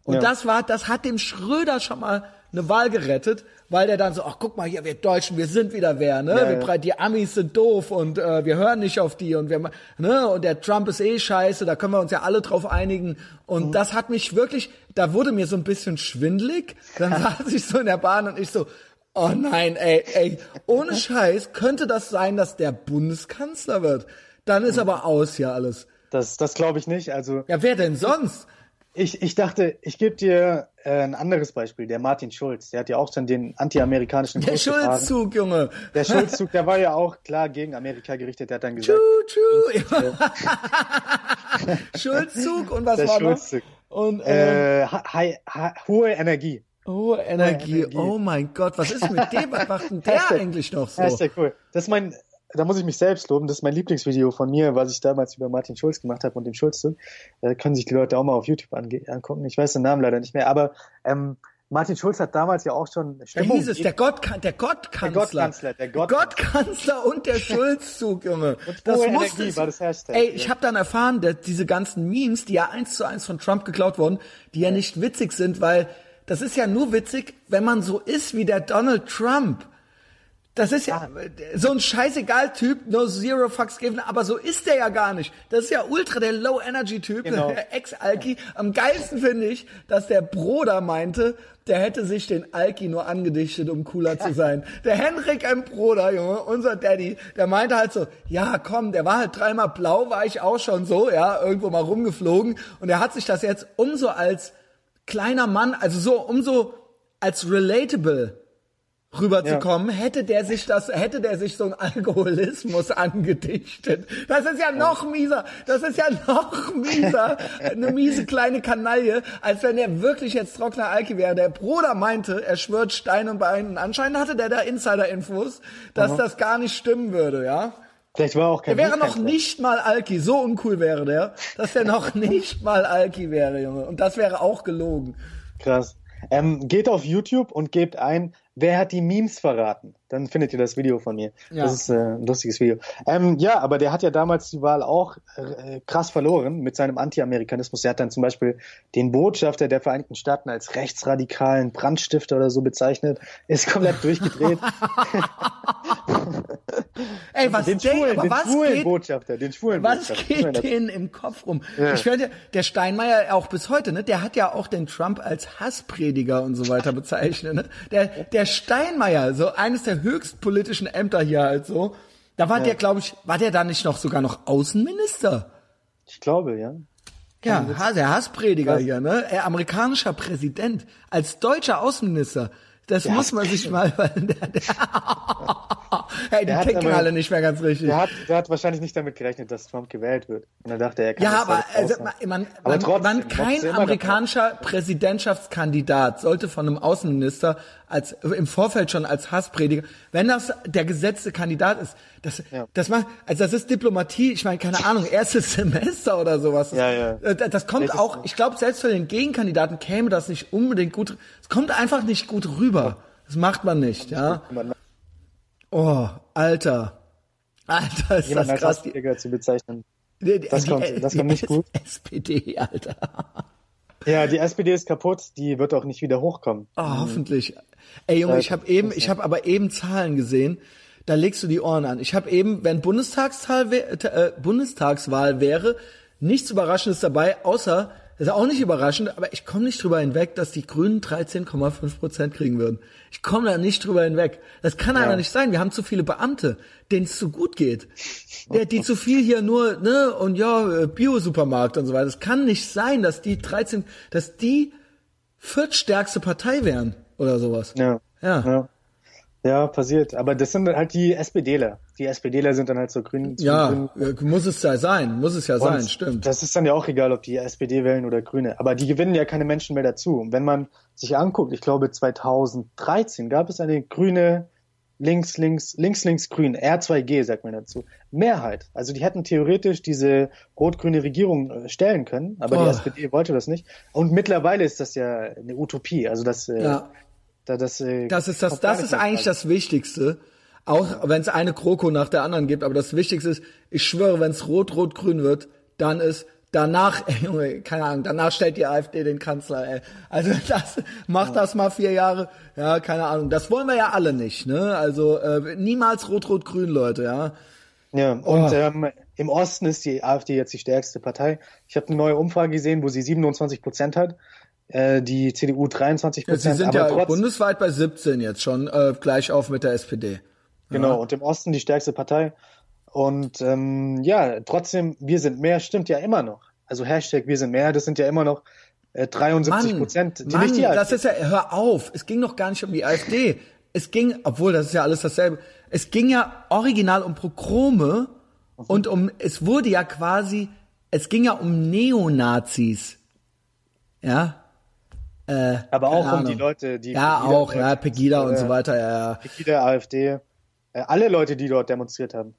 Speaker 1: Und ja. das war, das hat dem Schröder schon mal eine Wahl gerettet, weil der dann so, ach guck mal hier, wir Deutschen, wir sind wieder wer, ne? Ja, wir, ja. Die Amis sind doof und äh, wir hören nicht auf die und wir, ne? Und der Trump ist eh scheiße, da können wir uns ja alle drauf einigen. Und mhm. das hat mich wirklich, da wurde mir so ein bisschen schwindlig. Dann saß ich so in der Bahn und ich so, Oh nein, ey, ey, ohne Scheiß könnte das sein, dass der Bundeskanzler wird. Dann ist aber aus hier alles.
Speaker 2: Das, das glaube ich nicht. Also
Speaker 1: ja, wer denn sonst?
Speaker 2: Ich, ich dachte, ich gebe dir äh, ein anderes Beispiel. Der Martin Schulz, der hat ja auch schon den anti-amerikanischen
Speaker 1: Der Schulzzug, Junge.
Speaker 2: Der Schulzzug, der war ja auch klar gegen Amerika gerichtet. Der hat dann gesagt.
Speaker 1: Tschu, tschu. Schulzzug und was der war Schulzzug.
Speaker 2: noch? Und äh, äh, hohe Energie.
Speaker 1: Oh, Energie. Energie. Oh mein Gott, was ist mit dem? Was macht denn der eigentlich noch so?
Speaker 2: Das ist ja cool. Das ist mein, da muss ich mich selbst loben. Das ist mein Lieblingsvideo von mir, was ich damals über Martin Schulz gemacht habe und dem Schulzzug. Da können sich die Leute auch mal auf YouTube angucken. Ich weiß den Namen leider nicht mehr, aber ähm, Martin Schulz hat damals ja auch schon
Speaker 1: Stimmung. Da hieß es, der, Gott, der Gottkanzler. Der
Speaker 2: Gottkanzler,
Speaker 1: Gottkanzler und der Schulzzug, Junge.
Speaker 2: Und das musste war das Hashtag.
Speaker 1: Ey, ich habe dann erfahren, dass diese ganzen Memes, die ja eins zu eins von Trump geklaut wurden, die ja nicht witzig sind, weil das ist ja nur witzig, wenn man so ist wie der Donald Trump. Das ist ja so ein scheißegal Typ, no zero fucks given, aber so ist der ja gar nicht. Das ist ja ultra der Low Energy Typ, genau. der Ex-Alki. Am geilsten finde ich, dass der Bruder meinte, der hätte sich den Alki nur angedichtet, um cooler zu sein. Der Henrik M. Bruder, Junge, unser Daddy, der meinte halt so, ja komm, der war halt dreimal blau, war ich auch schon so, ja, irgendwo mal rumgeflogen und er hat sich das jetzt umso als kleiner Mann, also so umso als relatable rüberzukommen, ja. hätte der sich das, hätte der sich so ein Alkoholismus angedichtet. Das ist ja noch mieser, das ist ja noch mieser, eine miese kleine Kanaille, als wenn er wirklich jetzt trockener Alki wäre. Der Bruder meinte, er schwört Stein und Bein. Anscheinend hatte der da Insider-Infos, dass Aha. das gar nicht stimmen würde, ja.
Speaker 2: Vielleicht war auch kein
Speaker 1: Der wäre noch nicht mal Alki, so uncool wäre der, dass der noch nicht mal Alki wäre, Junge. Und das wäre auch gelogen.
Speaker 2: Krass. Ähm, geht auf YouTube und gebt ein Wer hat die Memes verraten? Dann findet ihr das Video von mir. Ja. Das ist äh, ein lustiges Video. Ähm, ja, aber der hat ja damals die Wahl auch äh, krass verloren mit seinem Anti-Amerikanismus. Er hat dann zum Beispiel den Botschafter der Vereinigten Staaten als rechtsradikalen Brandstifter oder so bezeichnet. Ist komplett durchgedreht.
Speaker 1: Ey, was
Speaker 2: den schwulen,
Speaker 1: den
Speaker 2: was schwulen geht, Botschafter, den schwulen
Speaker 1: Was Botschafter. geht denen im Kopf rum? Ja. Ich finde, der Steinmeier auch bis heute, ne, der hat ja auch den Trump als Hassprediger und so weiter bezeichnet. Ne? Der, der Steinmeier, so eines der höchst politischen Ämter hier halt so, da war ja. der, glaube ich, war der da nicht noch sogar noch Außenminister?
Speaker 2: Ich glaube, ja.
Speaker 1: Ja, der Hassprediger hier, ne? Er amerikanischer Präsident als deutscher Außenminister. Das der muss man sich mal, der, der hey, die ticken aber, alle nicht mehr ganz richtig.
Speaker 2: Der hat, der hat wahrscheinlich nicht damit gerechnet, dass Trump gewählt wird. Und er dachte, er kann
Speaker 1: Ja, aber also, man, aber man, trotzdem, man, kein amerikanischer Präsidentschaftskandidat sollte von einem Außenminister als im Vorfeld schon als Hassprediger, wenn das der gesetzte Kandidat ist, das, ja. das macht, also das ist Diplomatie, ich meine, keine Ahnung, erstes Semester oder sowas.
Speaker 2: Ja, ja.
Speaker 1: Das, das kommt auch, ich glaube, selbst für den Gegenkandidaten käme das nicht unbedingt gut, es kommt einfach nicht gut rüber. Das macht man nicht, ja. Oh, Alter. Alter, ist
Speaker 2: jemanden
Speaker 1: das
Speaker 2: als
Speaker 1: krass.
Speaker 2: Asperger zu bezeichnen. das
Speaker 1: die,
Speaker 2: kommt- das kommt nicht gut.
Speaker 1: SPD, Alter.
Speaker 2: Ja, die SPD ist kaputt, die wird auch nicht wieder hochkommen.
Speaker 1: Oh, hoffentlich. Ey Junge,
Speaker 2: Ja,
Speaker 1: ich habe eben, ich habe aber eben Zahlen gesehen. Da legst du die Ohren an. Ich habe eben, wenn Bundestagswahl, wär, äh, Bundestagswahl wäre, nichts Überraschendes dabei, außer, das ist auch nicht überraschend, aber ich komme nicht drüber hinweg, dass die Grünen 13,5 Prozent kriegen würden. Ich komme da nicht drüber hinweg. Das kann einfach nicht sein. Wir haben zu viele Beamte, denen es zu gut geht. Der, die zu viel hier nur, ne, und ja, äh, Bio-Supermarkt und so weiter. Es kann nicht sein, dass die 13, dass die viertstärkste Partei wären oder sowas.
Speaker 2: Ja.
Speaker 1: Ja.
Speaker 2: Ja, ja passiert. Aber das sind halt die SPDler. Die SPDler sind dann halt so grün.
Speaker 1: Ja,
Speaker 2: grün.
Speaker 1: äh, muss es ja sein, muss es ja sein,
Speaker 2: Und
Speaker 1: stimmt.
Speaker 2: Das ist dann ja auch egal, ob die SPD wählen oder Grüne. Aber die gewinnen ja keine Menschen mehr dazu. Und wenn man sich anguckt, ich glaube 2013 gab es eine grüne links, links, links, links, grün, R2G sagt man dazu. Mehrheit. Also die hätten theoretisch diese rot-grüne Regierung äh, stellen können, aber
Speaker 1: Oh.
Speaker 2: die SPD wollte das nicht. Und mittlerweile ist das ja eine Utopie. Also das, äh,
Speaker 1: Ja.
Speaker 2: Da, das, äh,
Speaker 1: Das ist das, das ist eigentlich das Wichtigste. Auch wenn es eine Kroko nach der anderen gibt, aber das Wichtigste ist, ich schwöre, wenn es rot, rot, grün wird, dann ist danach, ey, Junge, keine Ahnung, danach stellt die AfD den Kanzler, ey. Also das, macht das mal vier Jahre, ja, keine Ahnung. Das wollen wir ja alle nicht, ne? Also äh, niemals rot, rot, grün, Leute, ja.
Speaker 2: Ja, und
Speaker 1: Oh.
Speaker 2: ähm, im Osten ist die AfD jetzt die stärkste Partei. Ich habe eine neue Umfrage gesehen, wo sie 27 Prozent hat, äh, die CDU 23
Speaker 1: Ja, Sie
Speaker 2: Prozent.
Speaker 1: sind
Speaker 2: aber
Speaker 1: ja bundesweit bei 17 jetzt schon, äh, gleich auf mit der SPD.
Speaker 2: genau, und im Osten die stärkste Partei. Und ähm, ja, trotzdem, wir sind mehr, stimmt ja immer noch. Also Hashtag wir sind mehr, das sind ja immer noch äh, 73 Prozent, die
Speaker 1: Mann,
Speaker 2: nicht die
Speaker 1: das
Speaker 2: AfD.
Speaker 1: ist ja, hör auf, es ging doch gar nicht um die AfD. Es ging, obwohl das ist ja alles dasselbe, es ging ja original um Progrome und um, es wurde ja quasi, es ging ja um Neonazis. Ja? Äh,
Speaker 2: aber auch um die. Leute, die
Speaker 1: Ja,
Speaker 2: Pegida-
Speaker 1: auch, ja, Pegida und
Speaker 2: äh,
Speaker 1: so weiter, ja, ja.
Speaker 2: Pegida, AfD, äh, alle Leute, die dort demonstriert haben.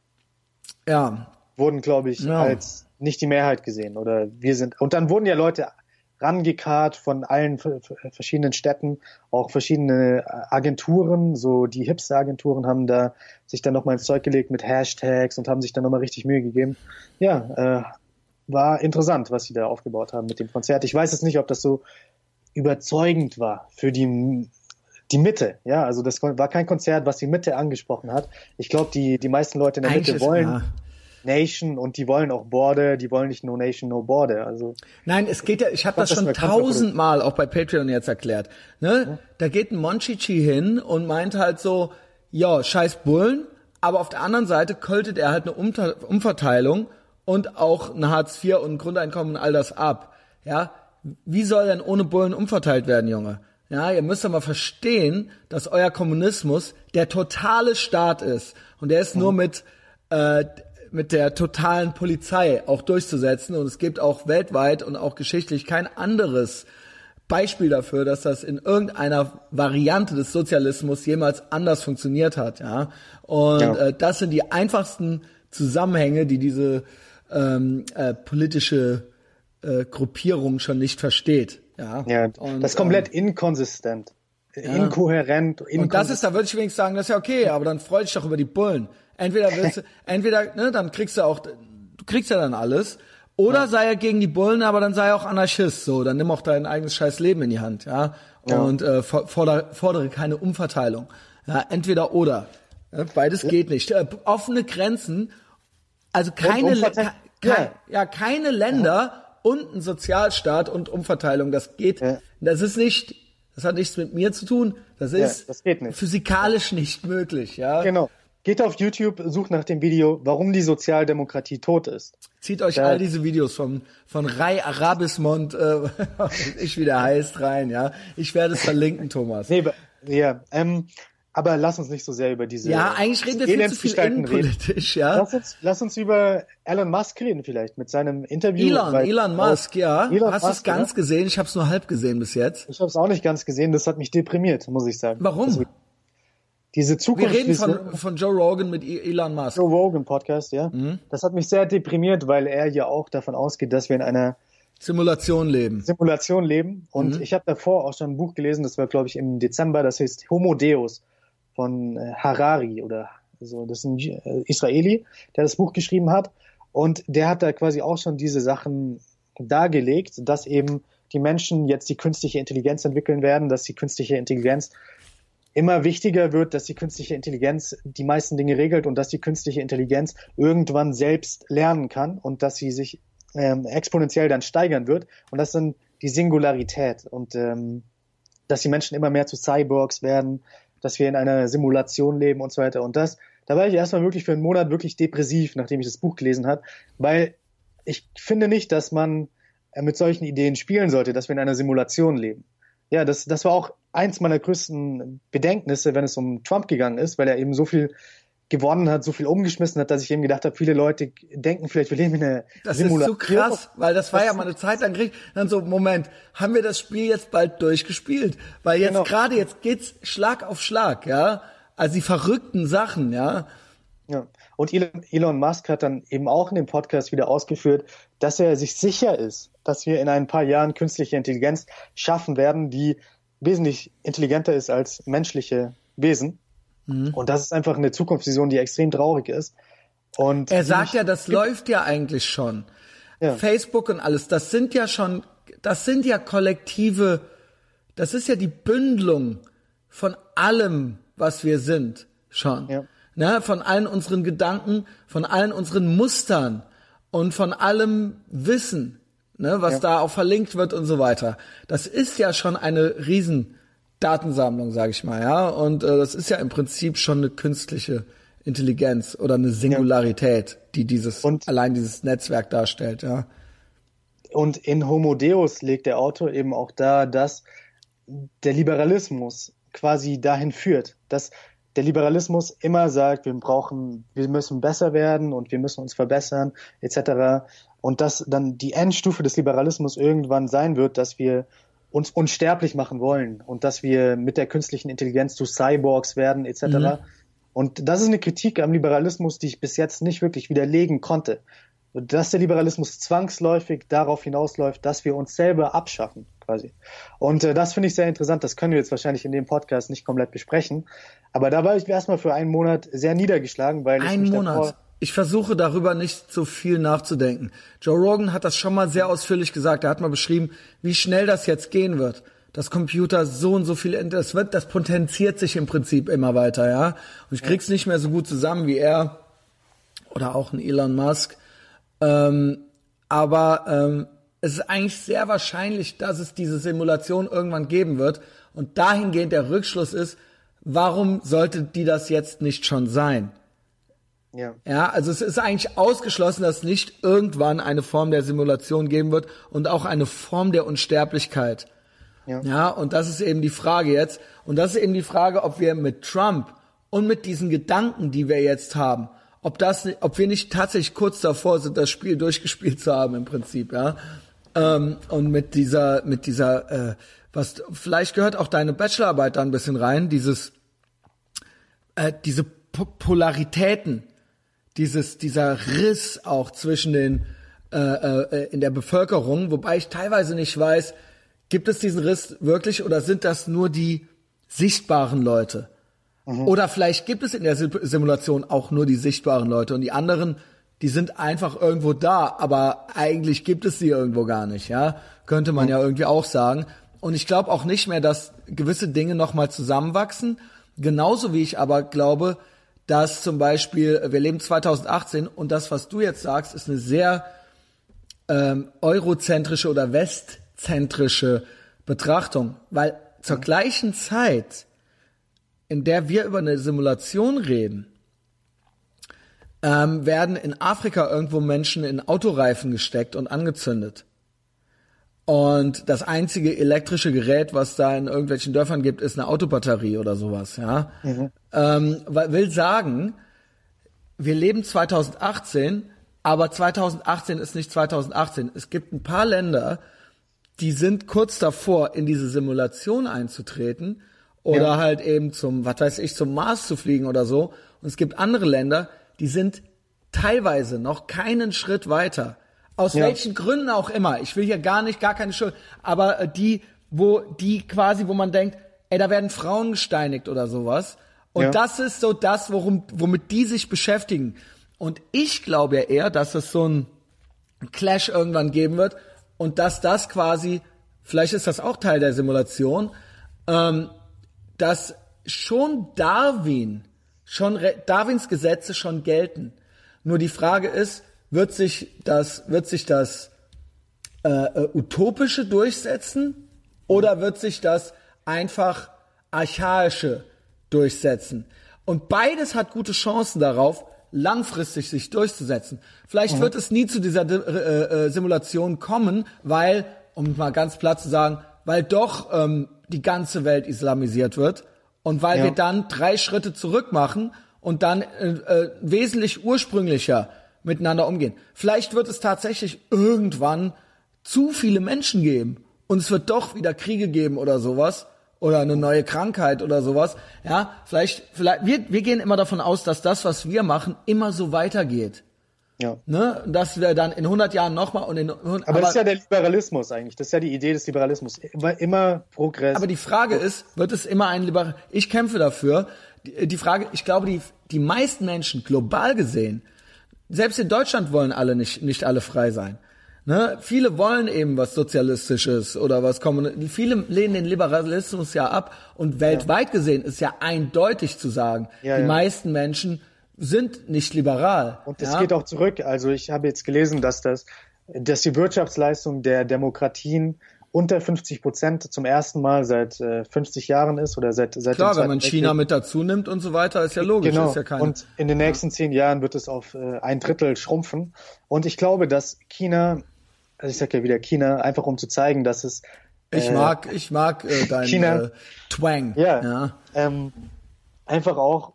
Speaker 1: Ja,
Speaker 2: wurden, glaube ich,
Speaker 1: Ja.
Speaker 2: als nicht die Mehrheit gesehen. Oder wir sind. Und dann wurden ja Leute rangekarrt von allen verschiedenen Städten, auch verschiedene Agenturen, so die Hipster-Agenturen haben da sich dann nochmal ins Zeug gelegt mit Hashtags und haben sich dann nochmal richtig Mühe gegeben. Ja, äh, war interessant, was sie da aufgebaut haben mit dem Konzert. Ich weiß jetzt nicht, ob das so überzeugend war für die die Mitte, ja, also das war kein Konzert, was die Mitte angesprochen hat. Ich glaube, die die meisten Leute in der
Speaker 1: eigentlich
Speaker 2: Mitte wollen
Speaker 1: ja.
Speaker 2: Nation und die wollen auch Border, die wollen nicht No Nation, No Border. Also
Speaker 1: Nein, es geht ja, ich habe das
Speaker 2: das
Speaker 1: schon tausendmal auch bei Patreon jetzt erklärt. Ne? Da geht ein Monchichi hin und meint halt so, ja, scheiß Bullen, aber auf der anderen Seite költet er halt eine Umverteilung und auch ein Hartz IV und ein Grundeinkommen und all das ab. Ja, wie soll denn ohne Bullen umverteilt werden, Junge? Ja, ihr müsst mal verstehen, dass euer Kommunismus der totale Staat ist und der ist nur mit äh, mit der totalen Polizei auch durchzusetzen. Und es gibt auch weltweit und auch geschichtlich kein anderes Beispiel dafür, dass das in irgendeiner Variante des Sozialismus jemals anders funktioniert hat. Ja, und
Speaker 2: Ja.
Speaker 1: Äh, das sind die einfachsten Zusammenhänge, die diese ähm, äh, politische äh, Gruppierung schon nicht versteht. Ja,
Speaker 2: ja,
Speaker 1: und,
Speaker 2: das ist komplett inkonsistent, inkohärent,
Speaker 1: ähm, und das ist, da würde ich wenigstens sagen, das ist ja okay, aber dann freu dich doch über die Bullen. Entweder willst du, entweder, ne, dann kriegst du auch, du kriegst ja dann alles. Oder sei er gegen die Bullen, aber dann sei er auch Anarchist, so, dann nimm auch dein eigenes scheiß Leben in die Hand, ja. Und äh, for- fordere, fordere keine Umverteilung. Ja, entweder oder. Ja, beides geht nicht. Äh, offene Grenzen, also keine,
Speaker 2: Ja.
Speaker 1: ke- ja, keine Länder und ein Sozialstaat und Umverteilung, das geht,
Speaker 2: Ja.
Speaker 1: das ist nicht, das hat nichts mit mir zu tun, das ist
Speaker 2: das geht nicht.
Speaker 1: physikalisch nicht möglich, ja.
Speaker 2: Genau. Geht auf YouTube, sucht nach dem Video, warum die Sozialdemokratie tot ist.
Speaker 1: Zieht euch
Speaker 2: Ja.
Speaker 1: all diese Videos von, von Rai Arabismond, äh, ich wie der heißt, rein, ja. Ich werde es verlinken, Thomas.
Speaker 2: Nee, ja, ähm, aber lass uns nicht so sehr über diese
Speaker 1: Ja, eigentlich reden wir viel zu viel
Speaker 2: reden.
Speaker 1: innenpolitisch, ja.
Speaker 2: Lass uns, lass uns über Elon Musk reden vielleicht mit seinem Interview.
Speaker 1: Elon, Elon Musk, ja.
Speaker 2: Elon
Speaker 1: Hast du es ganz
Speaker 2: ja.
Speaker 1: gesehen? Ich habe es nur halb gesehen bis jetzt.
Speaker 2: Ich habe es auch nicht ganz gesehen, das hat mich deprimiert, muss ich sagen.
Speaker 1: Warum?
Speaker 2: Das, diese
Speaker 1: Wir
Speaker 2: Zukunft
Speaker 1: reden von, von Joe Rogan mit E- Elon Musk.
Speaker 2: Joe Rogan Podcast, ja.
Speaker 1: Mhm.
Speaker 2: Das hat mich sehr deprimiert, weil er ja auch davon ausgeht, dass wir in einer
Speaker 1: Simulation leben.
Speaker 2: Simulation leben. Und mhm. ich habe davor auch schon ein Buch gelesen, das war, glaube ich, im Dezember, das heißt Homo Deus von äh, Harari oder so. Das ist ein äh, Israeli, der das Buch geschrieben hat. Und der hat da quasi auch schon diese Sachen dargelegt, dass eben die Menschen jetzt die künstliche Intelligenz entwickeln werden, dass die künstliche Intelligenz immer wichtiger wird, dass die künstliche Intelligenz die meisten Dinge regelt und dass die künstliche Intelligenz irgendwann selbst lernen kann und dass sie sich ähm, exponentiell dann steigern wird. Und das dann die Singularität und ähm, dass die Menschen immer mehr zu Cyborgs werden, dass wir in einer Simulation leben und so weiter. Und das, da war ich erstmal wirklich für einen Monat wirklich depressiv, nachdem ich das Buch gelesen habe, weil ich finde nicht, dass man äh, mit solchen Ideen spielen sollte, dass wir in einer Simulation leben. Ja, das, das war auch eins meiner größten Bedenknisse, wenn es um Trump gegangen ist, weil er eben so viel gewonnen hat, so viel umgeschmissen hat, dass ich eben gedacht habe, viele Leute denken vielleicht, wir leben in einer
Speaker 1: Das Simulation. ist so krass, weil das war ja mal eine Zeit lang krieg, dann so, Moment, haben wir das Spiel jetzt bald durchgespielt? Weil jetzt genau. gerade, jetzt geht's Schlag auf Schlag, ja? Also die verrückten Sachen, ja?
Speaker 2: Ja. Und Elon Musk hat dann eben auch in dem Podcast wieder ausgeführt, dass er sich sicher ist, dass wir in ein paar Jahren künstliche Intelligenz schaffen werden, die wesentlich intelligenter ist als menschliche Wesen. Mhm. Und das ist einfach eine Zukunftsvision, die extrem traurig ist. Und
Speaker 1: er sagt ja, das läuft ja eigentlich schon. Ja. Facebook und alles, das sind ja schon, das sind ja kollektive, das ist ja die Bündelung von allem, was wir sind, schon. Ja. Ne, von allen unseren Gedanken, von allen unseren Mustern und von allem Wissen, ne, was ja. da auch verlinkt wird und so weiter. Das ist ja schon eine riesen Datensammlung, sage ich mal, ja. Und äh, das ist ja im Prinzip schon eine künstliche Intelligenz oder eine Singularität, ja. die dieses und, allein dieses Netzwerk darstellt, ja.
Speaker 2: Und in Homo Deus legt der Autor eben auch da, dass der Liberalismus quasi dahin führt, dass der Liberalismus immer sagt, wir brauchen, wir müssen besser werden und wir müssen uns verbessern, etc. Und dass dann die Endstufe des Liberalismus irgendwann sein wird, dass wir uns unsterblich machen wollen und dass wir mit der künstlichen Intelligenz zu Cyborgs werden etc. Mhm. Und das ist eine Kritik am Liberalismus, die ich bis jetzt nicht wirklich widerlegen konnte. Dass der Liberalismus zwangsläufig darauf hinausläuft, dass wir uns selber abschaffen, quasi. Und äh, das finde ich sehr interessant. Das können wir jetzt wahrscheinlich in dem Podcast nicht komplett besprechen. Aber da war ich erstmal für einen Monat sehr niedergeschlagen, weil ich
Speaker 1: Ein
Speaker 2: mich
Speaker 1: Monat. Davor, ich versuche darüber nicht so viel nachzudenken. Joe Rogan hat das schon mal sehr ausführlich gesagt. Er hat mal beschrieben, wie schnell das jetzt gehen wird. Das Computer so und so viel, das wird, das potenziert sich im Prinzip immer weiter, ja. Und ich krieg's nicht mehr so gut zusammen wie er oder auch ein Elon Musk. Ähm, aber ähm, es ist eigentlich sehr wahrscheinlich, dass es diese Simulation irgendwann geben wird. Und dahingehend der Rückschluss ist, warum sollte die das jetzt nicht schon sein? Ja. ja, also es ist eigentlich ausgeschlossen, dass es nicht irgendwann eine Form der Simulation geben wird und auch eine Form der Unsterblichkeit. Ja. ja, und das ist eben die Frage jetzt. Und das ist eben die Frage, ob wir mit Trump und mit diesen Gedanken, die wir jetzt haben, ob das, ob wir nicht tatsächlich kurz davor sind, das Spiel durchgespielt zu haben im Prinzip, ja. Ähm, und mit dieser, mit dieser, äh, was vielleicht gehört auch deine Bachelorarbeit da ein bisschen rein, dieses, äh, diese Polaritäten, dieses, dieser Riss auch zwischen den äh, äh, in der Bevölkerung, wobei ich teilweise nicht weiß, gibt es diesen Riss wirklich oder sind das nur die sichtbaren Leute? Mhm. Oder vielleicht gibt es in der Simulation auch nur die sichtbaren Leute und die anderen, die sind einfach irgendwo da, aber eigentlich gibt es sie irgendwo gar nicht, ja? Könnte man mhm. ja irgendwie auch sagen. Und ich glaube auch nicht mehr, dass gewisse Dinge nochmal zusammenwachsen. Genauso wie ich aber glaube, dass zum Beispiel, wir leben 2018 und das, was du jetzt sagst, ist eine sehr ähm, eurozentrische oder westzentrische Betrachtung, weil zur gleichen Zeit, in der wir über eine Simulation reden, ähm, werden in Afrika irgendwo Menschen in Autoreifen gesteckt und angezündet. Und das einzige elektrische Gerät, was da in irgendwelchen Dörfern gibt, ist eine Autobatterie oder sowas, ja. Mhm. Ähm, will sagen, wir leben 2018, aber 2018 ist nicht 2018. Es gibt ein paar Länder, die sind kurz davor, in diese Simulation einzutreten oder ja. halt eben zum, was weiß ich, zum Mars zu fliegen oder so. Und es gibt andere Länder, die sind teilweise noch keinen Schritt weiter Aus
Speaker 2: Ja.
Speaker 1: welchen Gründen auch immer. Ich will hier gar nicht, gar keine Schuld. Aber äh, die, wo, die quasi, wo man denkt, ey, da werden Frauen gesteinigt oder sowas. Und
Speaker 2: Ja.
Speaker 1: das ist so das, worum, womit die sich beschäftigen. Und ich glaube ja eher, dass es so ein Clash irgendwann geben wird und dass das quasi, vielleicht ist das auch Teil der Simulation, ähm, dass schon Darwin, schon Re- Darwins Gesetze schon gelten. Nur die Frage ist, wird sich das, wird sich das äh, äh, utopische durchsetzen oder wird sich das einfach archaische durchsetzen? Und beides hat gute Chancen darauf, langfristig sich durchzusetzen. Vielleicht wird es nie zu dieser Di- äh, äh, Simulation kommen, weil, um mal ganz platt zu sagen, weil doch ähm, die ganze Welt islamisiert wird und weil
Speaker 2: Ja.
Speaker 1: wir dann drei Schritte zurück machen und dann äh, äh, wesentlich ursprünglicher miteinander umgehen. Vielleicht wird es tatsächlich irgendwann zu viele Menschen geben und es wird doch wieder Kriege geben oder sowas oder eine neue Krankheit oder sowas. Ja, vielleicht, vielleicht wir, wir gehen immer davon aus, dass das, was wir machen, immer so weitergeht.
Speaker 2: Ja.
Speaker 1: Ne? Dass wir dann in 100 Jahren nochmal und in
Speaker 2: Aber, das ist ja der Liberalismus eigentlich. Das ist ja die Idee des Liberalismus. Immer, immer Progress.
Speaker 1: Aber die Frage ist, wird es immer ein Liberal... Ich kämpfe dafür. Die, die Frage, ich glaube, die, die meisten Menschen, global gesehen, selbst in Deutschland wollen alle nicht, nicht alle frei sein. Ne? Viele wollen eben was Sozialistisches oder was Kommunistisches. Viele lehnen den Liberalismus ja ab. Und weltweit gesehen ist ja eindeutig zu sagen,
Speaker 2: Ja,
Speaker 1: die
Speaker 2: ja.
Speaker 1: meisten Menschen sind nicht liberal.
Speaker 2: Und
Speaker 1: ja?
Speaker 2: geht auch zurück. Also ich habe jetzt gelesen, dass das, dass die Wirtschaftsleistung der Demokratien unter 50 Prozent zum ersten Mal seit äh, 50 Jahren ist oder seit seit
Speaker 1: Klar, wenn man China mit dazu nimmt und so weiter, ist ja logisch.
Speaker 2: Genau.
Speaker 1: Ist ja keine,
Speaker 2: und in den nächsten zehn Jahren wird es auf äh, ein Drittel schrumpfen. Und ich glaube, dass China, also ich sage ja wieder China, einfach um zu zeigen, dass es
Speaker 1: ich
Speaker 2: äh,
Speaker 1: mag, ich mag äh, dein
Speaker 2: China-
Speaker 1: äh, Twang.
Speaker 2: Ja,
Speaker 1: ja.
Speaker 2: Ähm, einfach auch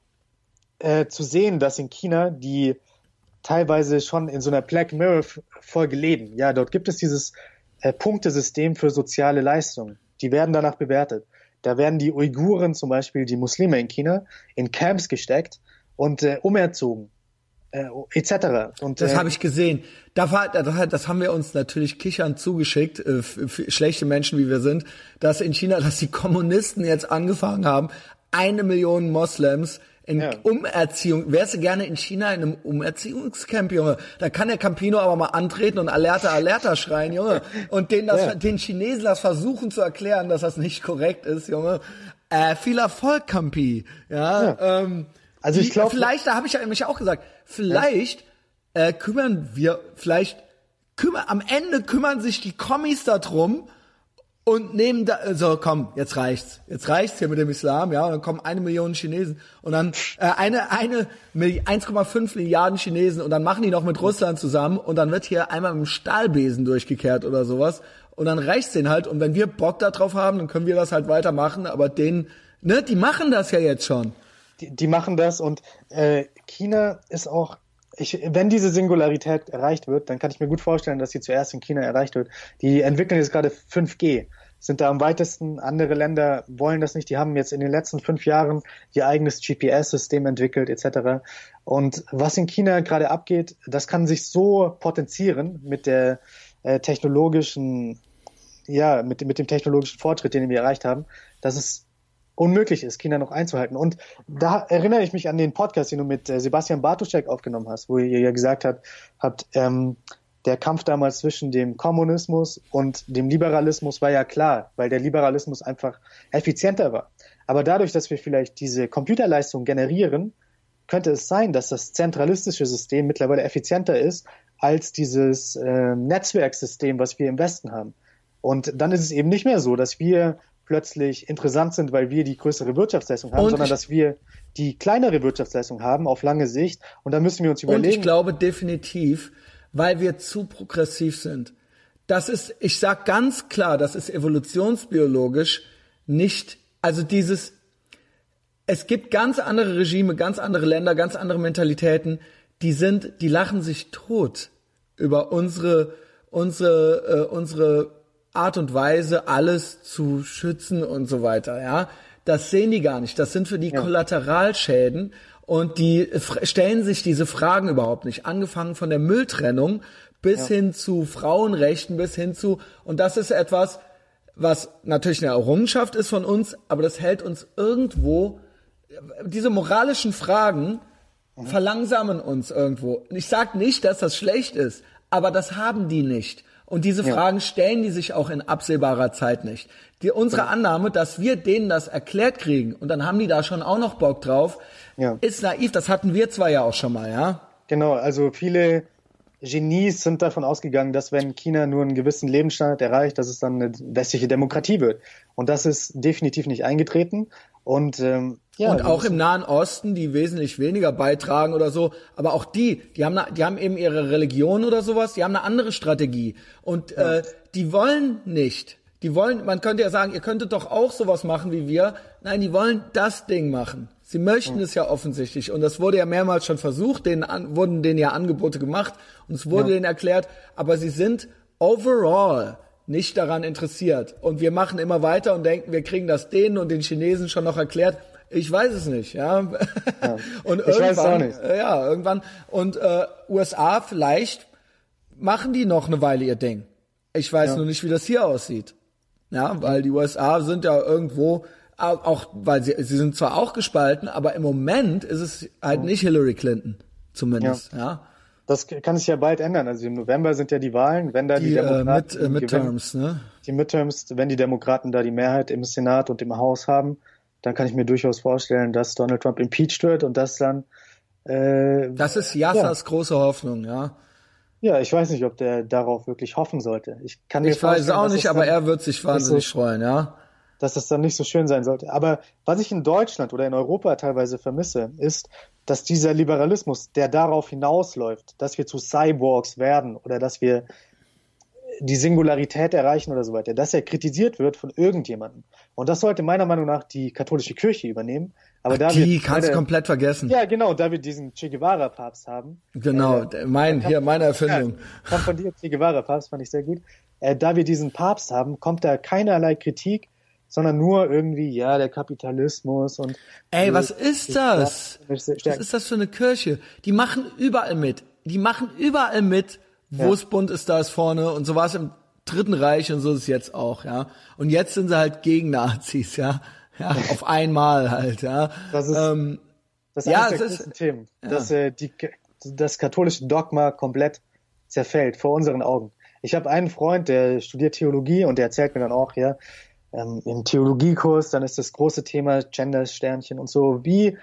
Speaker 2: äh, zu sehen, dass in China die teilweise schon in so einer Black Mirror Folge leben. Ja, dort gibt es dieses äh, Punktesystem für soziale Leistungen. Die werden danach bewertet. Da werden die Uiguren zum Beispiel, die Muslime in China, in Camps gesteckt und äh, umerzogen. Äh, etc. Und,
Speaker 1: Das
Speaker 2: äh,
Speaker 1: habe ich gesehen. Da war, das, das haben wir uns natürlich kichernd zugeschickt, äh, schlechte Menschen wie wir sind, dass in China, dass die Kommunisten jetzt angefangen haben, eine Million Moslems in
Speaker 2: Ja.
Speaker 1: Umerziehung. Wärst du gerne in China in einem Umerziehungscamp, Junge? Da kann der Campino aber mal antreten und Alerta, Alerta schreien, Junge. Und denen das,
Speaker 2: Ja.
Speaker 1: den Chinesen das versuchen zu erklären, dass das nicht korrekt ist, Junge. Äh, viel Erfolg, Campi. Ja, Ähm,
Speaker 2: Also ich
Speaker 1: die-
Speaker 2: glaub-
Speaker 1: vielleicht, da habe ich ja nämlich auch gesagt, vielleicht äh, kümmern wir, vielleicht kümmer, am Ende kümmern sich die Kommis darum und nehmen da, so komm, jetzt reicht's, jetzt reicht's hier mit dem Islam, ja, und dann kommen eine Million Chinesen und dann äh, eine eine Milli- 1,5 Milliarden Chinesen und dann machen die noch mit Russland zusammen und dann wird hier einmal mit dem Stahlbesen durchgekehrt oder sowas. Und dann reicht's denen halt. Und wenn wir Bock da drauf haben, dann können wir das halt weitermachen, aber denen, ne, die machen das ja jetzt schon.
Speaker 2: die, die machen das und äh, China ist auch, ich, wenn diese Singularität erreicht wird, dann kann ich mir gut vorstellen, dass sie zuerst in China erreicht wird. Die entwickeln jetzt gerade 5G, sind da am weitesten. Andere Länder wollen das nicht. Die haben jetzt in den letzten fünf Jahren ihr eigenes GPS-System entwickelt etc. Und was in China gerade abgeht, das kann sich so potenzieren mit der äh, technologischen ja, mit, mit dem technologischen Fortschritt, den wir erreicht haben, dass es unmöglich ist, China noch einzuhalten. Und da erinnere ich mich an den Podcast, den du mit äh, Sebastian Bartuschek aufgenommen hast, wo ihr ja gesagt habt, habt ähm, der Kampf damals zwischen dem Kommunismus und dem Liberalismus war ja klar, weil der Liberalismus einfach effizienter war. Aber dadurch, dass wir vielleicht diese Computerleistung generieren, könnte es sein, dass das zentralistische System mittlerweile effizienter ist als dieses äh, Netzwerksystem, was wir im Westen haben. Und dann ist es eben nicht mehr so, dass wir plötzlich interessant sind, weil wir die größere Wirtschaftsleistung haben,
Speaker 1: Und
Speaker 2: sondern dass wir die kleinere Wirtschaftsleistung haben auf lange Sicht. Und da müssen wir uns
Speaker 1: Und
Speaker 2: überlegen.
Speaker 1: ich glaube definitiv, weil wir zu progressiv sind. Das ist, ich sag ganz klar, das ist evolutionsbiologisch nicht, also dieses, es gibt ganz andere Regime, ganz andere Länder, ganz andere Mentalitäten, die sind, die lachen sich tot über unsere, unsere, äh, unsere Art und Weise, alles zu schützen und so weiter, ja. Das sehen die gar nicht. Das sind für die Kollateralschäden und die stellen sich diese Fragen überhaupt nicht. Angefangen von der Mülltrennung bis hin zu Frauenrechten, bis hin zu, und das ist etwas, was natürlich eine Errungenschaft ist von uns, aber das hält uns irgendwo, diese moralischen Fragen verlangsamen uns irgendwo. Ich sag nicht, dass das schlecht ist, aber das haben die nicht. Und diese Fragen stellen die sich auch in absehbarer Zeit nicht. Die, unsere Annahme, dass wir denen das erklärt kriegen und dann haben die da schon auch noch Bock drauf,
Speaker 2: Ja.
Speaker 1: ist naiv. Das hatten wir zwar ja auch schon mal, ja.
Speaker 2: Genau, also viele Genies sind davon ausgegangen, dass wenn China nur einen gewissen Lebensstandard erreicht, dass es dann eine westliche Demokratie wird. Und das ist definitiv nicht eingetreten. Und ähm, ja,
Speaker 1: und auch im Nahen Osten, die wesentlich weniger beitragen oder so, aber auch die, die haben, eine, die haben eben ihre Religion oder sowas, die haben eine andere Strategie. Und äh, die wollen nicht. Die wollen, man könnte ja sagen, ihr könntet doch auch sowas machen wie wir. Nein, die wollen das Ding machen. Sie möchten es ja offensichtlich. Und das wurde ja mehrmals schon versucht, denen an, wurden denen ja Angebote gemacht und es wurde denen erklärt, aber sie sind overall nicht daran interessiert und wir machen immer weiter und denken, wir kriegen das denen und den Chinesen schon noch erklärt. Ich weiß es nicht, ja. und
Speaker 2: Ich
Speaker 1: irgendwann, äh, ja, irgendwann und äh, USA vielleicht machen die noch eine Weile ihr Ding. Ich weiß nur nicht, wie das hier aussieht. Ja, weil die USA sind ja irgendwo au- auch, weil sie, sie sind zwar auch gespalten, aber im Moment ist es halt nicht Hillary Clinton, zumindest, ja.
Speaker 2: Das kann sich ja bald ändern. Also im November sind ja die Wahlen, wenn da die,
Speaker 1: Die äh,
Speaker 2: Demokraten
Speaker 1: mit, äh,
Speaker 2: gewinnen,
Speaker 1: Midterms, ne?
Speaker 2: die Midterms, wenn die Demokraten da die Mehrheit im Senat und im Haus haben, dann kann ich mir durchaus vorstellen, dass Donald Trump impeached wird und das dann äh,
Speaker 1: Das ist Yassas große Hoffnung, ja.
Speaker 2: ja, ich weiß nicht, ob der darauf wirklich hoffen sollte. Ich kann mir
Speaker 1: Ich weiß auch
Speaker 2: dass
Speaker 1: nicht, aber
Speaker 2: dann,
Speaker 1: er wird sich wahnsinnig
Speaker 2: so-
Speaker 1: freuen, ja.
Speaker 2: dass es dann nicht so schön sein sollte. Aber was ich in Deutschland oder in Europa teilweise vermisse, ist, dass dieser Liberalismus, der darauf hinausläuft, dass wir zu Cyborgs werden oder dass wir die Singularität erreichen oder so weiter, dass er kritisiert wird von irgendjemandem. Und das sollte meiner Meinung nach die katholische Kirche übernehmen. Aber da
Speaker 1: Die
Speaker 2: wir
Speaker 1: kannst du komplett vergessen.
Speaker 2: ja, genau, da wir diesen Che Guevara Papst haben.
Speaker 1: Genau,
Speaker 2: äh,
Speaker 1: mein, hier, meine Erfindung.
Speaker 2: Ja, kommt von dir, Che Guevara Papst, fand ich sehr gut. Äh, da wir diesen Papst haben, kommt da keinerlei Kritik, sondern nur irgendwie, ja, der Kapitalismus und.
Speaker 1: Ey, was ist das? Was ist das für eine Kirche? Die machen überall mit. Die machen überall mit, wo
Speaker 2: Ja.
Speaker 1: es bunt ist, da ist vorne. Und so war es im Dritten Reich und so ist es jetzt auch, ja. Und jetzt sind sie halt gegen Nazis, ja. Ja, auf einmal halt, ja.
Speaker 2: Das ist-
Speaker 1: ähm,
Speaker 2: Das ist
Speaker 1: Ja,
Speaker 2: eines der
Speaker 1: ist-
Speaker 2: Themen, dass äh, die, das katholische Dogma komplett zerfällt vor unseren Augen. Ich habe einen Freund, der studiert Theologie und der erzählt mir dann auch, ja, ähm, im Theologiekurs, dann ist das große Thema Gender-Sternchen und so, wie,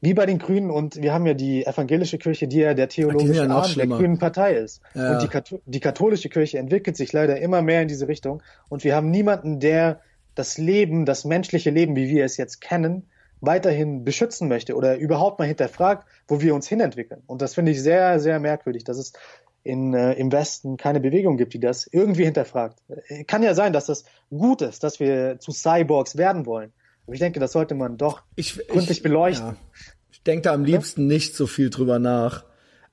Speaker 2: wie bei den Grünen und wir haben ja die evangelische Kirche, die ja der theologische
Speaker 1: ja
Speaker 2: Arm der. Grünen Partei ist.
Speaker 1: Ja.
Speaker 2: Und die, die katholische Kirche entwickelt sich leider immer mehr in diese Richtung und wir haben niemanden, der das Leben, das menschliche Leben, wie wir es jetzt kennen, weiterhin beschützen möchte oder überhaupt mal hinterfragt, wo wir uns hinentwickeln. Und das finde ich sehr, sehr merkwürdig, dass es in, äh, im Westen keine Bewegung gibt, die das irgendwie hinterfragt. Äh, Kann ja sein, dass das gut ist, dass wir zu Cyborgs werden wollen. Aber ich denke, das sollte man doch
Speaker 1: ich,
Speaker 2: gründlich
Speaker 1: ich,
Speaker 2: beleuchten.
Speaker 1: Ja. Ich denke da am liebsten nicht so viel drüber nach.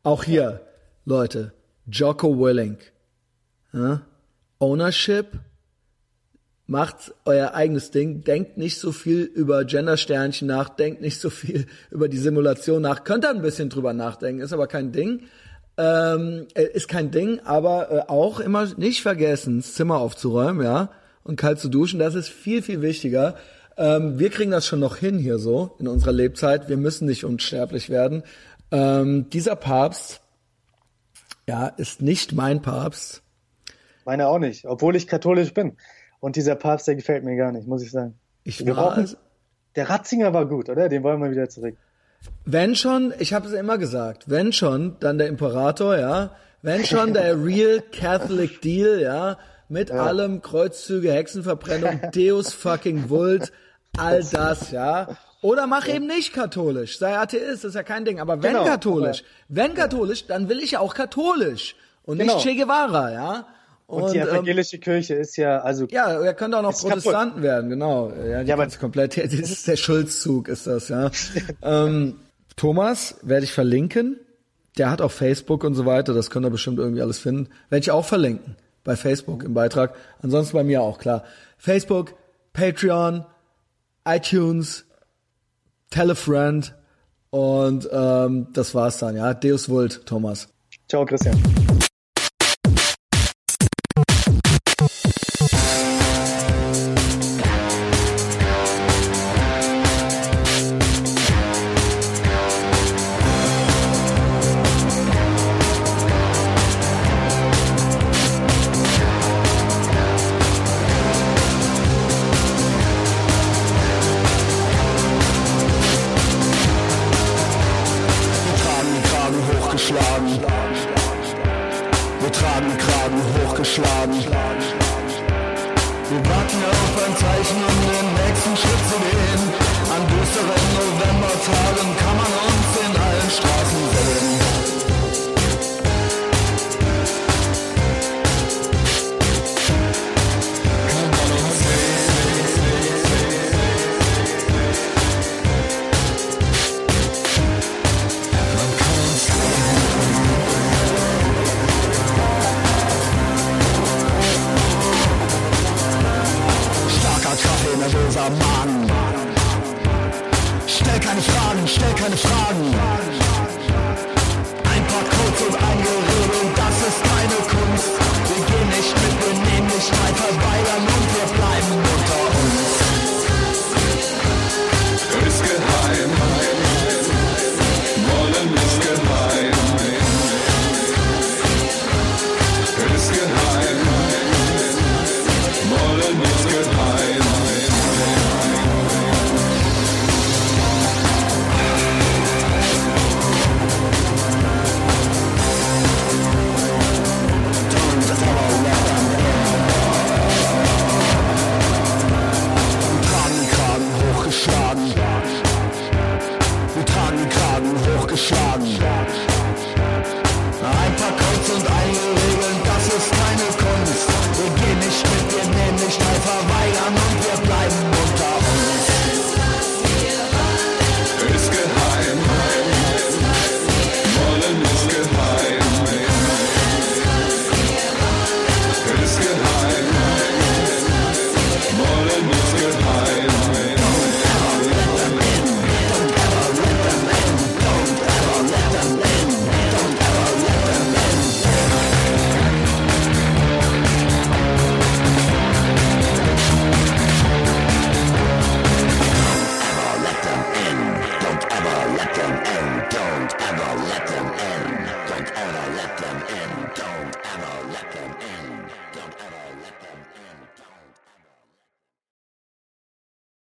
Speaker 1: Auch hier, Leute, Jocko Willink. Ja? Ownership, macht euer eigenes Ding, denkt nicht so viel über Gendersternchen nach, denkt nicht so viel über die Simulation nach, könnt ihr ein bisschen drüber nachdenken, ist aber kein Ding. Ähm, äh, ist kein Ding, aber äh, auch immer nicht vergessen, das Zimmer aufzuräumen, ja, und kalt zu duschen, das ist viel, viel wichtiger. Ähm, wir kriegen das schon noch hin hier so in unserer Lebzeit. Wir müssen nicht unsterblich werden. Ähm, dieser Papst, ja, ist nicht mein Papst.
Speaker 2: Meine auch nicht, obwohl ich katholisch bin. Und dieser Papst, der gefällt mir gar nicht, muss ich sagen.
Speaker 1: Ich
Speaker 2: Wir
Speaker 1: war,
Speaker 2: brauchen, der Ratzinger war gut, oder? Den wollen wir wieder zurück.
Speaker 1: Wenn schon, ich habe es immer gesagt, wenn schon, dann der Imperator, ja, wenn schon der Real Catholic Deal, ja, mit allem Kreuzzüge, Hexenverbrennung, Deus fucking Vult, all das, ja. Oder mach eben nicht katholisch, sei Atheist, ist ja kein Ding. Aber wenn
Speaker 2: Genau,
Speaker 1: katholisch, wenn katholisch, dann will ich ja auch katholisch und
Speaker 2: Genau.
Speaker 1: nicht Che Guevara, ja.
Speaker 2: Und, die
Speaker 1: ähm,
Speaker 2: evangelische Kirche ist ja, also
Speaker 1: ja, er könnte auch noch
Speaker 2: Ist kaputt.
Speaker 1: Protestanten werden, genau. Ja,
Speaker 2: Ja, aber-
Speaker 1: komplett, das ist der Schulzzug, ist das, ja. ähm, Thomas werde ich verlinken. Der hat auch Facebook und so weiter, das könnt ihr bestimmt irgendwie alles finden. Werde ich auch verlinken bei Facebook im Beitrag. Ansonsten bei mir auch, klar. Facebook, Patreon, iTunes, Telefriend und ähm, das war's dann, ja. Deus Vult, Thomas.
Speaker 2: ciao Christian.